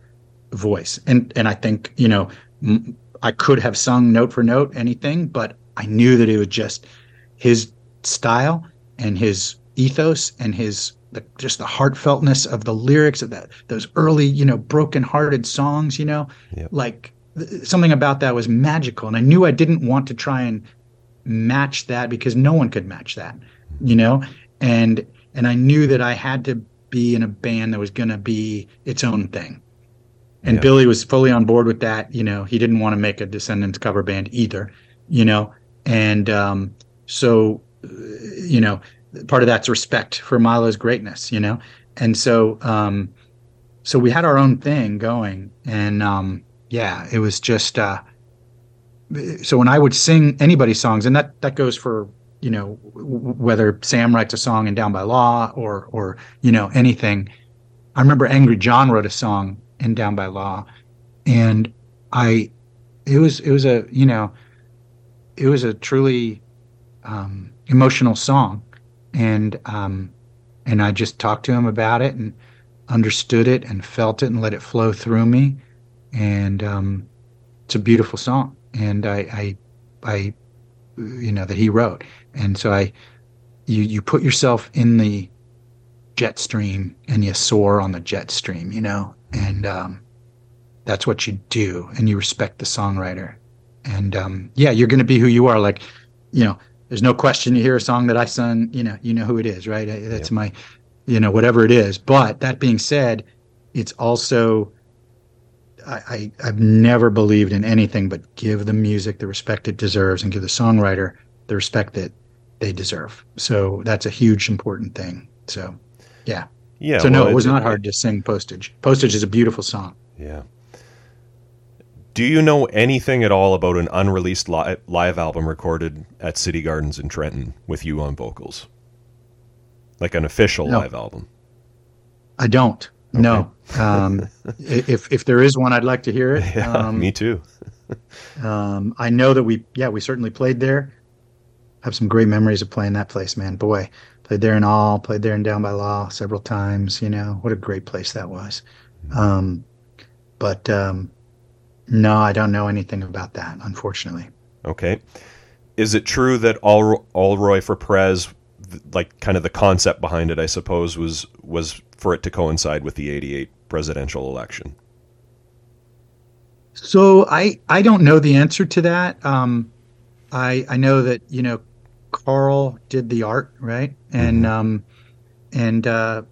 voice, and and I think you know m- I could have sung note for note anything, but I knew that it was just his style and his ethos and his the, just the heartfeltness of the lyrics of that those early you know broken hearted songs you know Yep. like th- something about that was magical and i knew i didn't want to try and match that because no one could match that you know? And and i knew that i had to be in a band that was going to be its own thing. And Yeah. billy was fully on board with that you know? He didn't want to make a descendents cover band either you know? And um so uh, you know part of that's respect for milo's greatness you know? And so um so we had our own thing going and um yeah it was just uh so when i would sing anybody's songs and that that goes for you know whether sam writes a song in down by law or or you know anything. I remember angry john wrote a song in down by law and i it was it was a you know it was a truly um emotional song. And um and i just talked to him about it and understood it and felt it and let it flow through me. And um it's a beautiful song and i i i you know that he wrote. And so i you you put yourself in the jet stream and you soar on the jet stream you know and um that's what you do and you respect the songwriter. And um yeah you're going to be who you are. Like you know there's no question you hear a song that i sung you know you know who it is right? That's my you know whatever it is. But that being said it's also I, I I've never believed in anything but give the music the respect it deserves and give the songwriter the respect that they deserve. So that's a huge important thing. So yeah. Yeah. so no, well, it was not hard to sing Postage. Postage is a beautiful song. Yeah. Do you know anything at all about an unreleased li- live album recorded at City Gardens in Trenton with you on vocals? Like an official No. live album? I don't. No. Um, if if there is one, I'd like to hear it. Yeah, Um, me too. Um, I know that we, yeah, we certainly played there. Have some great memories of playing that place, man. Boy, played there in all, played there in Down by Law several times. You know what a great place that was. Um, but um, no, I don't know anything about that, unfortunately. Okay. Is it true that All Allroy for Prez, th- like kind of the concept behind it, I suppose, was was for it to coincide with the '88 presidential election? So I I don't know the answer to that. Um, I I know that you know Karl did the art right, and Mhm. um, and uh,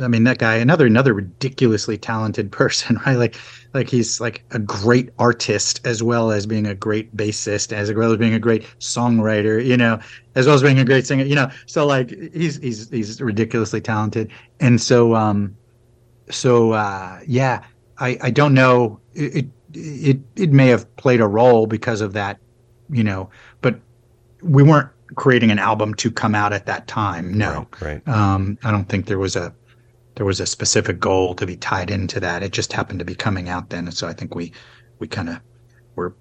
I mean that guy another another ridiculously talented person, right? Like like he's like a great artist as well as being a great bassist, as well as being a great songwriter, you know, as well as being a great singer, you know. So like he's he's he's ridiculously talented, and so um, so uh, yeah, I I don't know it. it it it may have played a role because of that, you know, but we weren't creating an album to come out at that time. No, Right. right. um, I don't think there was a there was a specific goal to be tied into that. It just happened to be coming out then, and so I think we we kind of were,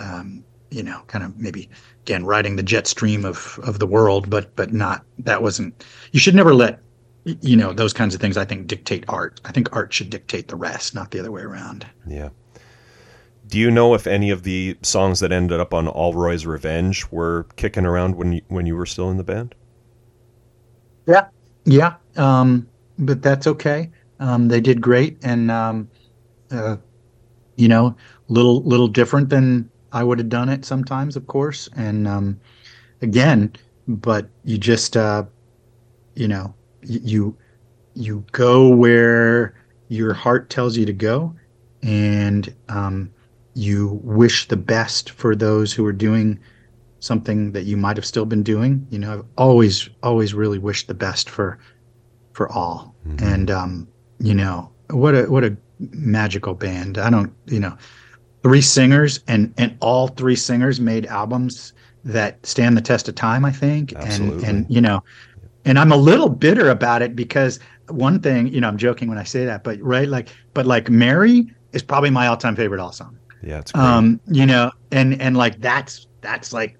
um, you know, kind of maybe again riding the jet stream of of the world, but but not that wasn't. You should never let you know those kinds of things. I think dictate art. I think art should dictate the rest, not the other way around. Yeah. Do you know if any of the songs that ended up on Allroy's Revenge were kicking around when you, when you were still in the band? Yeah, yeah, um, but that's okay. Um, they did great, and um, uh, you know, little little different than I would have done it sometimes, of course. And um, again, but you just uh, you know, you you go where your heart tells you to go, and um, you wish the best for those who are doing something that you might have still been doing. You know, I've always, always really wished the best for for all. Mhm. And um, you know, what a what a magical band. I don't, you know, three singers and and all three singers made albums that stand the test of time, I think. Absolutely. And and you know, and I'm a little bitter about it because one thing, you know, I'm joking when I say that, but right, like, but like Mary is probably my all-time favorite all song Yeah, it's great. um you know and and like that's that's like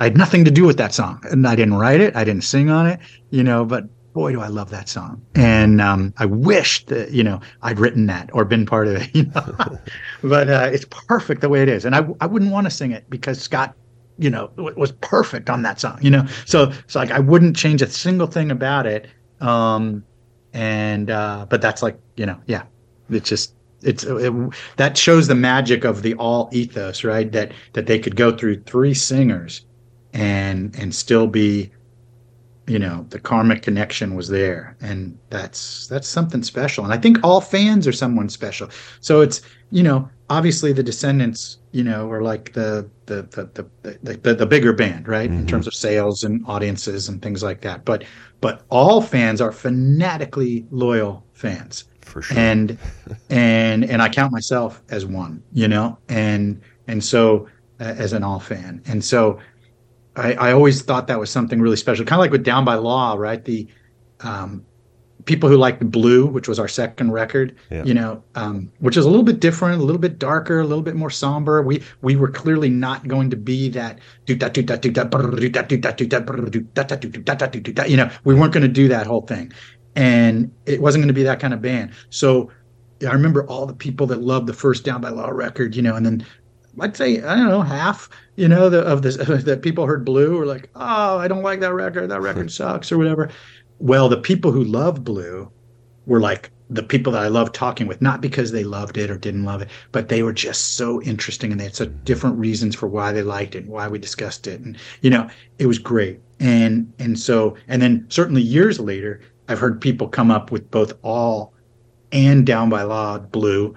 i had nothing to do with that song and i didn't write it i didn't sing on it you know but boy do i love that song. And um i wish that you know i'd written that or been part of it you know. But uh it's perfect the way it is. And i i wouldn't want to sing it because scott you know was perfect on that song you know. So so like i wouldn't change a single thing about it um and uh but that's like you know yeah. It's just it's it, that shows the magic of the all ethos right? That that they could go through three singers and and still be you know the karmic connection was there. And that's that's something special. And i think all fans are someone special. So it's you know obviously the descendents you know are like the the the the, the, the, the bigger band right? In Mhm. terms of sales and audiences and things like that. But but all fans are fanatically loyal fans. For sure. and and and I count myself as one, you know, and and so uh, as an all fan, and so I, I always thought that was something really special, kind of like with Down by Law, right? The um, people who liked Blue, which was our second record, Yeah. you know, um, which is a little bit different, a little bit darker, a little bit more somber. We we were clearly not going to be that do da do da do da do da do da do da do da da do do da da do do da. You know, we weren't going to do that whole thing, and it wasn't going to be that kind of band. So I remember all the people that loved the first Down by Law record, you know, and then I'd say I don't know half, you know, the, of this that people heard Blue were like, oh, I don't like that record. That record sucks or whatever. Well, the people who loved Blue were like the people that I loved talking with, not because they loved it or didn't love it, but they were just so interesting and they had such different reasons for why they liked it and why we discussed it. And, you know, it was great. And, and so, and then certainly years later, I've heard people come up with both all and down by law blue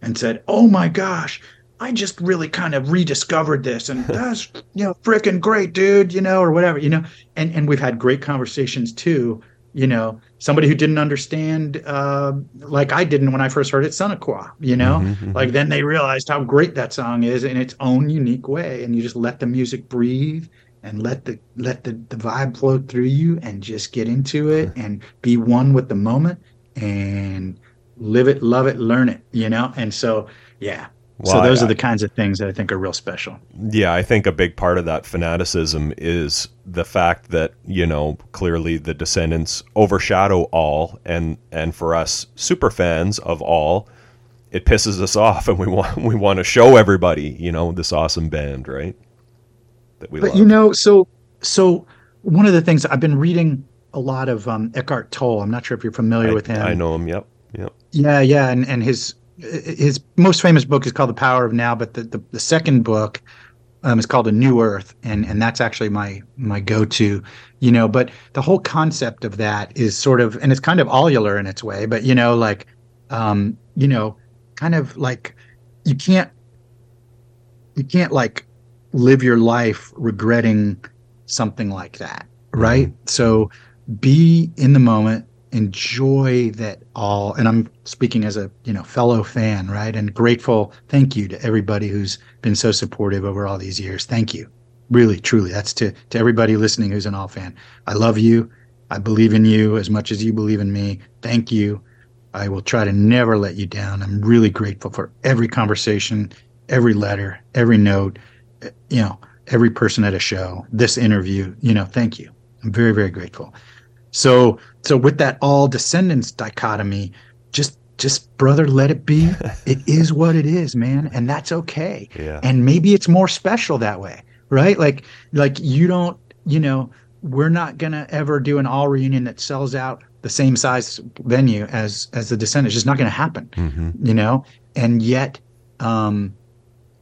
and said, Oh my gosh, I just really kind of rediscovered this and that's, you know, freaking great, dude, you know, or whatever, you know, and, and we've had great conversations too you know, somebody who didn't understand, uh, like I didn't when I first heard it, Sonnequa, you know, Mhm, mhm. like then they realized how great that song is in its own unique way. And you just let the music breathe and let the, let the, the vibe flow through you and just get into it and be one with the moment and live it, love it, learn it, you know? And so, yeah. So those I- are the kinds of things that I think are real special. Yeah, I think a big part of that fanaticism is the fact that you know clearly the Descendents overshadow all, and and for us super fans of all, it pisses us off, and we want we want to show everybody you know this awesome band, right? That we but love. you know so so one of the things i've been reading a lot of um, eckhart tolle i'm not sure if you're familiar I, with him I know him. Yep, yep. Yeah, yeah, and and his his most famous book is called The Power of Now, but the the, the second book um, is called A New Earth, and and that's actually my my go to, you know. But the whole concept of that is sort of, and it's kind of allular in its way, but you know, like, um, you know, kind of like you can't you can't like live your life regretting something like that, right? Mm-hmm. So be in the moment, enjoy that all. And i'm speaking as a you know fellow fan right? And grateful thank you to everybody who's been so supportive over all these years. Thank you. Really truly that's to to everybody listening who's an all fan. I love you. I believe in you as much as you believe in me. Thank you. I will try to never let you down. I'm really grateful for every conversation every letter every note eh, you know every person at a show this interview you know thank you. I'm very very grateful so so with that all descendents dichotomy, just just brother, let it be. it is what it is, man, and that's okay. Yeah. And maybe it's more special that way, right? Like like you don't, you know, we're not gonna ever do an all reunion that sells out the same size venue as as the descendents. It's just not gonna happen, mm-hmm. you know. And yet, um,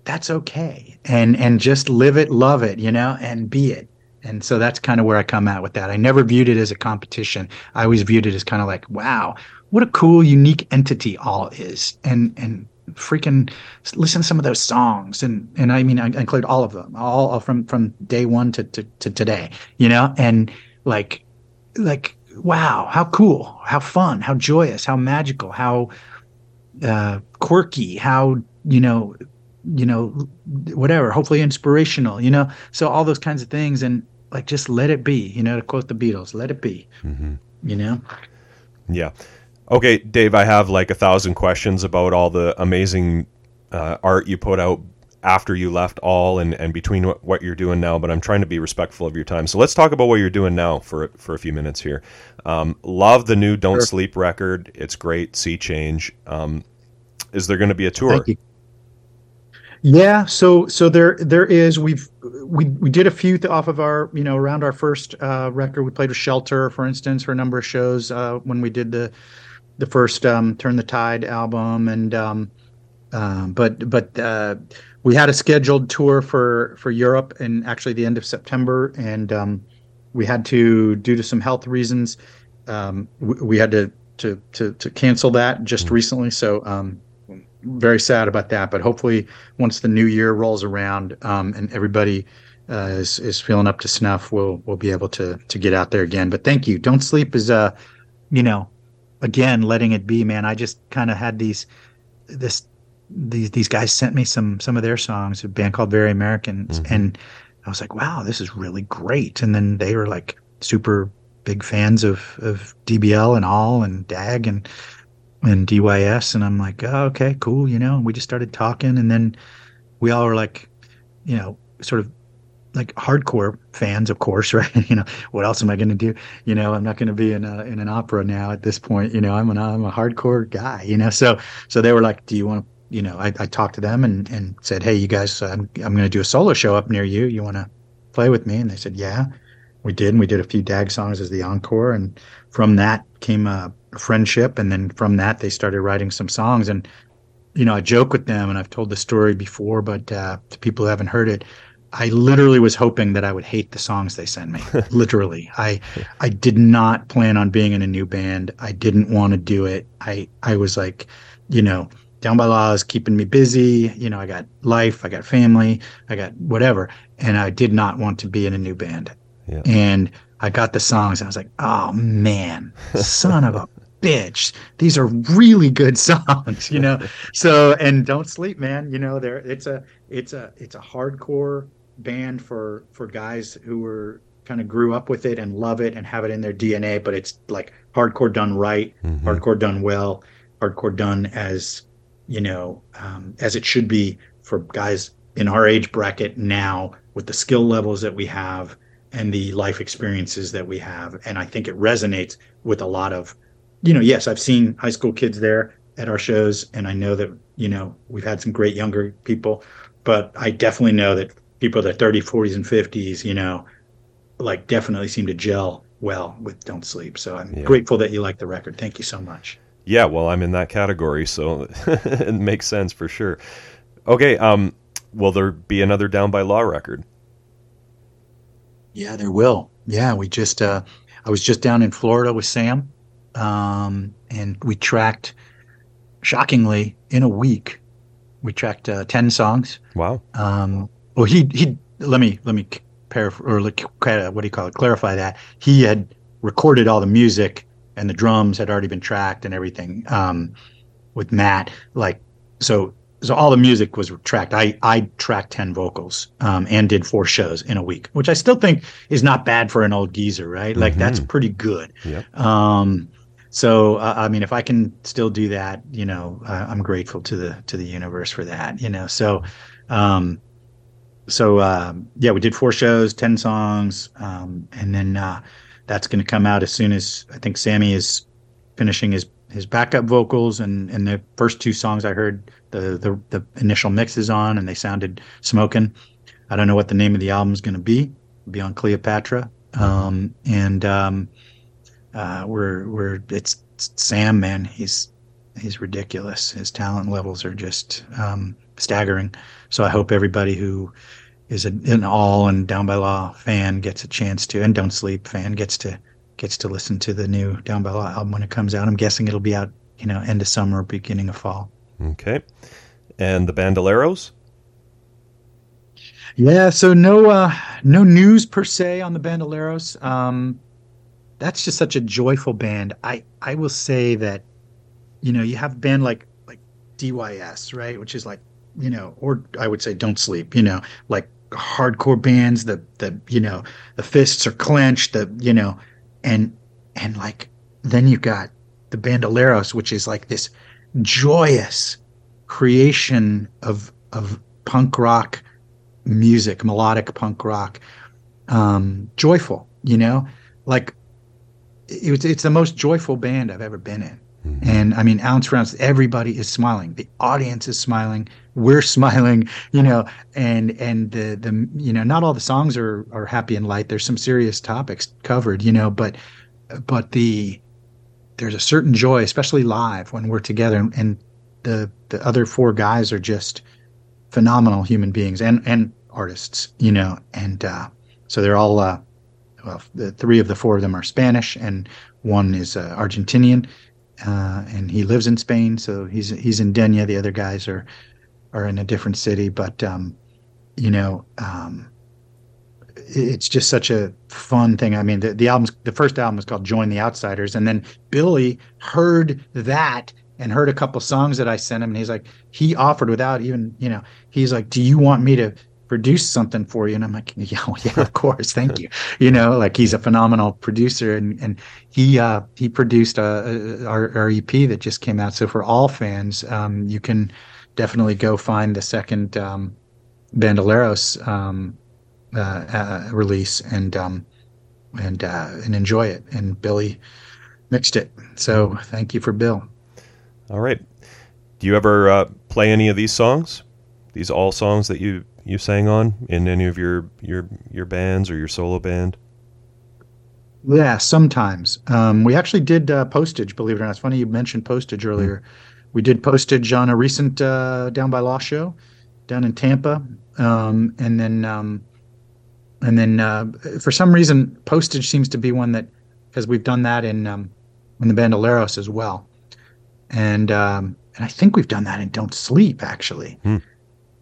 that's okay. And and just live it, love it, you know, and be it and so that's kind of where I come at with that. I never viewed it as a competition. I always viewed it as kind of like, wow, what a cool, unique entity all is, and and freaking listen to some of those songs, and and I mean I include all of them, all from from day one to to, to today, you know, and like like wow, how cool, how fun, how joyous, how magical, how uh, quirky, how you know you know whatever hopefully inspirational you know? So all those kinds of things. And like just let it be you know to quote the beatles let it be mm-hmm. you know? Yeah. Okay dave i have like a thousand questions about all the amazing uh, art you put out after you left all and, and between what, what you're doing now but i'm trying to be respectful of your time. So let's talk about what you're doing now for for a few minutes here. Um, love the new don't sure. sleep record. It's great. Sea change. Um, is there going to be a tour yeah, so so there there is we've we we did a few off of our you know around our first uh, record. We played with Shelter, for instance, for a number of shows uh, when we did the the first um, Turn the Tide album, and um, uh, but but uh, we had a scheduled tour for for Europe in actually the end of September, and um, we had to due to some health reasons, um, we, we, had to, to to to cancel that just mm-hmm. recently. So um, very sad about that. But hopefully, once the new year rolls around um, and everybody uh, is is feeling up to snuff, we'll we'll be able to to get out there again. But thank you. Don't sleep is uh, you know, again letting it be, man. I just kind of had these this these these guys sent me some some of their songs, a band called Very Americans, mm-hmm. and I was like, wow, this is really great. And then they were like super big fans of of DBL and all and Dag and and DYS, and I'm like, oh, okay, cool, you know. And we just started talking, and then we all were like, you know, sort of like hardcore fans, of course, right? you know, what else am I going to do? You know, I'm not going to be in a, in an opera now at this point. You know, I'm an I'm a hardcore guy. You know, so so they were like, do you want to? You know, I, I talked to them and and said, hey, you guys, I'm I'm going to do a solo show up near you. You want to play with me? And they said, yeah. We did, and we did a few Dag songs as the encore, and from that came a friendship and then from that they started writing some songs. And you know i joke with them and i've told the story before but uh, to people who haven't heard it i literally was hoping that i would hate the songs they sent me literally. I i did not plan on being in a new band. I didn't want to do it. I i was like you know down by law is keeping me busy. You know i got life i got family i got whatever. And i did not want to be in a new band. Yeah. and I got the songs and I was like, oh man, son of a bitch. These are really good songs, you know. so and don't sleep, man. You know, there it's a it's a it's a hardcore band for for guys who were kind of grew up with it and love it and have it in their DNA, but it's like hardcore done right, mm-hmm. hardcore done well, hardcore done as you know um, as it should be for guys in our age bracket now with the skill levels that we have and the life experiences that we have and i think it resonates with a lot of you know, yes, I've seen high school kids there at our shows, and I know that you know we've had some great younger people, but I definitely know that people that are 30, 40s, and 50s, you know, like definitely seem to gel well with Don't Sleep. So I'm yeah. grateful that you like the record. Thank you so much. Yeah, well, I'm in that category, so it makes sense for sure. Okay, um, will there be another Down by Law record? Yeah, there will. Yeah, we just uh, I was just down in Florida with Sam, um, and we tracked, shockingly, in a week, we tracked uh, ten songs. Wow. Um, well, he he let me let me paraphr- or like, what do you call it? Clarify that he had recorded all the music and the drums had already been tracked and everything um, with Matt. Like so, so all the music was tracked. I I tracked ten vocals um, and did four shows in a week, which I still think is not bad for an old geezer, right? Like that's pretty good. Yep. Um, so uh, I mean, if I can still do that, you know, uh, I'm grateful to the to the universe for that. You know, so. Um, so um, yeah, we did four shows, ten songs, um, and then uh, that's going to come out as soon as I think Sammy is finishing his his backup vocals and and the first two songs I heard the the, the initial mixes on and they sounded smoking. I don't know what the name of the album is going to be. It'll be on Cleopatra, um, and um, uh, we're we're it's, Sam man. He's he's ridiculous. His talent levels are just um, staggering. So I hope everybody who is a, an all and Down by Law fan gets a chance to, and Don't Sleep fan gets to gets to listen to the new Down by Law album when it comes out. I'm guessing it'll be out, you know, end of summer, beginning of fall. Okay. And the Bandoleros? Yeah, so no uh no news per se on the Bandoleros. Um that's just such a joyful band. I I will say that you know, you have a band like like DYS, right, which is like, you know, or I would say Don't Sleep, you know, like hardcore bands the the you know, the fists are clenched, the you know, and and like then you've got the Bandoleros, which is like this joyous creation of of punk rock music, melodic punk rock, um, joyful. You know, like it was, it's the most joyful band I've ever been in. Mm-hmm. And I mean, ounce rounds, everybody is smiling. The audience is smiling. We're smiling, you know, and, and the, the, you know, not all the songs are, are happy and light. There's some serious topics covered, you know, but, but the, there's a certain joy, especially live when we're together and, and the, the other four guys are just phenomenal human beings and, and artists, you know, and, uh, so they're all, uh, well, the three of the four of them are Spanish and one is uh, Argentinian uh, and he lives in Spain, so he's he's in Denia. The other guys are are in a different city, but um, you know, um, it's just such a fun thing. I mean, the the album's the first album is called "Join the Outsiders," and then Billy heard that and heard a couple songs that I sent him, and he's like, he offered without even, you know, he's like, "Do you want me to?" Produce something for you. And i'm like yeah well, yeah of course. Thank you. You know like he's a phenomenal producer and and he uh he produced uh, our, our ep that just came out. So for all fans um you can definitely go find the second um bandoleros um uh, uh release and um and uh and enjoy it. And billy mixed it. So thank you for bill. All right. Do you ever uh, play any of these songs? These all songs that you you sang on in any of your your your bands or your solo band? Yeah, sometimes. Um, we actually did uh, postage, believe it or not. It's funny you mentioned postage earlier. We did postage on a recent uh, Down by Law show down in Tampa, um, and then um, and then uh, for some reason, postage seems to be one that because we've done that in um, in the Bandoleros as well, and um, and I think we've done that in Don't Sleep actually. Hmm.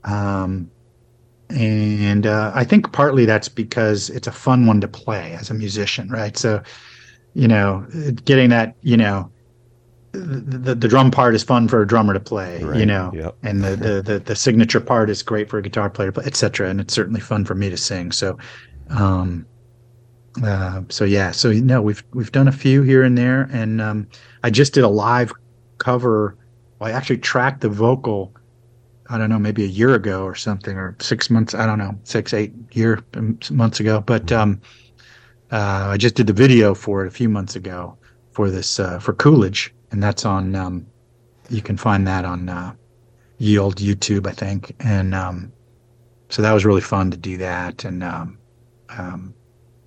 Um, and uh, I think partly that's because it's a fun one to play as a musician, right? So, you know, getting that, you know, the, the, drum part is fun for a drummer to play, you know, yep. and the, the, the, the signature part is great for a guitar player, to play, et cetera. And it's certainly fun for me to sing. So, um, uh, so yeah, so you no, we've we've done a few here and there, and um, I just did a live cover. Well, I actually tracked the vocal I don't know, maybe a year ago or something, or six months. I don't know, six, eight year months ago. But um, uh, I just did the video for it a few months ago for this uh, for Coolidge, and that's on. Um, you can find that on uh, ye old YouTube, I think, and um, so that was really fun to do that. And um, um,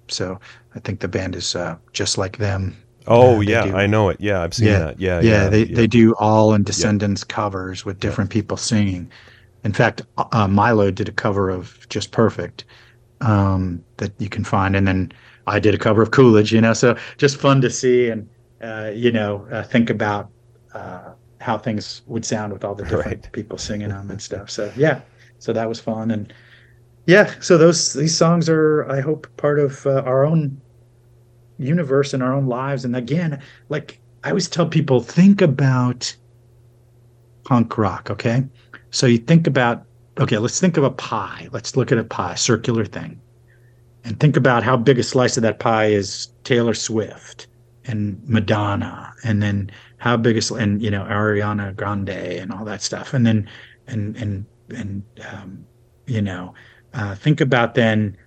so I think the band is uh, just like them. Oh Uh, yeah, do- I know it. Yeah, I've seen Yeah. that. Yeah, yeah, yeah. they, yeah. they do all and Descendents covers with different people singing. In fact, uh, Milo did a cover of Just Perfect um, that you can find, and then I did a cover of Coolidge. You know, so just fun to see and uh, you know uh, think about uh, how things would sound with all the different Right. people singing them and stuff. So yeah, so that was fun and yeah. So those these songs are, I hope, part of uh, our own universe and our own lives. And again, like I always tell people, think about punk rock, okay? So you think about, okay, let's think of a pie. Let's look at a pie, circular thing. And think about how big a slice of that pie is Taylor Swift and Madonna, and then how big sli- and you know Ariana Grande and all that stuff, and then and and and um, you know uh, think about then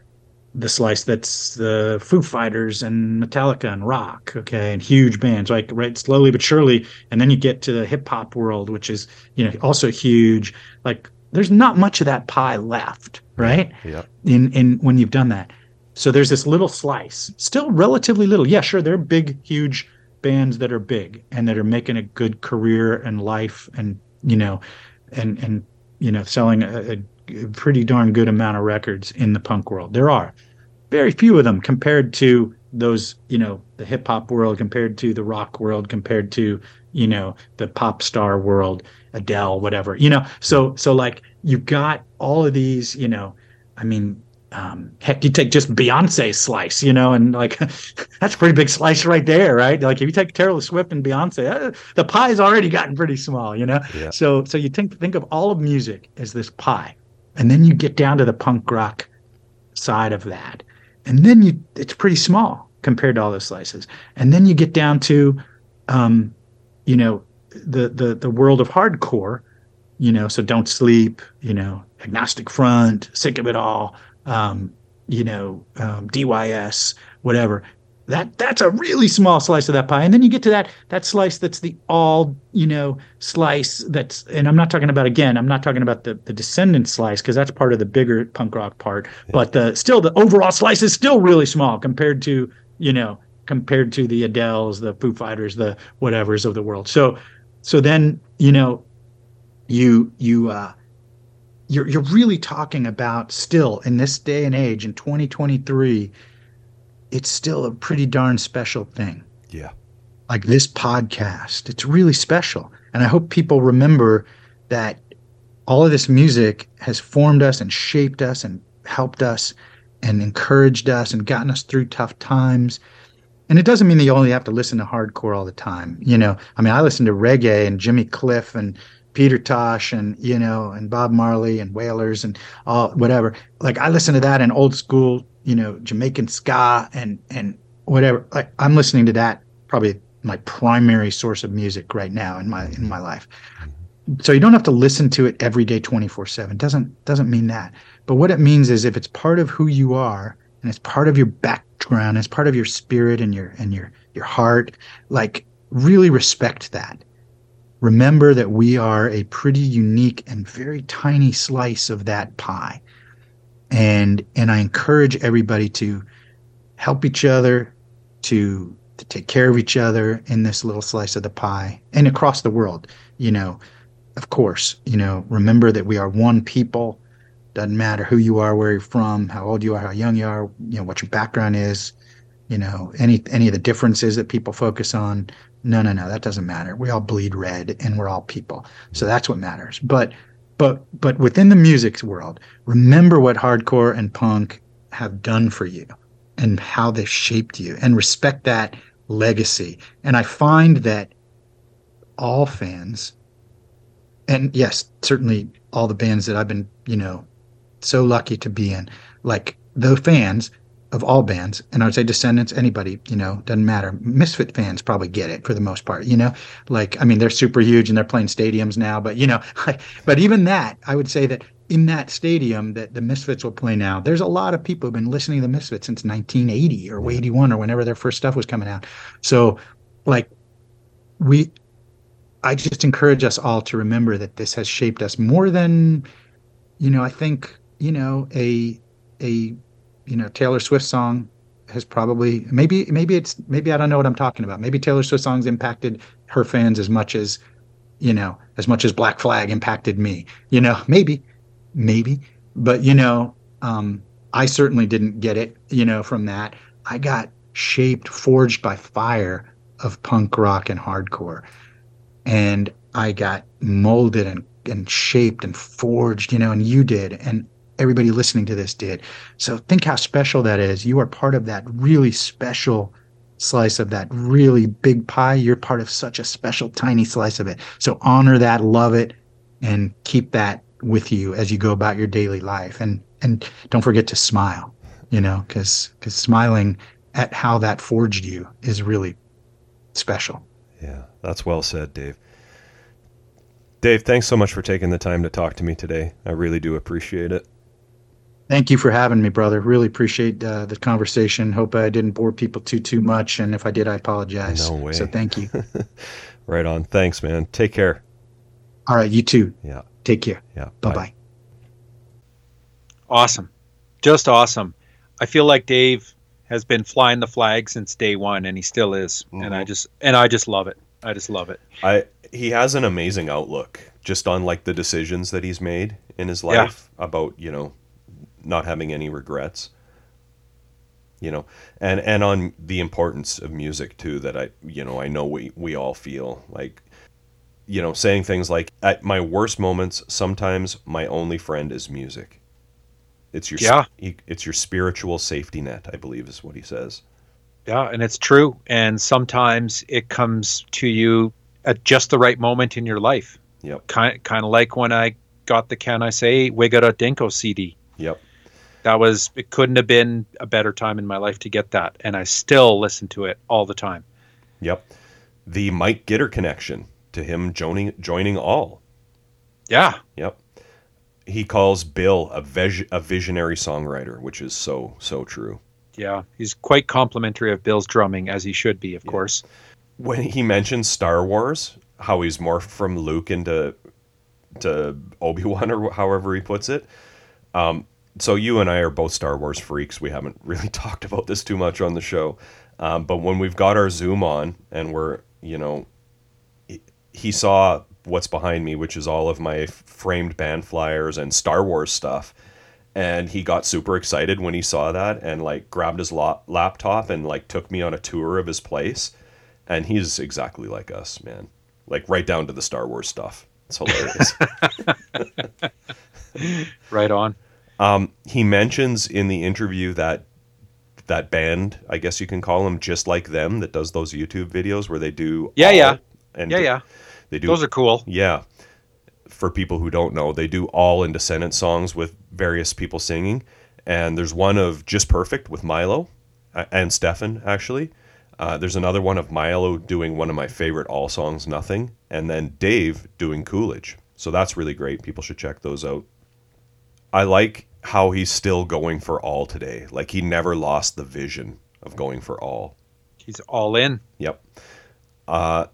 the slice that's the Foo Fighters and Metallica and rock, okay, and huge bands, like right slowly but surely, and then you get to the hip hop world, which is you know also huge. Like there's not much of that pie left, right? Yeah. In in when you've done that, so there's this little slice, still relatively little. Yeah, sure, there are big, huge bands that are big and that are making a good career and life, and you know, and and you know, selling a, a pretty darn good amount of records in the punk world. There are very few of them compared to those, you know, the hip hop world, compared to the rock world, compared to, you know, the pop star world, Adele, whatever, you know. So, so like you've got all of these, you know, I mean, um, heck, you take just Beyonce's slice, you know, and like that's a pretty big slice right there, right? Like if you take Taylor Swift and Beyonce, uh, the pie's already gotten pretty small, you know. Yeah. So, so you think think of all of music as this pie, and then you get down to the punk rock side of that, and then you it's pretty small compared to all those slices, and then you get down to, um, you know, the the the world of hardcore, you know, so don't sleep, you know, agnostic front, sick of it all, um, you know, um, DYS, whatever. That that's a really small slice of that pie, and then you get to that that slice that's the all you know slice that's, and I'm not talking about again, I'm not talking about the the descendent slice because that's part of the bigger punk rock part, but the still the overall slice is still really small compared to you know compared to the Adeles, the Foo Fighters, the whatevers of the world. So so then you know you you uh you're you're really talking about still in this day and age in 2023 it's still a pretty darn special thing. Yeah. like this podcast it's really special. And i hope people remember that all of this music has formed us and shaped us and helped us and encouraged us and gotten us through tough times. And it doesn't mean that you only have to listen to hardcore all the time you know. I mean i listen to reggae and jimmy cliff and peter tosh and you know and bob marley and wailers and all whatever. Like i listen to that and old school you know jamaican ska and and whatever. Like i'm listening to that probably my primary source of music right now in my in my life. Mm-hmm. So you don't have to listen to it every day 24/7 doesn't doesn't mean that. But what it means is if it's part of who you are and it's part of your background it's part of your spirit and your and your your heart like really respect that remember that we are a pretty unique and very tiny slice of that pie. And and I encourage everybody to help each other to to take care of each other in this little slice of the pie and across the world you know. Of course you know remember that we are one people. Doesn't matter who you are where you're from how old you are how young you are you know what your background is you know any any of the differences that people focus on no no no that doesn't matter. We all bleed red and we're all people. So that's what matters. But but but within the music world remember what hardcore and punk have done for you and how they've shaped you and respect that legacy. And i find that all fans and yes certainly all the bands that i've been you know so lucky to be in like the fans of all bands and i would say descendents anybody you know doesn't matter. Misfit fans probably get it for the most part you know? Like i mean they're super huge and they're playing stadiums now but you know but even that i would say that in that stadium that the misfits will play now there's a lot of people who've been listening to the misfits since 1980 or 81 or whenever their first stuff was coming out. So like we i just encourage us all to remember that this has shaped us more than you know i think you know a a you know Taylor Swift song has probably maybe maybe it's maybe I don't know what I'm talking about. Maybe Taylor Swift songs impacted her fans as much as you know as much as Black Flag impacted me. You know, maybe, maybe, but you know, um, I certainly didn't get it. You know, from that I got shaped, forged by fire of punk rock and hardcore, and I got molded and and shaped and forged. You know, and you did, and everybody listening to this did. So think how special that is. You are part of that really special slice of that really big pie. You're part of such a special tiny slice of it. So honor that, love it, and keep that with you as you go about your daily life. And and don't forget to smile, you know, because because smiling at how that forged you is really special. Yeah, that's well said, Dave. Dave, thanks so much for taking the time to talk to me today. I really do appreciate it. Thank you for having me, brother. Really appreciate uh, the conversation. Hope I didn't bore people too too much, and if I did, I apologize. No way. So thank you. right on. Thanks, man. Take care. All right, you too. Yeah. Take care. Yeah. Bye bye. Awesome, just awesome. I feel like Dave has been flying the flag since day one, and he still is. And I Mhm. just and I just love it. I just love it. I he has an amazing outlook just on like the decisions that he's made in his Yeah. life about, you know, not having any regrets. You know, and and on the importance of music too that I, you know, I know we we all feel like you know, saying things like at my worst moments, sometimes my only friend is music. It's your Yeah. it's your spiritual safety net, I believe is what he says. Yeah, and it's true. And sometimes it comes to you at just the right moment in your life. Yep. Kind kind of like when I got the Can I Say Wigga Dinko CD. Yep. That was it couldn't have been a better time in my life to get that, and I still listen to it all the time. Yep. The Mike Gitter connection to him joining joining all. Yeah, Yep. He calls Bill a, vis- a visionary songwriter, which is so so true. yeah, he's quite complimentary of Bill's drumming as he should be, of course. When he mentions Star Wars, how he's morphed from Luke into to Obi Wan or however he puts it. Um, so you and I are both Star Wars freaks. We haven't really talked about this too much on the show, um, but when we've got our Zoom on and we're you know, he, he saw what's behind me, which is all of my framed band flyers and Star Wars stuff. And he got super excited when he saw that and like grabbed his la- laptop and like took me on a tour of his place. And he's exactly like us, man. Like right down to the Star Wars stuff. It's hilarious. Right on. Um, he mentions in the interview that that band, I guess you can call them, just like them, that does those YouTube videos where they do Yeah, yeah. and Yeah, yeah. they do Those are cool. Yeah. For people who don't know, they do all in Descendent songs with various people singing. And there's one of Just Perfect with Milo uh, and Stefan, actually. Uh, there's another one of Milo doing one of my favorite All Songs Nothing. And then Dave doing Coolidge. So that's really great. People should check those out. I like how he's still going for all today. Like he never lost the vision of going for all. He's all in. Yep. Uh,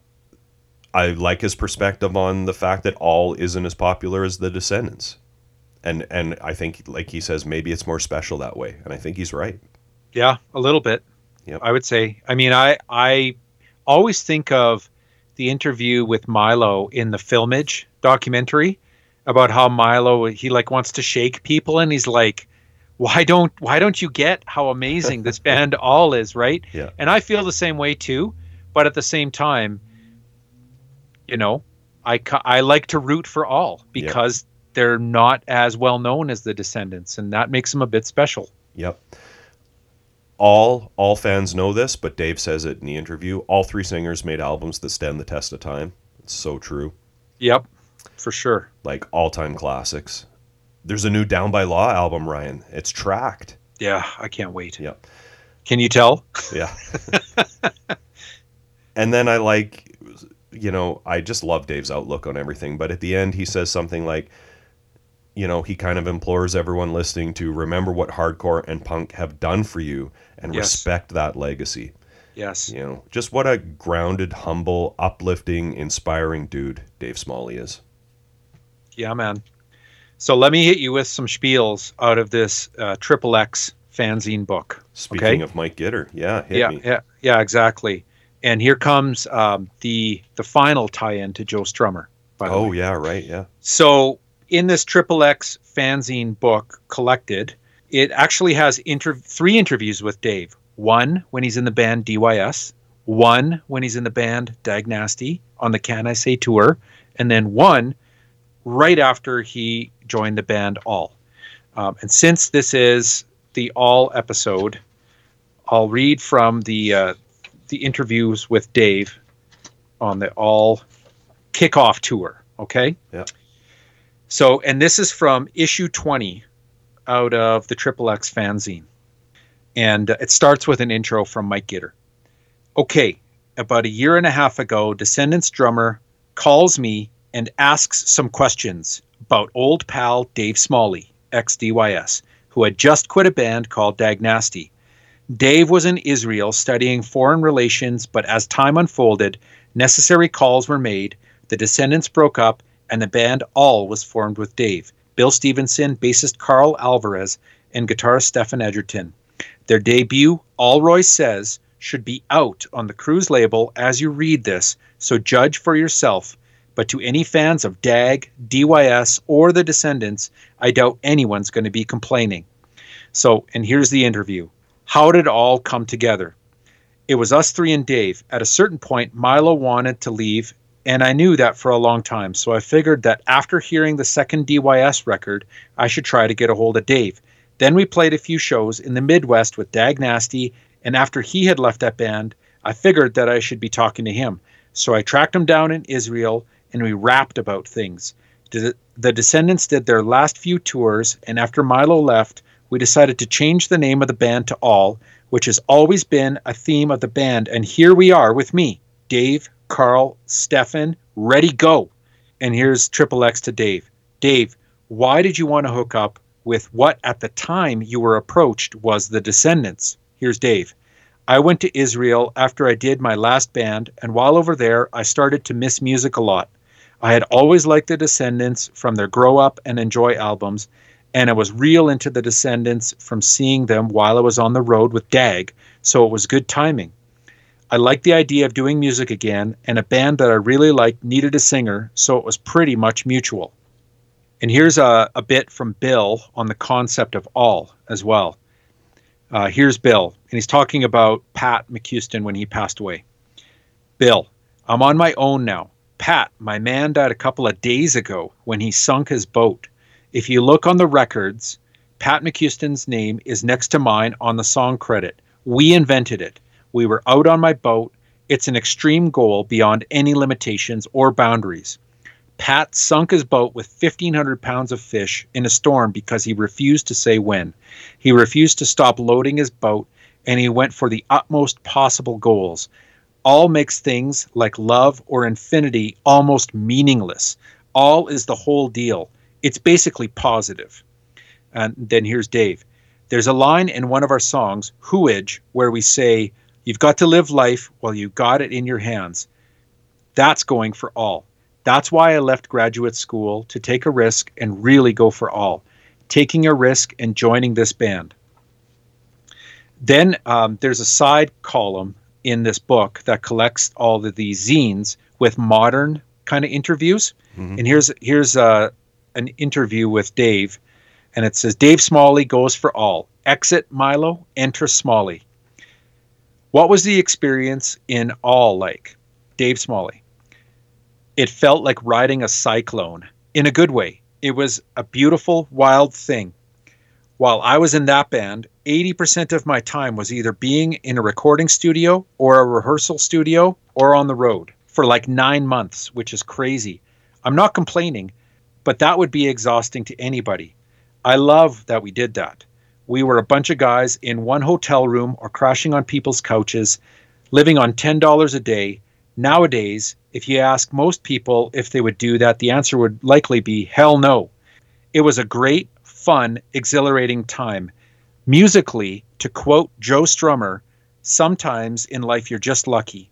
I like his perspective on the fact that all isn't as popular as the Descendents, and and I think, like he says, maybe it's more special that way, and I think he's right. Yeah, a little bit. Yep. I would say. I mean, I I always think of the interview with Milo in the Filmage documentary about how Milo he like wants to shake people and he's like why don't why don't you get how amazing this band all is, right? Yeah. And I feel the same way too, but at the same time, you know, I I like to root for all because they're not as well known as the Descendents and that makes them a bit special. Yep. All all fans know this, but Dave says it in the interview. All three singers made albums that stand the test of time. It's so true. Yep. For sure. Like all time classics. There's a new Down by Law album, Ryan. It's tracked. Yeah, I can't wait. Yep. Can you tell? Yeah. and then I like, you know, I just love Dave's outlook on everything. But at the end, he says something like, you know, he kind of implores everyone listening to remember what hardcore and punk have done for you and Yes. respect that legacy. Yes. You know, just what a grounded, humble, uplifting, inspiring dude Dave Smalley is. Yeah, man. So let me hit you with some spiels out of this uh, Triple X fanzine book. Speaking okay? of Mike Gitter, yeah, hit yeah, me. yeah, yeah, exactly. And here comes um, the the final tie-in to Joe Strummer. By the Oh way. yeah, right, yeah. So in this Triple X fanzine book collected, it actually has inter- three interviews with Dave. One when he's in the band DYS, one when he's in the band Dag Nasty on the Can I Say tour, and then one right after he joined the band All. Um, and since this is the All episode, I'll read from the uh, the interviews with Dave on the All kickoff tour. Okay. Yeah. So, and this is from issue 20 out of the Triple X fanzine. And uh, it starts with an intro from Mike Gitter. Okay, about a year and a half ago, Descendents drummer calls me and asks some questions about old pal Dave Smalley, ex DYS, who had just quit a band called Dag Nasty. Dave was in Israel studying foreign relations, but as time unfolded, necessary calls were made, the Descendents broke up, and the band All was formed with Dave, Bill Stevenson, bassist Karl Alvarez, and guitarist Stefan Egerton. Their debut, Allroy Says, should be out on the Cruz label as you read this, so judge for yourself. But to any fans of DAG, DYS, or the Descendents, I doubt anyone's going to be complaining. So, and here's the interview. How did it all come together? It was us three and Dave. At a certain point, Milo wanted to leave, and I knew that for a long time. So I figured that after hearing the second DYS record, I should try to get a hold of Dave. Then we played a few shows in the Midwest with Dag Nasty, and after he had left that band, I figured that I should be talking to him. So I tracked him down in Israel, and we rapped about things. The Descendents did their last few tours, and after Milo left, we decided to change the name of the band to All, which has always been a theme of the band. And here we are with me, Dave, Karl, Stefan, ready, go. And here's Triple X to Dave. Dave, why did you want to hook up with what at the time you were approached was the Descendents? Here's Dave. I went to Israel after I did my last band, and while over there, I started to miss music a lot. I had always liked the Descendents from their Grow Up and Enjoy albums, and I was real into the Descendents from seeing them while I was on the road with Dag, so it was good timing. I liked the idea of doing music again, and a band that I really liked needed a singer, so it was pretty much mutual. And here's a, a bit from Bill on the concept of all as well. Uh, here's Bill, and he's talking about Pat McCuistion when he passed away. Bill, I'm on my own now. Pat, my man died a couple of days ago when he sunk his boat. If you look on the records, Pat McCuistion's name is next to mine on the song credit. We invented it. We were out on my boat. It's an extreme goal beyond any limitations or boundaries. Pat sunk his boat with 1,500 pounds of fish in a storm because he refused to say when. He refused to stop loading his boat, and he went for the utmost possible goals. All makes things like love or infinity almost meaningless. All is the whole deal. It's basically positive. And then here's Dave. There's a line in one of our songs, Hooidge, where we say, You've got to live life while you got it in your hands. That's going for all. That's why I left graduate school to take a risk and really go for all, taking a risk and joining this band. Then um, there's a side column in this book that collects all of these zines with modern kind of interviews. Mhm. And here's here's uh, an interview with Dave, and it says Dave Smalley goes for all. Exit Milo, enter Smalley. What was the experience in all like? Dave Smalley. It felt like riding a cyclone in a good way. It was a beautiful, wild thing. While I was in that band, 80% of my time was either being in a recording studio or a rehearsal studio or on the road for like nine months, which is crazy. I'm not complaining, but that would be exhausting to anybody. I love that we did that. We were a bunch of guys in one hotel room or crashing on people's couches, living on $10 a day. Nowadays, if you ask most people if they would do that, the answer would likely be hell no. It was a great, fun, exhilarating time. Musically, to quote Joe Strummer, sometimes in life you're just lucky.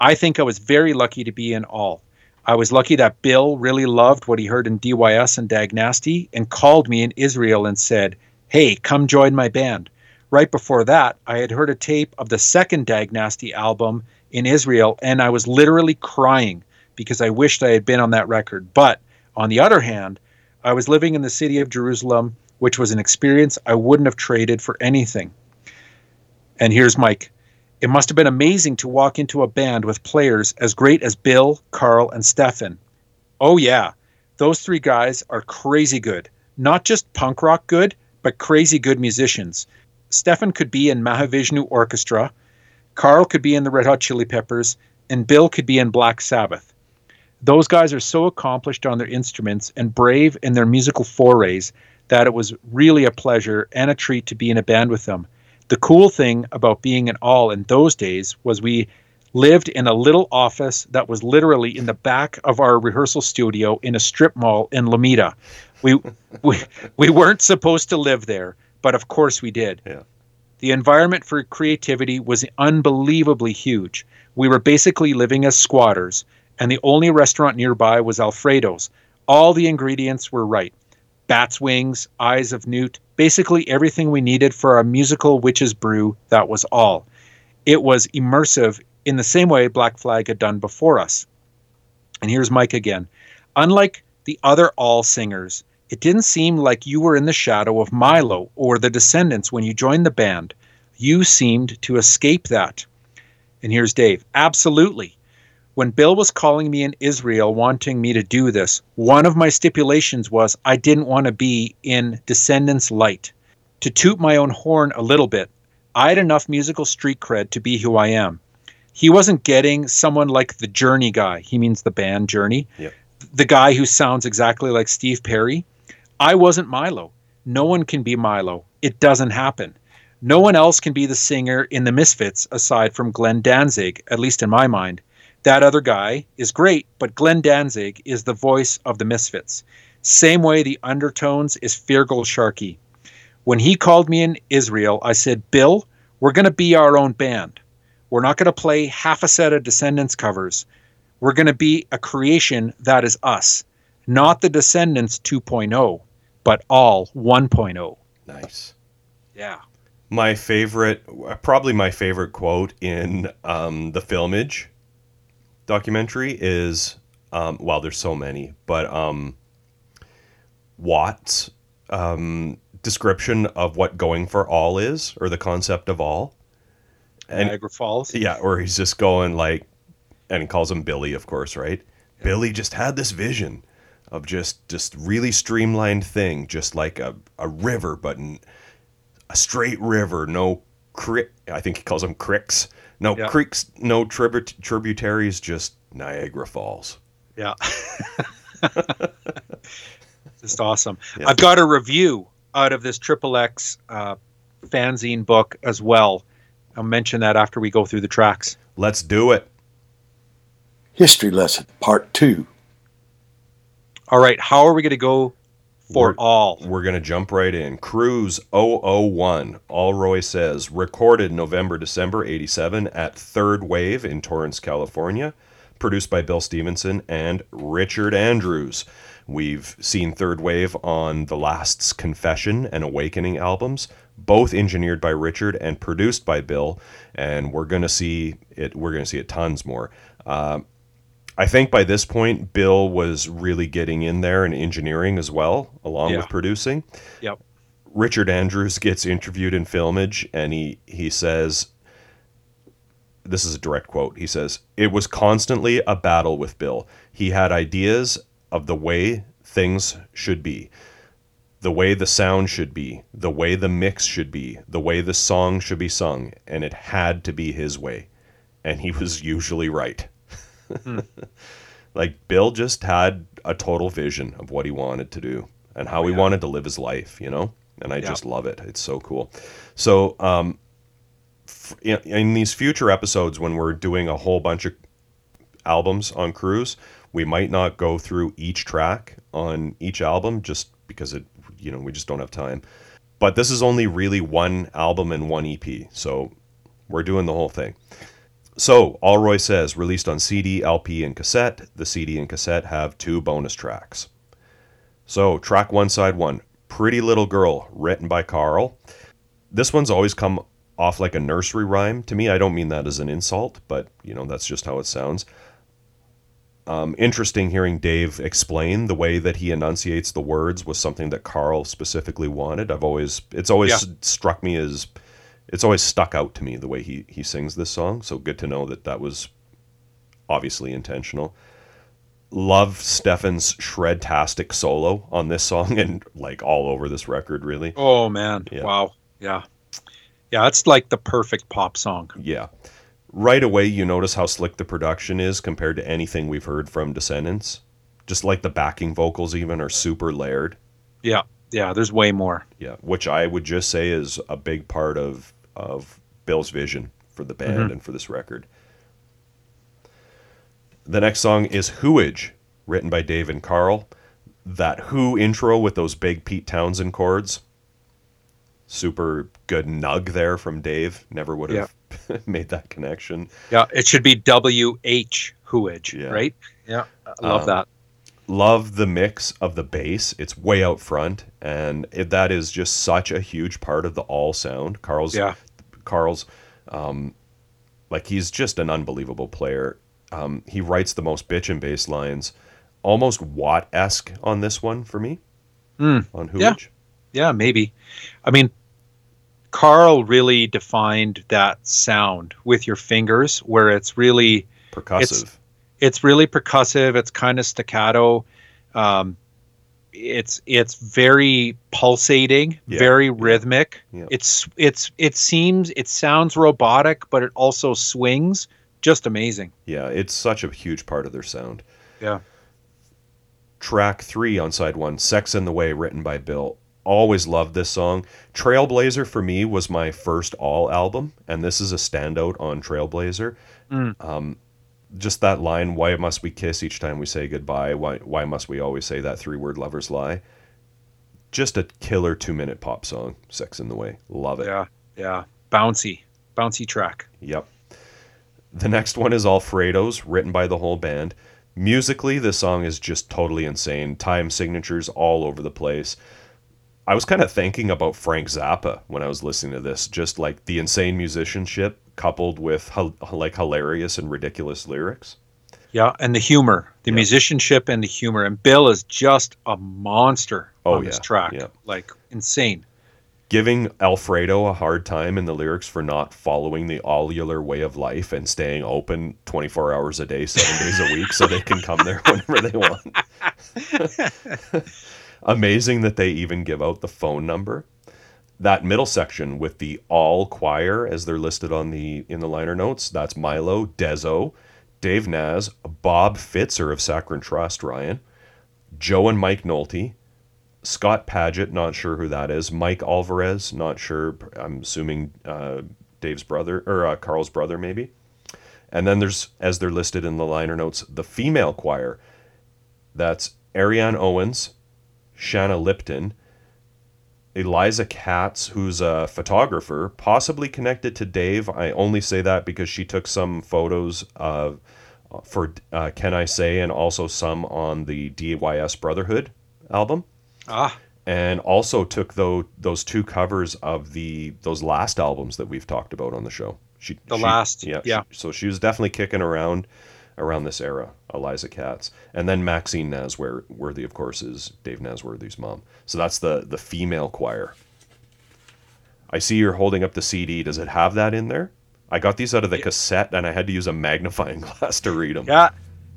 I think I was very lucky to be in all. I was lucky that Bill really loved what he heard in DYS and Dag Nasty and called me in Israel and said, Hey, come join my band. Right before that, I had heard a tape of the second Dag Nasty album in Israel, and I was literally crying because I wished I had been on that record. But on the other hand, I was living in the city of Jerusalem, which was an experience I wouldn't have traded for anything. And here's Mike. It must have been amazing to walk into a band with players as great as Bill, Karl, and Stefan. Oh, yeah, those three guys are crazy good. Not just punk rock good, but crazy good musicians. Stefan could be in Mahavishnu Orchestra, Karl could be in the Red Hot Chili Peppers, and Bill could be in Black Sabbath. Those guys are so accomplished on their instruments and brave in their musical forays that it was really a pleasure and a treat to be in a band with them. The cool thing about being an all in those days was we lived in a little office that was literally in the back of our rehearsal studio in a strip mall in Lomita. We we we weren't supposed to live there, but of course we did. Yeah. The environment for creativity was unbelievably huge. We were basically living as squatters, and the only restaurant nearby was Alfredo's. All the ingredients were right bat's wings, eyes of newt, basically everything we needed for a musical witch's brew, that was all. It was immersive in the same way Black Flag had done before us. And here's Mike again. Unlike the other all singers, it didn't seem like you were in the shadow of Milo or the Descendents when you joined the band. You seemed to escape that. And here's Dave. Absolutely. When Bill was calling me in Israel wanting me to do this, one of my stipulations was I didn't want to be in Descendents Light. To toot my own horn a little bit, I had enough musical street cred to be who I am. He wasn't getting someone like the Journey guy. He means the band Journey. Yep. The guy who sounds exactly like Steve Perry. I wasn't Milo. No one can be Milo. It doesn't happen. No one else can be the singer in the Misfits aside from Glenn Danzig, at least in my mind. That other guy is great, but Glenn Danzig is the voice of the Misfits. Same way the undertones is Feargal Sharkey. When he called me in Israel, I said, Bill, we're going to be our own band. We're not going to play half a set of Descendents covers. We're going to be a creation that is us, not the Descendents 2.0, but all 1.0. Nice. Yeah. My favorite, probably my favorite quote in um, the Filmage documentary is, um, well, there's so many, but um, Watt's um, description of what going for all is, or the concept of all. And Niagara Falls. yeah, or he's just going like, and he calls him Billy, of course, right? Billy just had this vision of just just really streamlined thing, just like a, a river, but a straight river, no crick. I think he calls them cricks. No Yeah. creeks, no tribut- tributaries, just Niagara Falls. Yeah. Just awesome. Yeah. I've got a review out of this Triple X uh, fanzine book as well. I'll mention that after we go through the tracks. Let's do it. History lesson, part two. All right, how are we going to go for We're- all? We're going to jump right in. Cruz 001, Allroy says, recorded November, December 87 at Third Wave in Torrance, California, produced by Bill Stevenson and Richard Andrews. We've seen Third Wave on the Last's Confession and Awakening albums, both engineered by Richard and produced by Bill, and we're going to see it we're going to see it tons more. Uh, I think by this point, Bill was really getting in there and engineering as well, along Yeah. with producing. Yep. Richard Andrews gets interviewed in Filmage, and he he says, "This is a direct quote." He says, "It was constantly a battle with Bill. He had ideas of the way things should be." The way the sound should be, the way the mix should be, the way the song should be sung, and it had to be his way. And he was usually right. like Bill just had a total vision of what he wanted to do and how he wanted to live his life, you know? And I Yeah. just love it. It's so cool. So, um, f- in, in these future episodes, when we're doing a whole bunch of albums on Cruz, we might not go through each track on each album just because it, you know, we just don't have time. But this is only really one album and one EP. So we're doing the whole thing. So, Allroy says, released on CD, LP, and cassette. The CD and cassette have two bonus tracks. So, track one, side one Pretty Little Girl, written by Karl. This one's always come off like a nursery rhyme to me. I don't mean that as an insult, but you know that's just how it sounds. Um, interesting hearing Dave explain the way that he enunciates the words was something that Karl specifically wanted. I've always it's always Yeah. struck me as it's always stuck out to me the way he he sings this song. So good to know that that was obviously intentional. Love Stefan's shred-tastic solo on this song and like all over this record really. Oh man. Yeah. Wow. Yeah. Yeah, it's like the perfect pop song. Yeah. Right away, you notice how slick the production is compared to anything we've heard from Descendents. Just like the backing vocals, even, are super layered. Yeah. Yeah, there's way more. Yeah, which I would just say is a big part of of Bill's vision for the band and for this record. The next song is Hooidge, written by Dave and Karl. That Who intro with those big Pete Townshend chords. Super good nug there from Dave. Never would have made that connection. Yeah, it should be W H Hooidge, Yeah. right? Yeah. I love Um, that. love the mix of the bass. It's way out front, and it, that is just such a huge part of the all sound. Karl's, Yeah. Karl's, um, like he's just an unbelievable player. Um, he writes the most bitch and bass lines, almost Watt esque on this one for me. Mm, on yeah. Yeah, maybe. I mean, Karl really defined that sound with your fingers, where it's really percussive. it's really percussive. It's kind of staccato. Um, it's it's very pulsating, Yeah, very rhythmic. yeah. It's it's it seems it sounds robotic, but it also swings. Just amazing. Yeah, it's such a huge part of their sound. Yeah. track three on side one, Sex in the Way, written by Bill. Always loved this song. Trailblazer for me was my first all album, and this is a standout on Trailblazer. Mm. Um, just that line, why must we kiss each time we say goodbye? Why, why must we always say that three word lover's lie? Just a killer two minute pop song, Sex in the Way. Love it. Yeah, yeah. Bouncy, bouncy track. Yep. The next one is Alfredo's, written by the whole band. Musically, this song is just totally insane. Time signatures all over the place. I was kind of thinking about Frank Zappa when I was listening to this, just like the insane musicianship coupled with like hilarious and ridiculous lyrics. Yeah, and the humor, the Yeah. musicianship and the humor. And Bill is just a monster Oh, on this track. yeah. Like insane. Giving Alfredo a hard time in the lyrics for not following the allular way of life and staying open 24 hours a day, seven days a week, so they can come there whenever they want. Amazing that they even give out the phone number. That middle section with the all choir as they're listed on the in the liner notes, that's Milo, Dezo, Dave Naz, Bob Fitzer of Saccharine Trust, Ryan, Joe and Mike Nolte, Scott Paget, not sure who that is. Mike Alvarez, not sure. I'm assuming uh, Dave's brother or uh, Karl's brother, maybe. And then there's, as they're listed in the liner notes, the female choir. That's Ariane Owens, Shanna Lipton, Eliza Katz, who's a photographer, possibly connected to Dave. I only say that because she took some photos of for uh, Can I Say and also some on the DYS Brotherhood album Ah, and also took those those two covers of the those last albums that we've talked about on the show. She The she- last, yeah, yeah. she- so she was definitely kicking around around this era. Eliza Katz, and then Maxine Nasworthy, of course, is Dave Nasworthy's mom. So that's the the female choir. I see you're holding up the CD. Does it have that in there? I got these out of the cassette, and I had to use a magnifying glass to read them. yeah.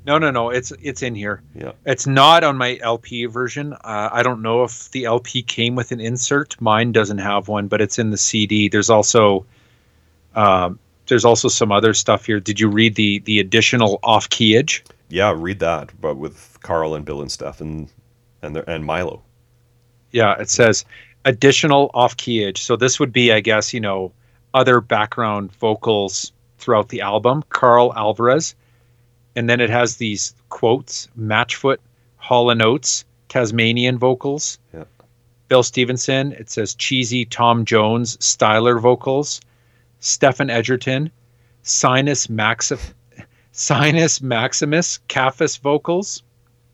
No, no, no. It's it's in here. yeah. It's not on my LP version. Uh, I don't know if the LP came with an insert. Mine doesn't have one, but it's in the CD. There's also um, there's also some other stuff here. Did you read the the additional off keyage? Yeah, read that, but with Karl and Bill and Stefan and their, and Milo. Yeah, it says additional off keyage. So this would be, I guess, you know, other background vocals throughout the album. Karl Alvarez, and then it has these quotes: Matchfoot, Hall and Oates, Tasmanian vocals. Yeah. Bill Stevenson. It says cheesy Tom Jones, Styler vocals. Stephen Egerton, Sinus Maxif, Sinus Maximus, Caiaphas vocals,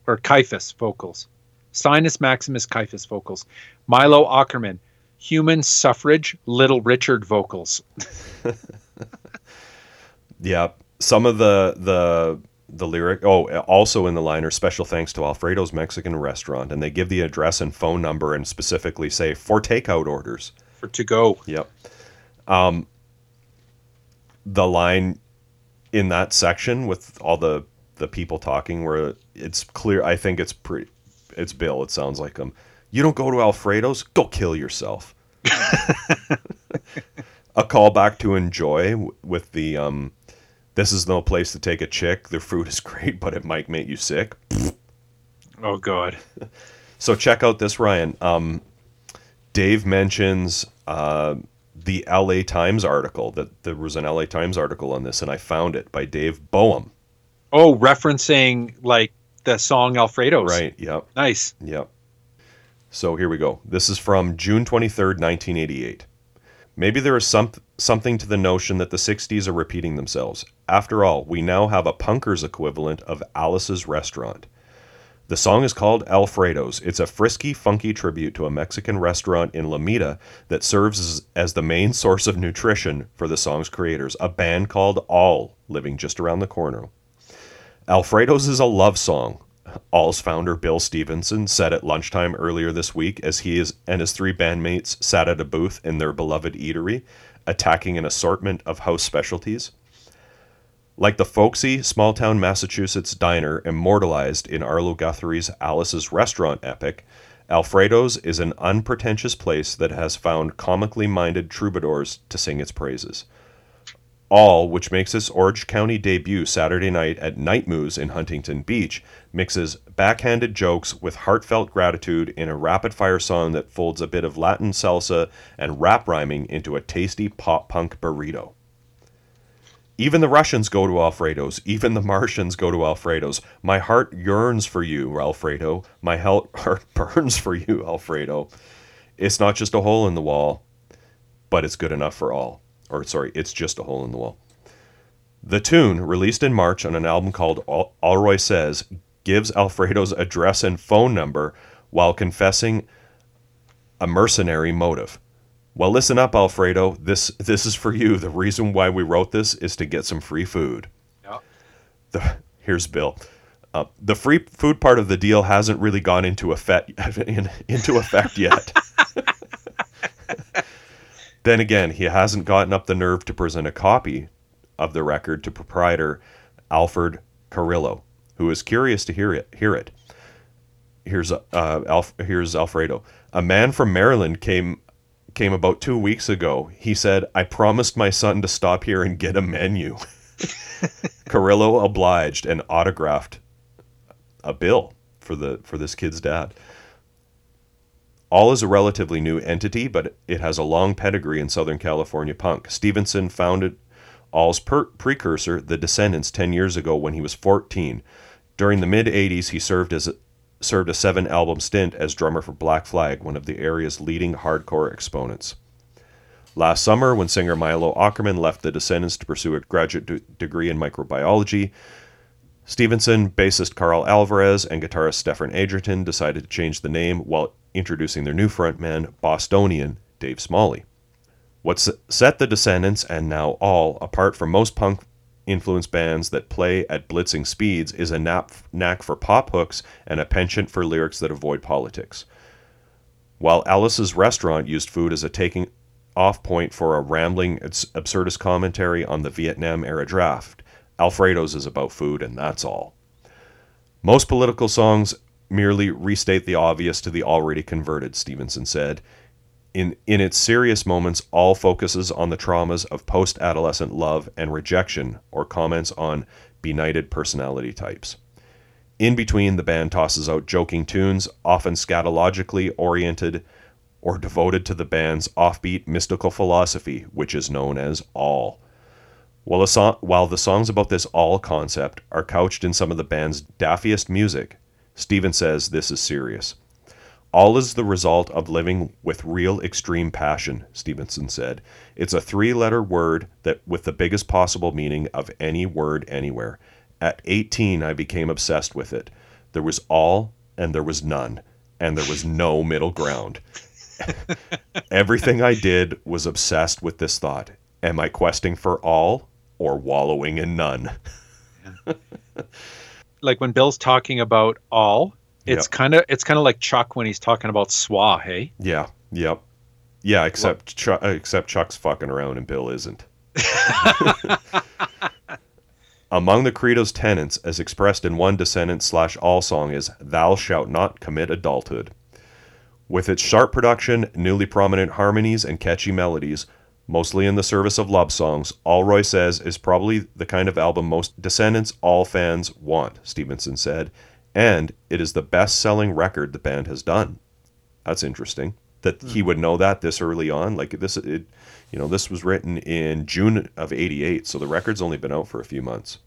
or Caiaphas vocals. Sinus Maximus Caiaphas vocals. Milo Aukerman, human suffrage Little Richard vocals. Yeah, some of the the the lyric. Oh, also in the liner, special thanks to Alfredo's Mexican Restaurant, and they give the address and phone number and specifically say for takeout orders. For to go. Yep. Um, the line in that section with all the the people talking, where it's clear. I think it's pretty. It's Bill. It sounds like him. You don't go to Alfredo's. Go kill yourself. a callback to enjoy with the um, this is no place to take a chick. Their food is great, but it might make you sick. Oh God. So check out this, Ryan. Um, Dave mentions uh, the LA Times article that there was an LA Times article on this, and I found it by Dave Boehm. Oh, referencing like the song Alfredo's. Right. Yep. Nice. Yep. So here we go. This is from June 23rd, 1988. Maybe there is some, something to the notion that the 60s are repeating themselves. After all, we now have a punker's equivalent of Alice's Restaurant. The song is called Alfredo's. It's a frisky, funky tribute to a Mexican restaurant in Lomita that serves as, the main source of nutrition for the song's creators, a band called All, living just around the corner. Alfredo's is a love song. All's founder Bill Stevenson said at lunchtime earlier this week as he is, and his three bandmates sat at a booth in their beloved eatery, attacking an assortment of house specialties. Like the folksy small town Massachusetts diner immortalized in Arlo Guthrie's Alice's Restaurant epic, Alfredo's is an unpretentious place that has found comically minded troubadours to sing its praises. All, which makes its Orange County debut Saturday night at Night Moves in Huntington Beach, mixes backhanded jokes with heartfelt gratitude in a rapid fire song that folds a bit of Latin salsa and rap rhyming into a tasty pop punk burrito. Even the Russians go to Alfredo's. Even the Martians go to Alfredo's. My heart yearns for you, Alfredo. My heart burns for you, Alfredo. It's not just a hole in the wall, but it's good enough for all. Or, sorry, it's just a hole in the wall. The tune, released in March on an album called Al- Allroy Says, gives Alfredo's address and phone number while confessing a mercenary motive. Well, listen up, Alfredo. This this is for you. The reason why we wrote this is to get some free food. Yeah. The, here's Bill. Uh, the free food part of the deal hasn't really gone into effect in, into effect yet. then again, he hasn't gotten up the nerve to present a copy of the record to proprietor Alfred Carrillo, who is curious to hear it. Hear it. Here's uh, Alf, here's Alfredo. A man from Maryland came came about two weeks ago. He said, "I promised my son to stop here and get a menu." Carrillo obliged and autographed a bill for the for this kid's dad. All is a relatively new entity, but it has a long pedigree in Southern California punk. Stevenson founded All's per- precursor, The Descendents, 10 years ago when he was 14. During the mid 80s, he served as served a seven album stint as drummer for Black Flag, one of the area's leading hardcore exponents. Last summer, when singer Milo Aukerman left The Descendents to pursue a graduate d- degree in microbiology, Stevenson, bassist Karl Alvarez, and guitarist Stefan Adrian decided to change the name while introducing their new frontman, Bostonian Dave Smalley. What set the Descendents, and now all, apart from most punk influenced bands that play at blitzing speeds is a knack for pop hooks and a penchant for lyrics that avoid politics. While Alice's restaurant used food as a taking off point for a rambling, absurdist commentary on the Vietnam era draft, Alfredo's is about food, and that's all. Most political songs merely restate the obvious to the already converted, Stevenson said. In, in its serious moments, all focuses on the traumas of post adolescent love and rejection or comments on benighted personality types. In between, the band tosses out joking tunes, often scatologically oriented or devoted to the band's offbeat mystical philosophy, which is known as all. While, so- while the songs about this all concept are couched in some of the band's daffiest music, Steven says this is serious. All is the result of living with real extreme passion, Stevenson said. It's a three letter word that with the biggest possible meaning of any word anywhere. At 18, I became obsessed with it. There was all and there was none, and there was no middle ground. Everything I did was obsessed with this thought. Am I questing for all or wallowing in none? like when Bill's talking about all, it's Yeah. kind of it's kind of like Chuck when he's talking about swa. Hey, Yeah. Yep. Yeah, except Chu- uh, except Chuck's fucking around and Bill isn't. Among the credo's tenets, as expressed in one descendent slash all song, is "Thou shalt not commit adulthood." With its sharp production, newly prominent harmonies, and catchy melodies, mostly in the service of love songs, Allroy says is probably the kind of album most Descendents all fans want. Stevenson said, and it is the best-selling record the band has done. That's interesting that he would know that this early on. Like this, it, you know, this was written in June of '88, so the record's only been out for a few months.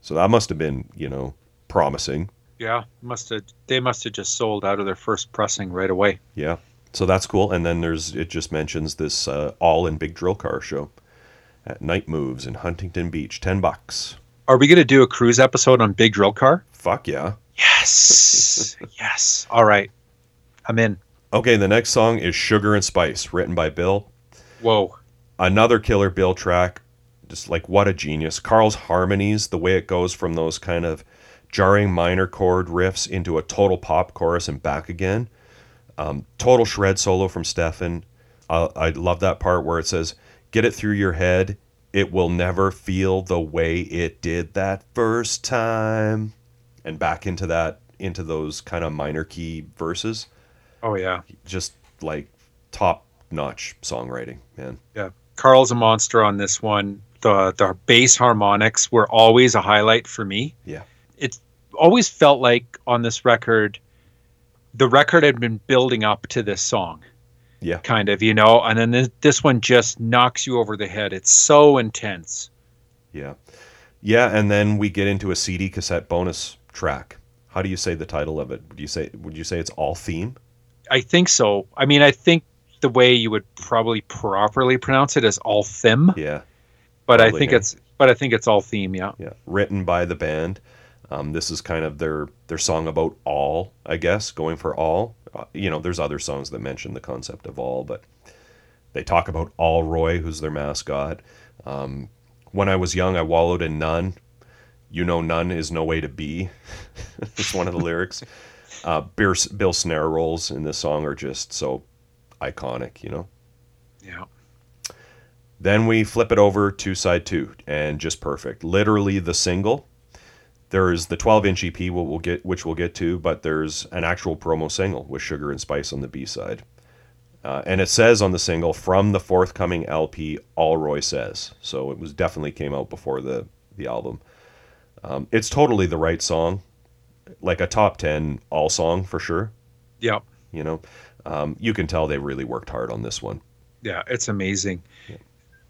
So that must have been, you know, promising. yeah, must have they must have just sold out of their first pressing right away. Yeah. So that's cool. And then there's it just mentions this uh, all in big drill car show at Night Moves in Huntington Beach, ten bucks. Are we gonna do a cruz episode on Big Drill Car? Fuck yeah. Yes, yes. All right, I'm in. Okay, the next song is Sugar and Spice, written by Bill. Whoa, another killer Bill track. Just like what a genius. Karl's harmonies, the way it goes from those kind of jarring minor chord riffs into a total pop chorus and back again. Um, total shred solo from Stefan. Uh, I love that part where it says, "Get it through your head. It will never feel the way it did that first time," and back into that into those kind of minor key verses. oh yeah, Just like top notch songwriting, man. yeah. Karl's a monster on this one. The the bass harmonics were always a highlight for me. Yeah. It always felt like on this record, the record had been building up to this song. Yeah. kind of, you know, and then this, this one just knocks you over the head. It's so intense. Yeah. Yeah, and then we get into a CD cassette bonus track. How do you say the title of it? Would you say would you say it's all theme? I think so. I mean, I think the way you would probably properly pronounce it is all thim, Yeah. but I think it's but I think it's all theme, yeah. Yeah. Written by the band. Um, this is kind of their their song about all, I guess, going for all. Uh, you know, there's other songs that mention the concept of all, but they talk about Allroy, who's their mascot. Um, when I was young, I wallowed in none. You know, none is no way to be. it's one of the lyrics. Uh, Bill, Bill snare rolls in this song are just so iconic, you know. Yeah. Then we flip it over to side two, and just perfect. Literally the single. There is the 12 inch EP, we'll, we'll get, which we'll get to, but there's an actual promo single with Sugar and Spice on the B side. Uh, and it says on the single from the forthcoming LP, Allroy Says. So it was definitely came out before the, the album. Um, it's totally the right song, like a top 10 all song for sure. Yeah. You know, um, you can tell they really worked hard on this one. Yeah, it's amazing.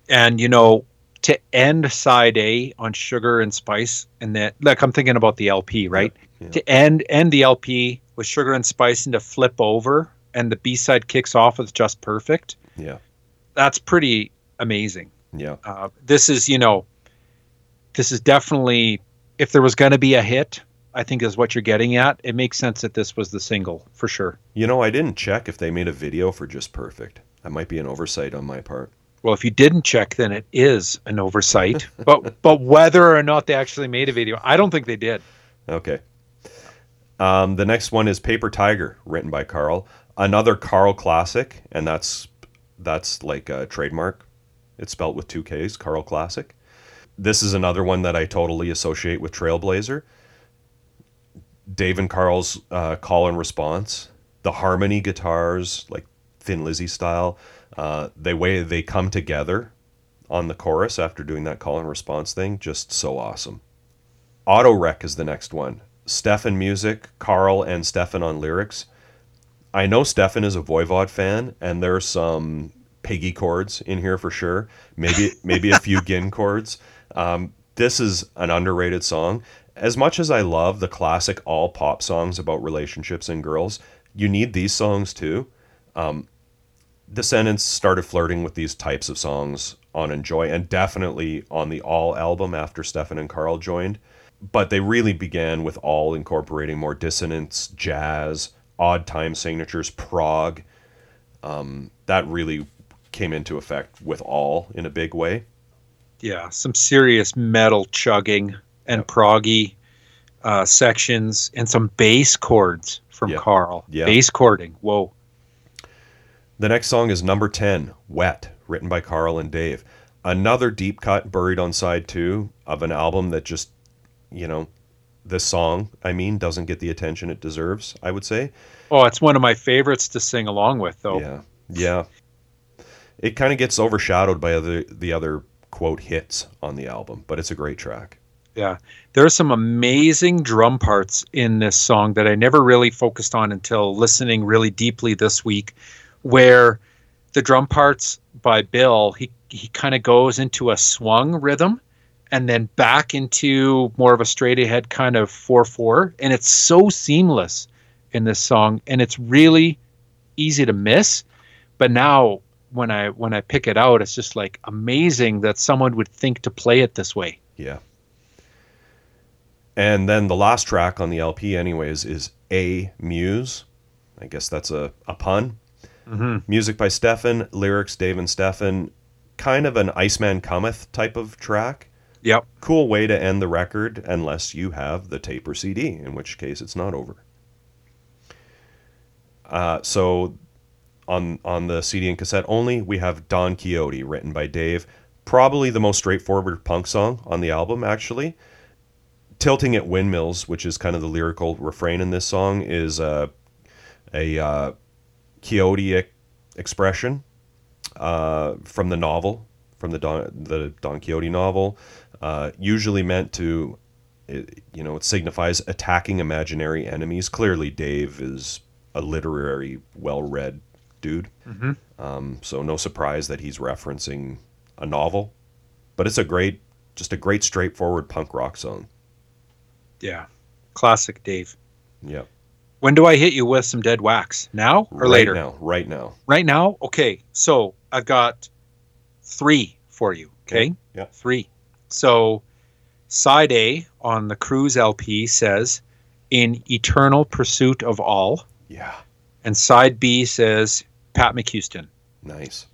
And you know, to end side A on sugar and spice and that like I'm thinking about the LP, right? yeah. To end end the LP with sugar and spice and to flip over and the B side kicks off with just perfect. Yeah. That's pretty amazing. Yeah. Uh, this is, you know, this is definitely if there was going to be a hit, I think is what you're getting at. It makes sense that this was the single for sure. You know, I didn't check if they made a video for Just Perfect. That might be an oversight on my part. Well, if you didn't check, then it is an oversight. but but whether or not they actually made a video, I don't think they did. Okay. Um, the next one is Paper Tiger, written by Karl. Another Karl classic, and that's that's like a trademark. It's spelled with two K's, Karl Klassic. This is another one that I totally associate with Trailblazer. Dave and Karl's uh, call and response, the harmony guitars, like Thin Lizzy style, uh, the way they come together on the chorus after doing that call and response thing, just so awesome. Auto Wreck is the next one. Stefan music, Karl and Stefan on lyrics. I know Stefan is a Voivod fan, and there's some Piggy chords in here for sure. Maybe maybe a few Ginn chords. Um, this is an underrated song. As much as I love the classic all pop songs about relationships and girls, you need these songs too. Um, Descendents started flirting with these types of songs on Enjoy and definitely on the All album after Stefan and Karl joined. But they really began with All incorporating more dissonance, jazz, odd time signatures, prog. Um, that really came into effect with all in a big way. Yeah, some serious metal chugging and proggy uh, sections and some bass chords from Yeah. Karl. Yeah. Bass chording. Whoa. The next song is number 10, Wet, written by Karl and Dave. Another deep cut buried on side two of an album that just, you know, this song, I mean, doesn't get the attention it deserves, I would say. Oh, it's one of my favorites to sing along with, though. Yeah. Yeah. It kind of gets overshadowed by other the other quote hits on the album, but it's a great track. Yeah. There are some amazing drum parts in this song that I never really focused on until listening really deeply this week, where the drum parts by Bill, he, he kind of goes into a swung rhythm and then back into more of a straight ahead kind of 4 4. And it's so seamless in this song. And it's really easy to miss. But now when I when I pick it out, it's just like amazing that someone would think to play it this way. Yeah. And then the last track on the LP, anyways, is A Muse. I guess that's a, a pun. Music by Stefan, lyrics Dave and Stefan. Kind of an Iceman Cometh type of track. Yep. Cool way to end the record, unless you have the tape or CD, in which case it's not over. Uh, so on on the CD and cassette only, we have Don Quixote, written by Dave. Probably the most straightforward punk song on the album, actually. Tilting at Windmills, which is kind of the lyrical refrain in this song, is uh, a uh, Quixote e- expression uh, from the novel, from the Don, the Don Quixote novel, uh, usually meant to, it, you know, it signifies attacking imaginary enemies. Clearly, Dave is a literary, well-read dude, um, so no surprise that he's referencing a novel. But it's a great, just a great straightforward punk rock song. Yeah. Classic Dave. Yep. When do I hit you with some dead wax? Now or right later? now, right now. Right now? Okay. So I've got three for you. Okay. Yeah. Three. So side A on the Cruz LP says, In Eternal Pursuit of All. Yeah. And side B says, Pat McCuistion. Nice.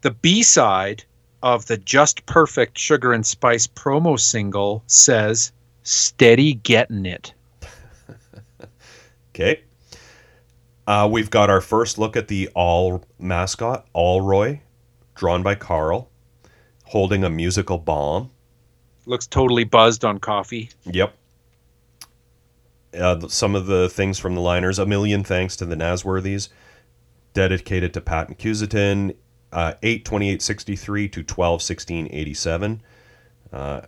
The B side of the Just Perfect Sugar and Spice promo single says, Steady Getting It. Okay. Uh, we've got our first look at the all mascot, Allroy, drawn by Karl, holding a musical bomb. Looks totally buzzed on coffee. Yep. Uh, some of the things from the liners. A million thanks to the Nasworthies. Dedicated to Pat McCuistion. Uh, 8 2863 to 12 16 87. Uh,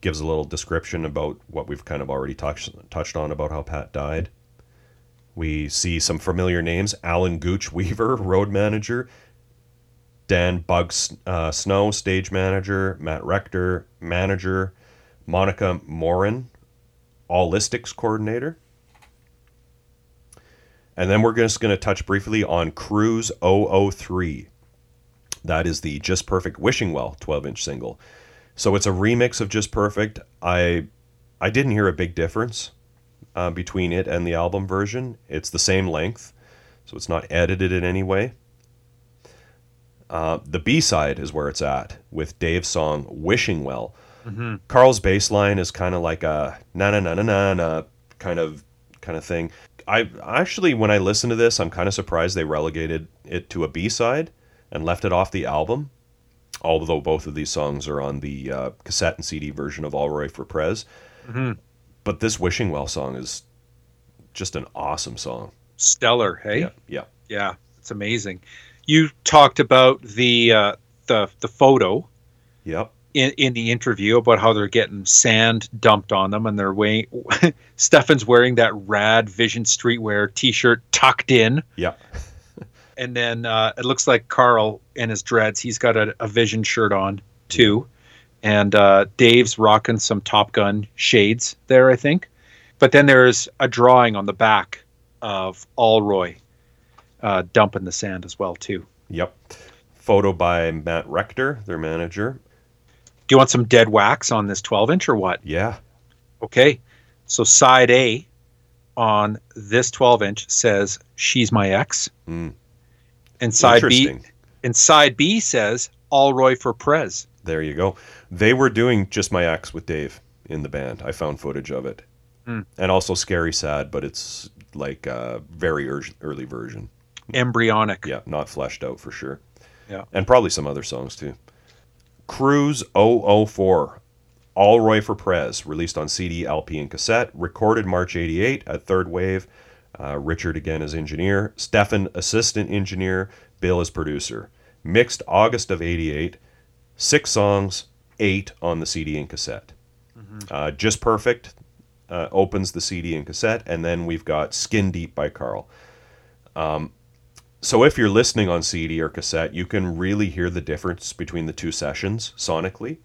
gives a little description about what we've kind of already touched touched on about how Pat died. We see some familiar names: Alan Gooch Weaver, road manager, Dan Bugs uh, Snow, stage manager, Matt Rector, manager, Monica Morin, allistics coordinator. And then we're just going to touch briefly on Cruz 003. That is the Just Perfect Wishing Well 12 inch single. So it's a remix of Just Perfect. I I didn't hear a big difference uh, between it and the album version. It's the same length, so it's not edited in any way. Uh, the B side is where it's at with Dave's song "Wishing Well." Karl's bass line is kind of like a na na na na na na kind of kind of thing. I actually, when I listen to this, I'm kind of surprised they relegated it to a B side and left it off the album. Although both of these songs are on the uh, cassette and CD version of Allroy for Prez, but this "Wishing Well" song is just an awesome song. Stellar, hey? Yeah, yeah, Yeah, it's amazing. You talked about the uh, the the photo yep, in, in the interview about how they're getting sand dumped on them, and they're wearing. Stefan's wearing that rad Vision Streetwear T-shirt tucked in, yep. and then uh, it looks like Karl and his dreads. He's got a, a Vision shirt on too, and uh, Dave's rocking some Top Gun shades there, I think. But then there's a drawing on the back of Allroy uh, dumping the sand as well too. Yep. Photo by Matt Rector, their manager. Do you want some dead wax on this 12 inch or what? Yeah. Okay. So side A on this 12 inch says "She's my ex," Mm. And side B and side B says "All Roy for Prez." There you go. They were doing just my ex with Dave in the band. I found footage of it, Hmm. and also scary sad, but it's like a very early version. Embryonic. Yeah, not fleshed out for sure. Yeah. and probably some other songs too. Cruz 004, Allroy for Prez, released on CD, LP, and cassette. Recorded March 88 at Third Wave. Uh, Richard again as engineer. Stefan, assistant engineer. Bill as producer. Mixed August of 88. Six songs, eight on the CD and cassette. Uh, Just Perfect uh, opens the CD and cassette. And then we've got Skin Deep by Carl. So if you're listening on CD or cassette, you can really hear the difference between the two sessions sonically.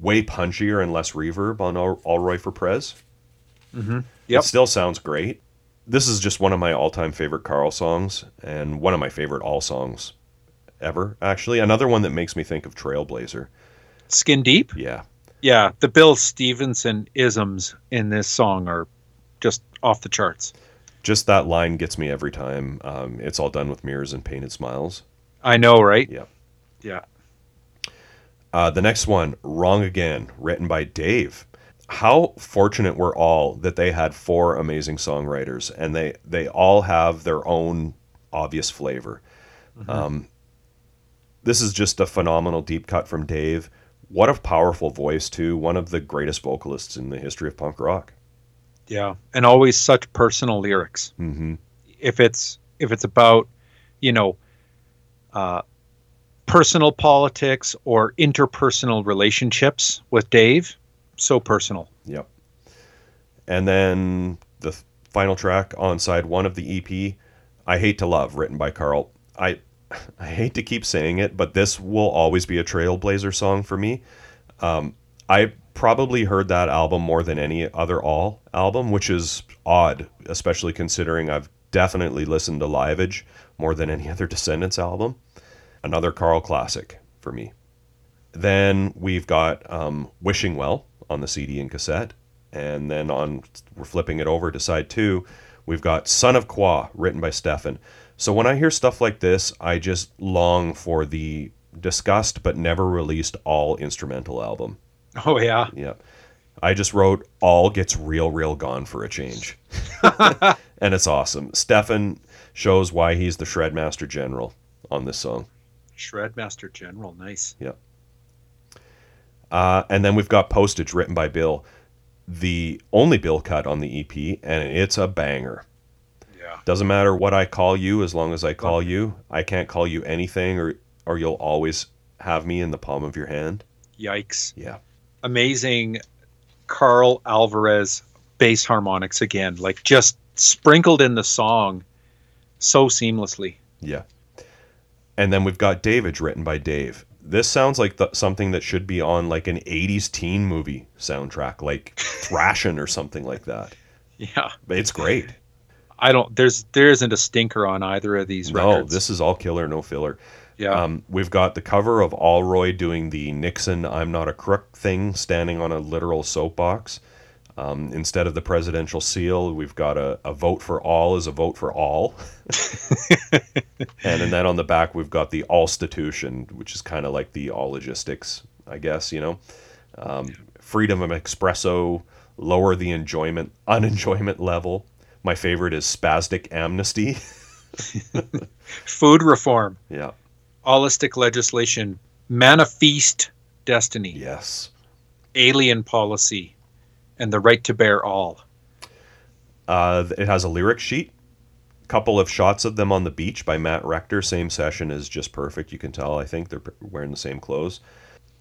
Way punchier and less reverb on All, Allroy for Prez. Yep. It still sounds great. This is just one of my all-time favorite Karl songs and one of my favorite all songs ever. Actually, another one that makes me think of Trailblazer. Skin deep. Yeah, Yeah, the Bill Stevenson isms in this song are just off the charts. just that line gets me every time. Um, it's all done with mirrors and painted smiles. I know, right? Yeah. Yeah. Uh, the next one, Wrong Again, written by Dave. How fortunate we're all that they had four amazing songwriters, and they they all have their own obvious flavor. Um, this is just a phenomenal deep cut from Dave. What a powerful voice too! One of the greatest vocalists in the history of punk rock. Yeah, and always such personal lyrics. hmm If it's if it's about, you know, uh, personal politics or interpersonal relationships with Dave, so personal. Yep. And then the final track on side one of the EP, "I Hate to Love," written by Karl. I I hate to keep saying it, but this will always be a Trailblazer song for me. Um, I probably heard that album more than any other All album, which is odd, especially considering I've definitely listened to Liveage more than any other Descendents album. Another Karl classic for me. Then we've got um, Wishing Well on the CD and cassette. And then on, we're flipping it over to side two, we've got Sonnequa, written by Stefan. So when I hear stuff like this, I just long for the discussed but never released all instrumental album. Oh yeah, Yeah. I just wrote All Gets Real, Real Gone for a change. and it's awesome. Stefan shows why he's the Shredmaster General on this song. Shredmaster General, nice. Uh, and then we've got Postage written by Bill, the only Bill cut on the EP, and it's a banger. Yeah. Doesn't matter what I call you, as long as I call you. I can't call you anything, or or you'll always have me in the palm of your hand. Yikes. Yeah, Amazing Karl Alvarez bass harmonics again, like just sprinkled in the song so seamlessly. yeah. And then we've got Davidge written by Dave. This sounds like the, something that should be on like an '80s teen movie soundtrack, like Thrashin' or something like that. Yeah. But it's great. I don't there's there isn't a stinker on either of these No, records. this is all killer, no filler. yeah. Um, we've got the cover of Allroy doing the Nixon "I'm not a crook" thing, standing on a literal soapbox. Um, instead of the presidential seal, we've got a, a vote for all is a vote for all. and, and then on the back, we've got the Allstitution, which is kind of like the all logistics, I guess, you know. Um, freedom of espresso, lower the enjoyment, unenjoyment level. My favorite is spastic amnesty. Food reform, yeah. Allistic legislation, manifest destiny, Yes. alien policy, and the right to bear all. Uh, it has a lyric sheet, a couple of shots of them on the beach by Matt Rector. Same session is just perfect. You can tell. I think they're wearing the same clothes.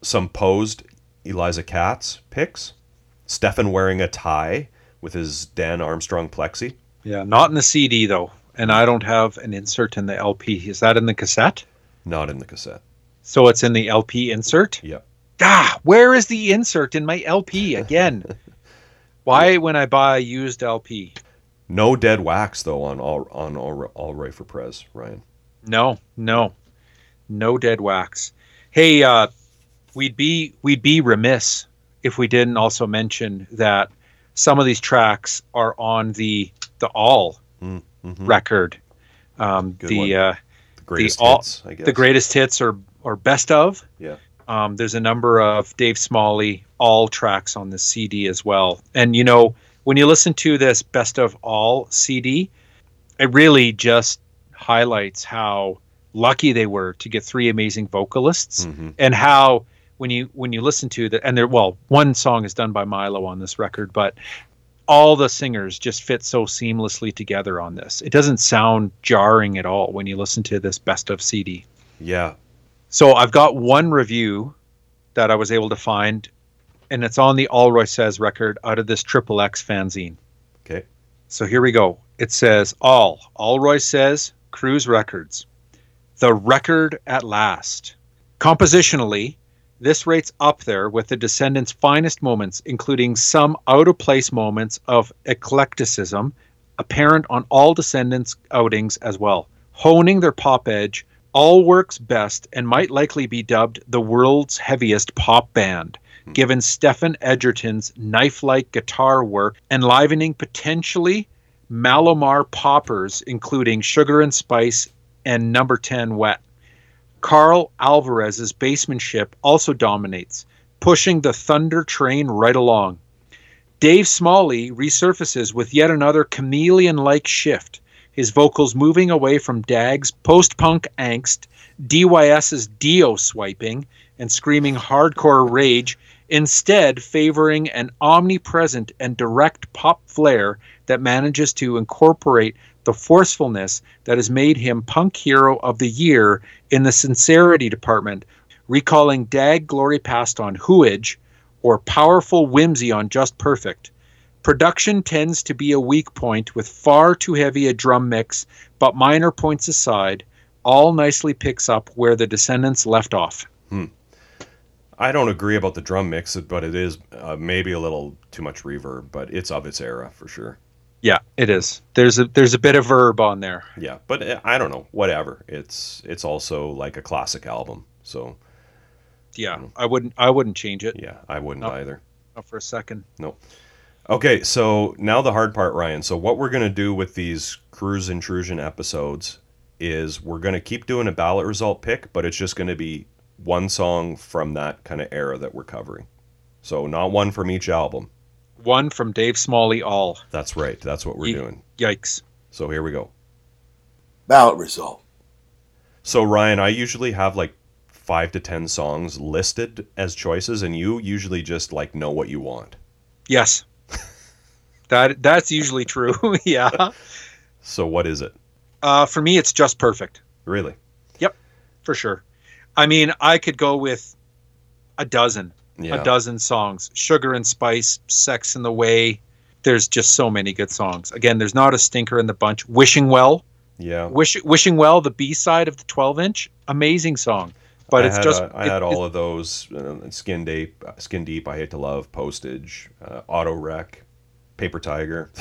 Some posed Eliza Katz pics. Stefan wearing a tie with his Dan Armstrong plexi. Yeah, not in the CD though, and I don't have an insert in the LP. Is that in the cassette? Not in the cassette. So it's in the LP insert. Yep. Ah, where is the insert in my LP again? Why, when I buy a used LP? No dead wax though on all on all, Allroy for Prez Ryan. No, no, no dead wax. Hey, uh, we'd be we'd be remiss if we didn't also mention that some of these tracks are on the the All Mm, mhm. record. Um, the uh, The greatest all- hits, I guess. the greatest hits or or best of. Yeah. Um, there's a number of Dave Smalley all tracks on the CD as well. And you know, when you listen to this best of all CD, it really just highlights how lucky they were to get three amazing vocalists Mhm. and how when you when you listen to the and there well one song is done by Milo on this record but all the singers just fit so seamlessly together on this it doesn't sound jarring at all when you listen to this best of CD Yeah. So I've got one review that I was able to find and it's on the Allroy Says record out of this Triple X fanzine Okay. so here we go. It says all. Allroy says Cruz Records. The record at last. Compositionally, this rates up there with the Descendents' finest moments, including some out of place moments of eclecticism apparent on all Descendents outings as well. Honing their pop edge, all works best and might likely be dubbed the world's heaviest pop band hmm. given Stephen Egerton's knife like guitar work, enlivening potentially Mallomar poppers, including Sugar and Spice and Number 10 Wet. Karl Alvarez's basemanship also dominates, pushing the Thunder train right along. Dave Smalley resurfaces with yet another chameleon like shift, his vocals moving away from Dag's post punk angst, DYS's Dio swiping, and screaming hardcore rage, instead favoring an omnipresent and direct pop flair that manages to incorporate the forcefulness that has made him Punk Hero of the Year in the sincerity department, recalling Dag Glory Past on Hooidge or powerful whimsy on Just Perfect. Production tends to be a weak point with far too heavy a drum mix, but minor points aside, all nicely picks up where the Descendents left off. Hmm. I don't agree about the drum mix, but it is uh, maybe a little too much reverb, but it's of its era for sure. Yeah, it is. There's a there's a bit of verb on there. Yeah, but uh, I don't know. Whatever. It's it's also like a classic album, so Yeah, I wouldn't I wouldn't change it. yeah, I wouldn't No. either. Not for a second. No. Okay, so now the hard part, Ryan. So what we're gonna do with these Cruz intrusion episodes is we're gonna keep doing a ballot result pick, but it's just gonna be one song from that kind of era that we're covering. So not one from each album. One from Dave Smalley. All That's right. That's what we're Ye- doing. yikes. So here we go. Ballot result. So Ryan, I usually have like five to ten songs listed as choices, and you usually just like know what you want. Yes. That that's usually true. yeah. So what is it? Uh, for me, it's just perfect. Really? Yep, for sure. I mean, I could go with a dozen, Yeah. a dozen songs. Sugar and Spice, Sex in the Way. There's just so many good songs. Again, there's not a stinker in the bunch. Wishing Well, Yeah. Wish, Wishing Well, the B side of the 12 inch, amazing song. But I it's just uh, I it- had all of those: uh, Skin Deep, Skin Deep, I Hate to Love, Postage, uh, Auto Wreck, Paper Tiger,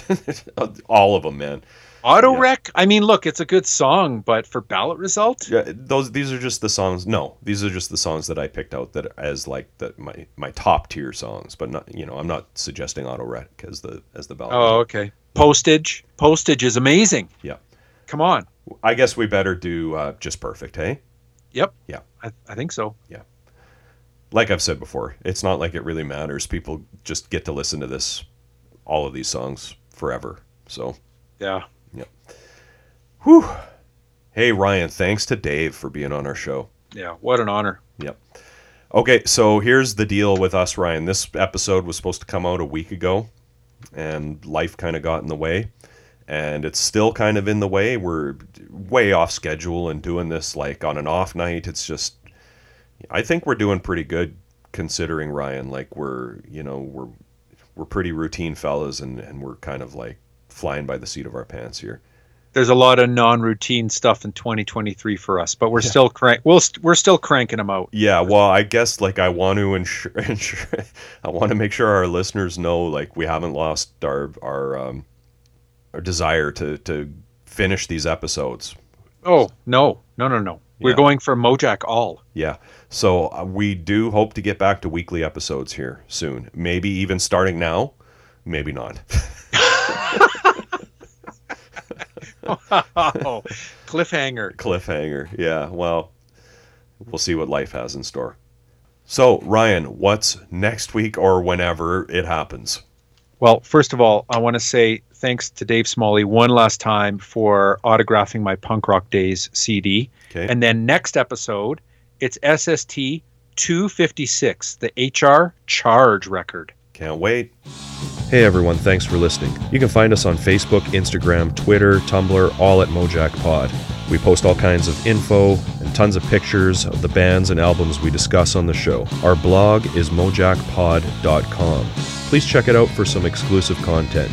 all of them, man. Auto yeah. Wreck. I mean, look, it's a good song, but for ballot result, Yeah, those these are just the songs. No, these are just the songs that I picked out that as like that my my top tier songs. But not you know I'm not suggesting Auto Wreck as the as the ballot. Oh, okay. Postage. Postage is amazing. Yeah. Come on. I guess we better do uh, just perfect, hey? Yep. Yeah. I, I think so. Yeah. Like I've said before, it's not like it really matters. People just get to listen to this, all of these songs forever. So, Yeah. yeah. whew. Hey Ryan, thanks to Dave for being on our show. Yeah. What an honor. Yep. Okay, so here's the deal with us, Ryan. This episode was supposed to come out a week ago, and life kind of got in the way, and it's still kind of in the way. We're way off schedule and doing this like on an off night. It's just, I think we're doing pretty good considering Ryan. Like we're, you know, we're we're pretty routine fellas, and and we're kind of like flying by the seat of our pants here. There's a lot of non-routine stuff in 2023 for us, but we're still crank. We'll st- we're still cranking them out. Yeah, well, I guess like I want to ensure, ensure I want to make sure our listeners know like we haven't lost our our um, our desire to to finish these episodes. Oh no, no, no, no. We're Yeah. going for Mojack all. Yeah, so uh, we do hope to get back to weekly episodes here soon. Maybe even starting now, maybe not. oh, cliffhanger. Cliffhanger. Yeah. Well, we'll see what life has in store. So, Ryan, what's next week or whenever it happens? Well, first of all, I want to say thanks to Dave Smalley one last time for autographing my Punk Rock Days CD. Okay. And then next episode, it's SST 256, the HR Charge record. Can't wait. Hey everyone, thanks for listening. You can find us on Facebook, Instagram, Twitter, Tumblr, all at Mojack Pod. We post all kinds of info and tons of pictures of the bands and albums we discuss on the show. Our blog is mojackpod.com. Please check it out for some exclusive content.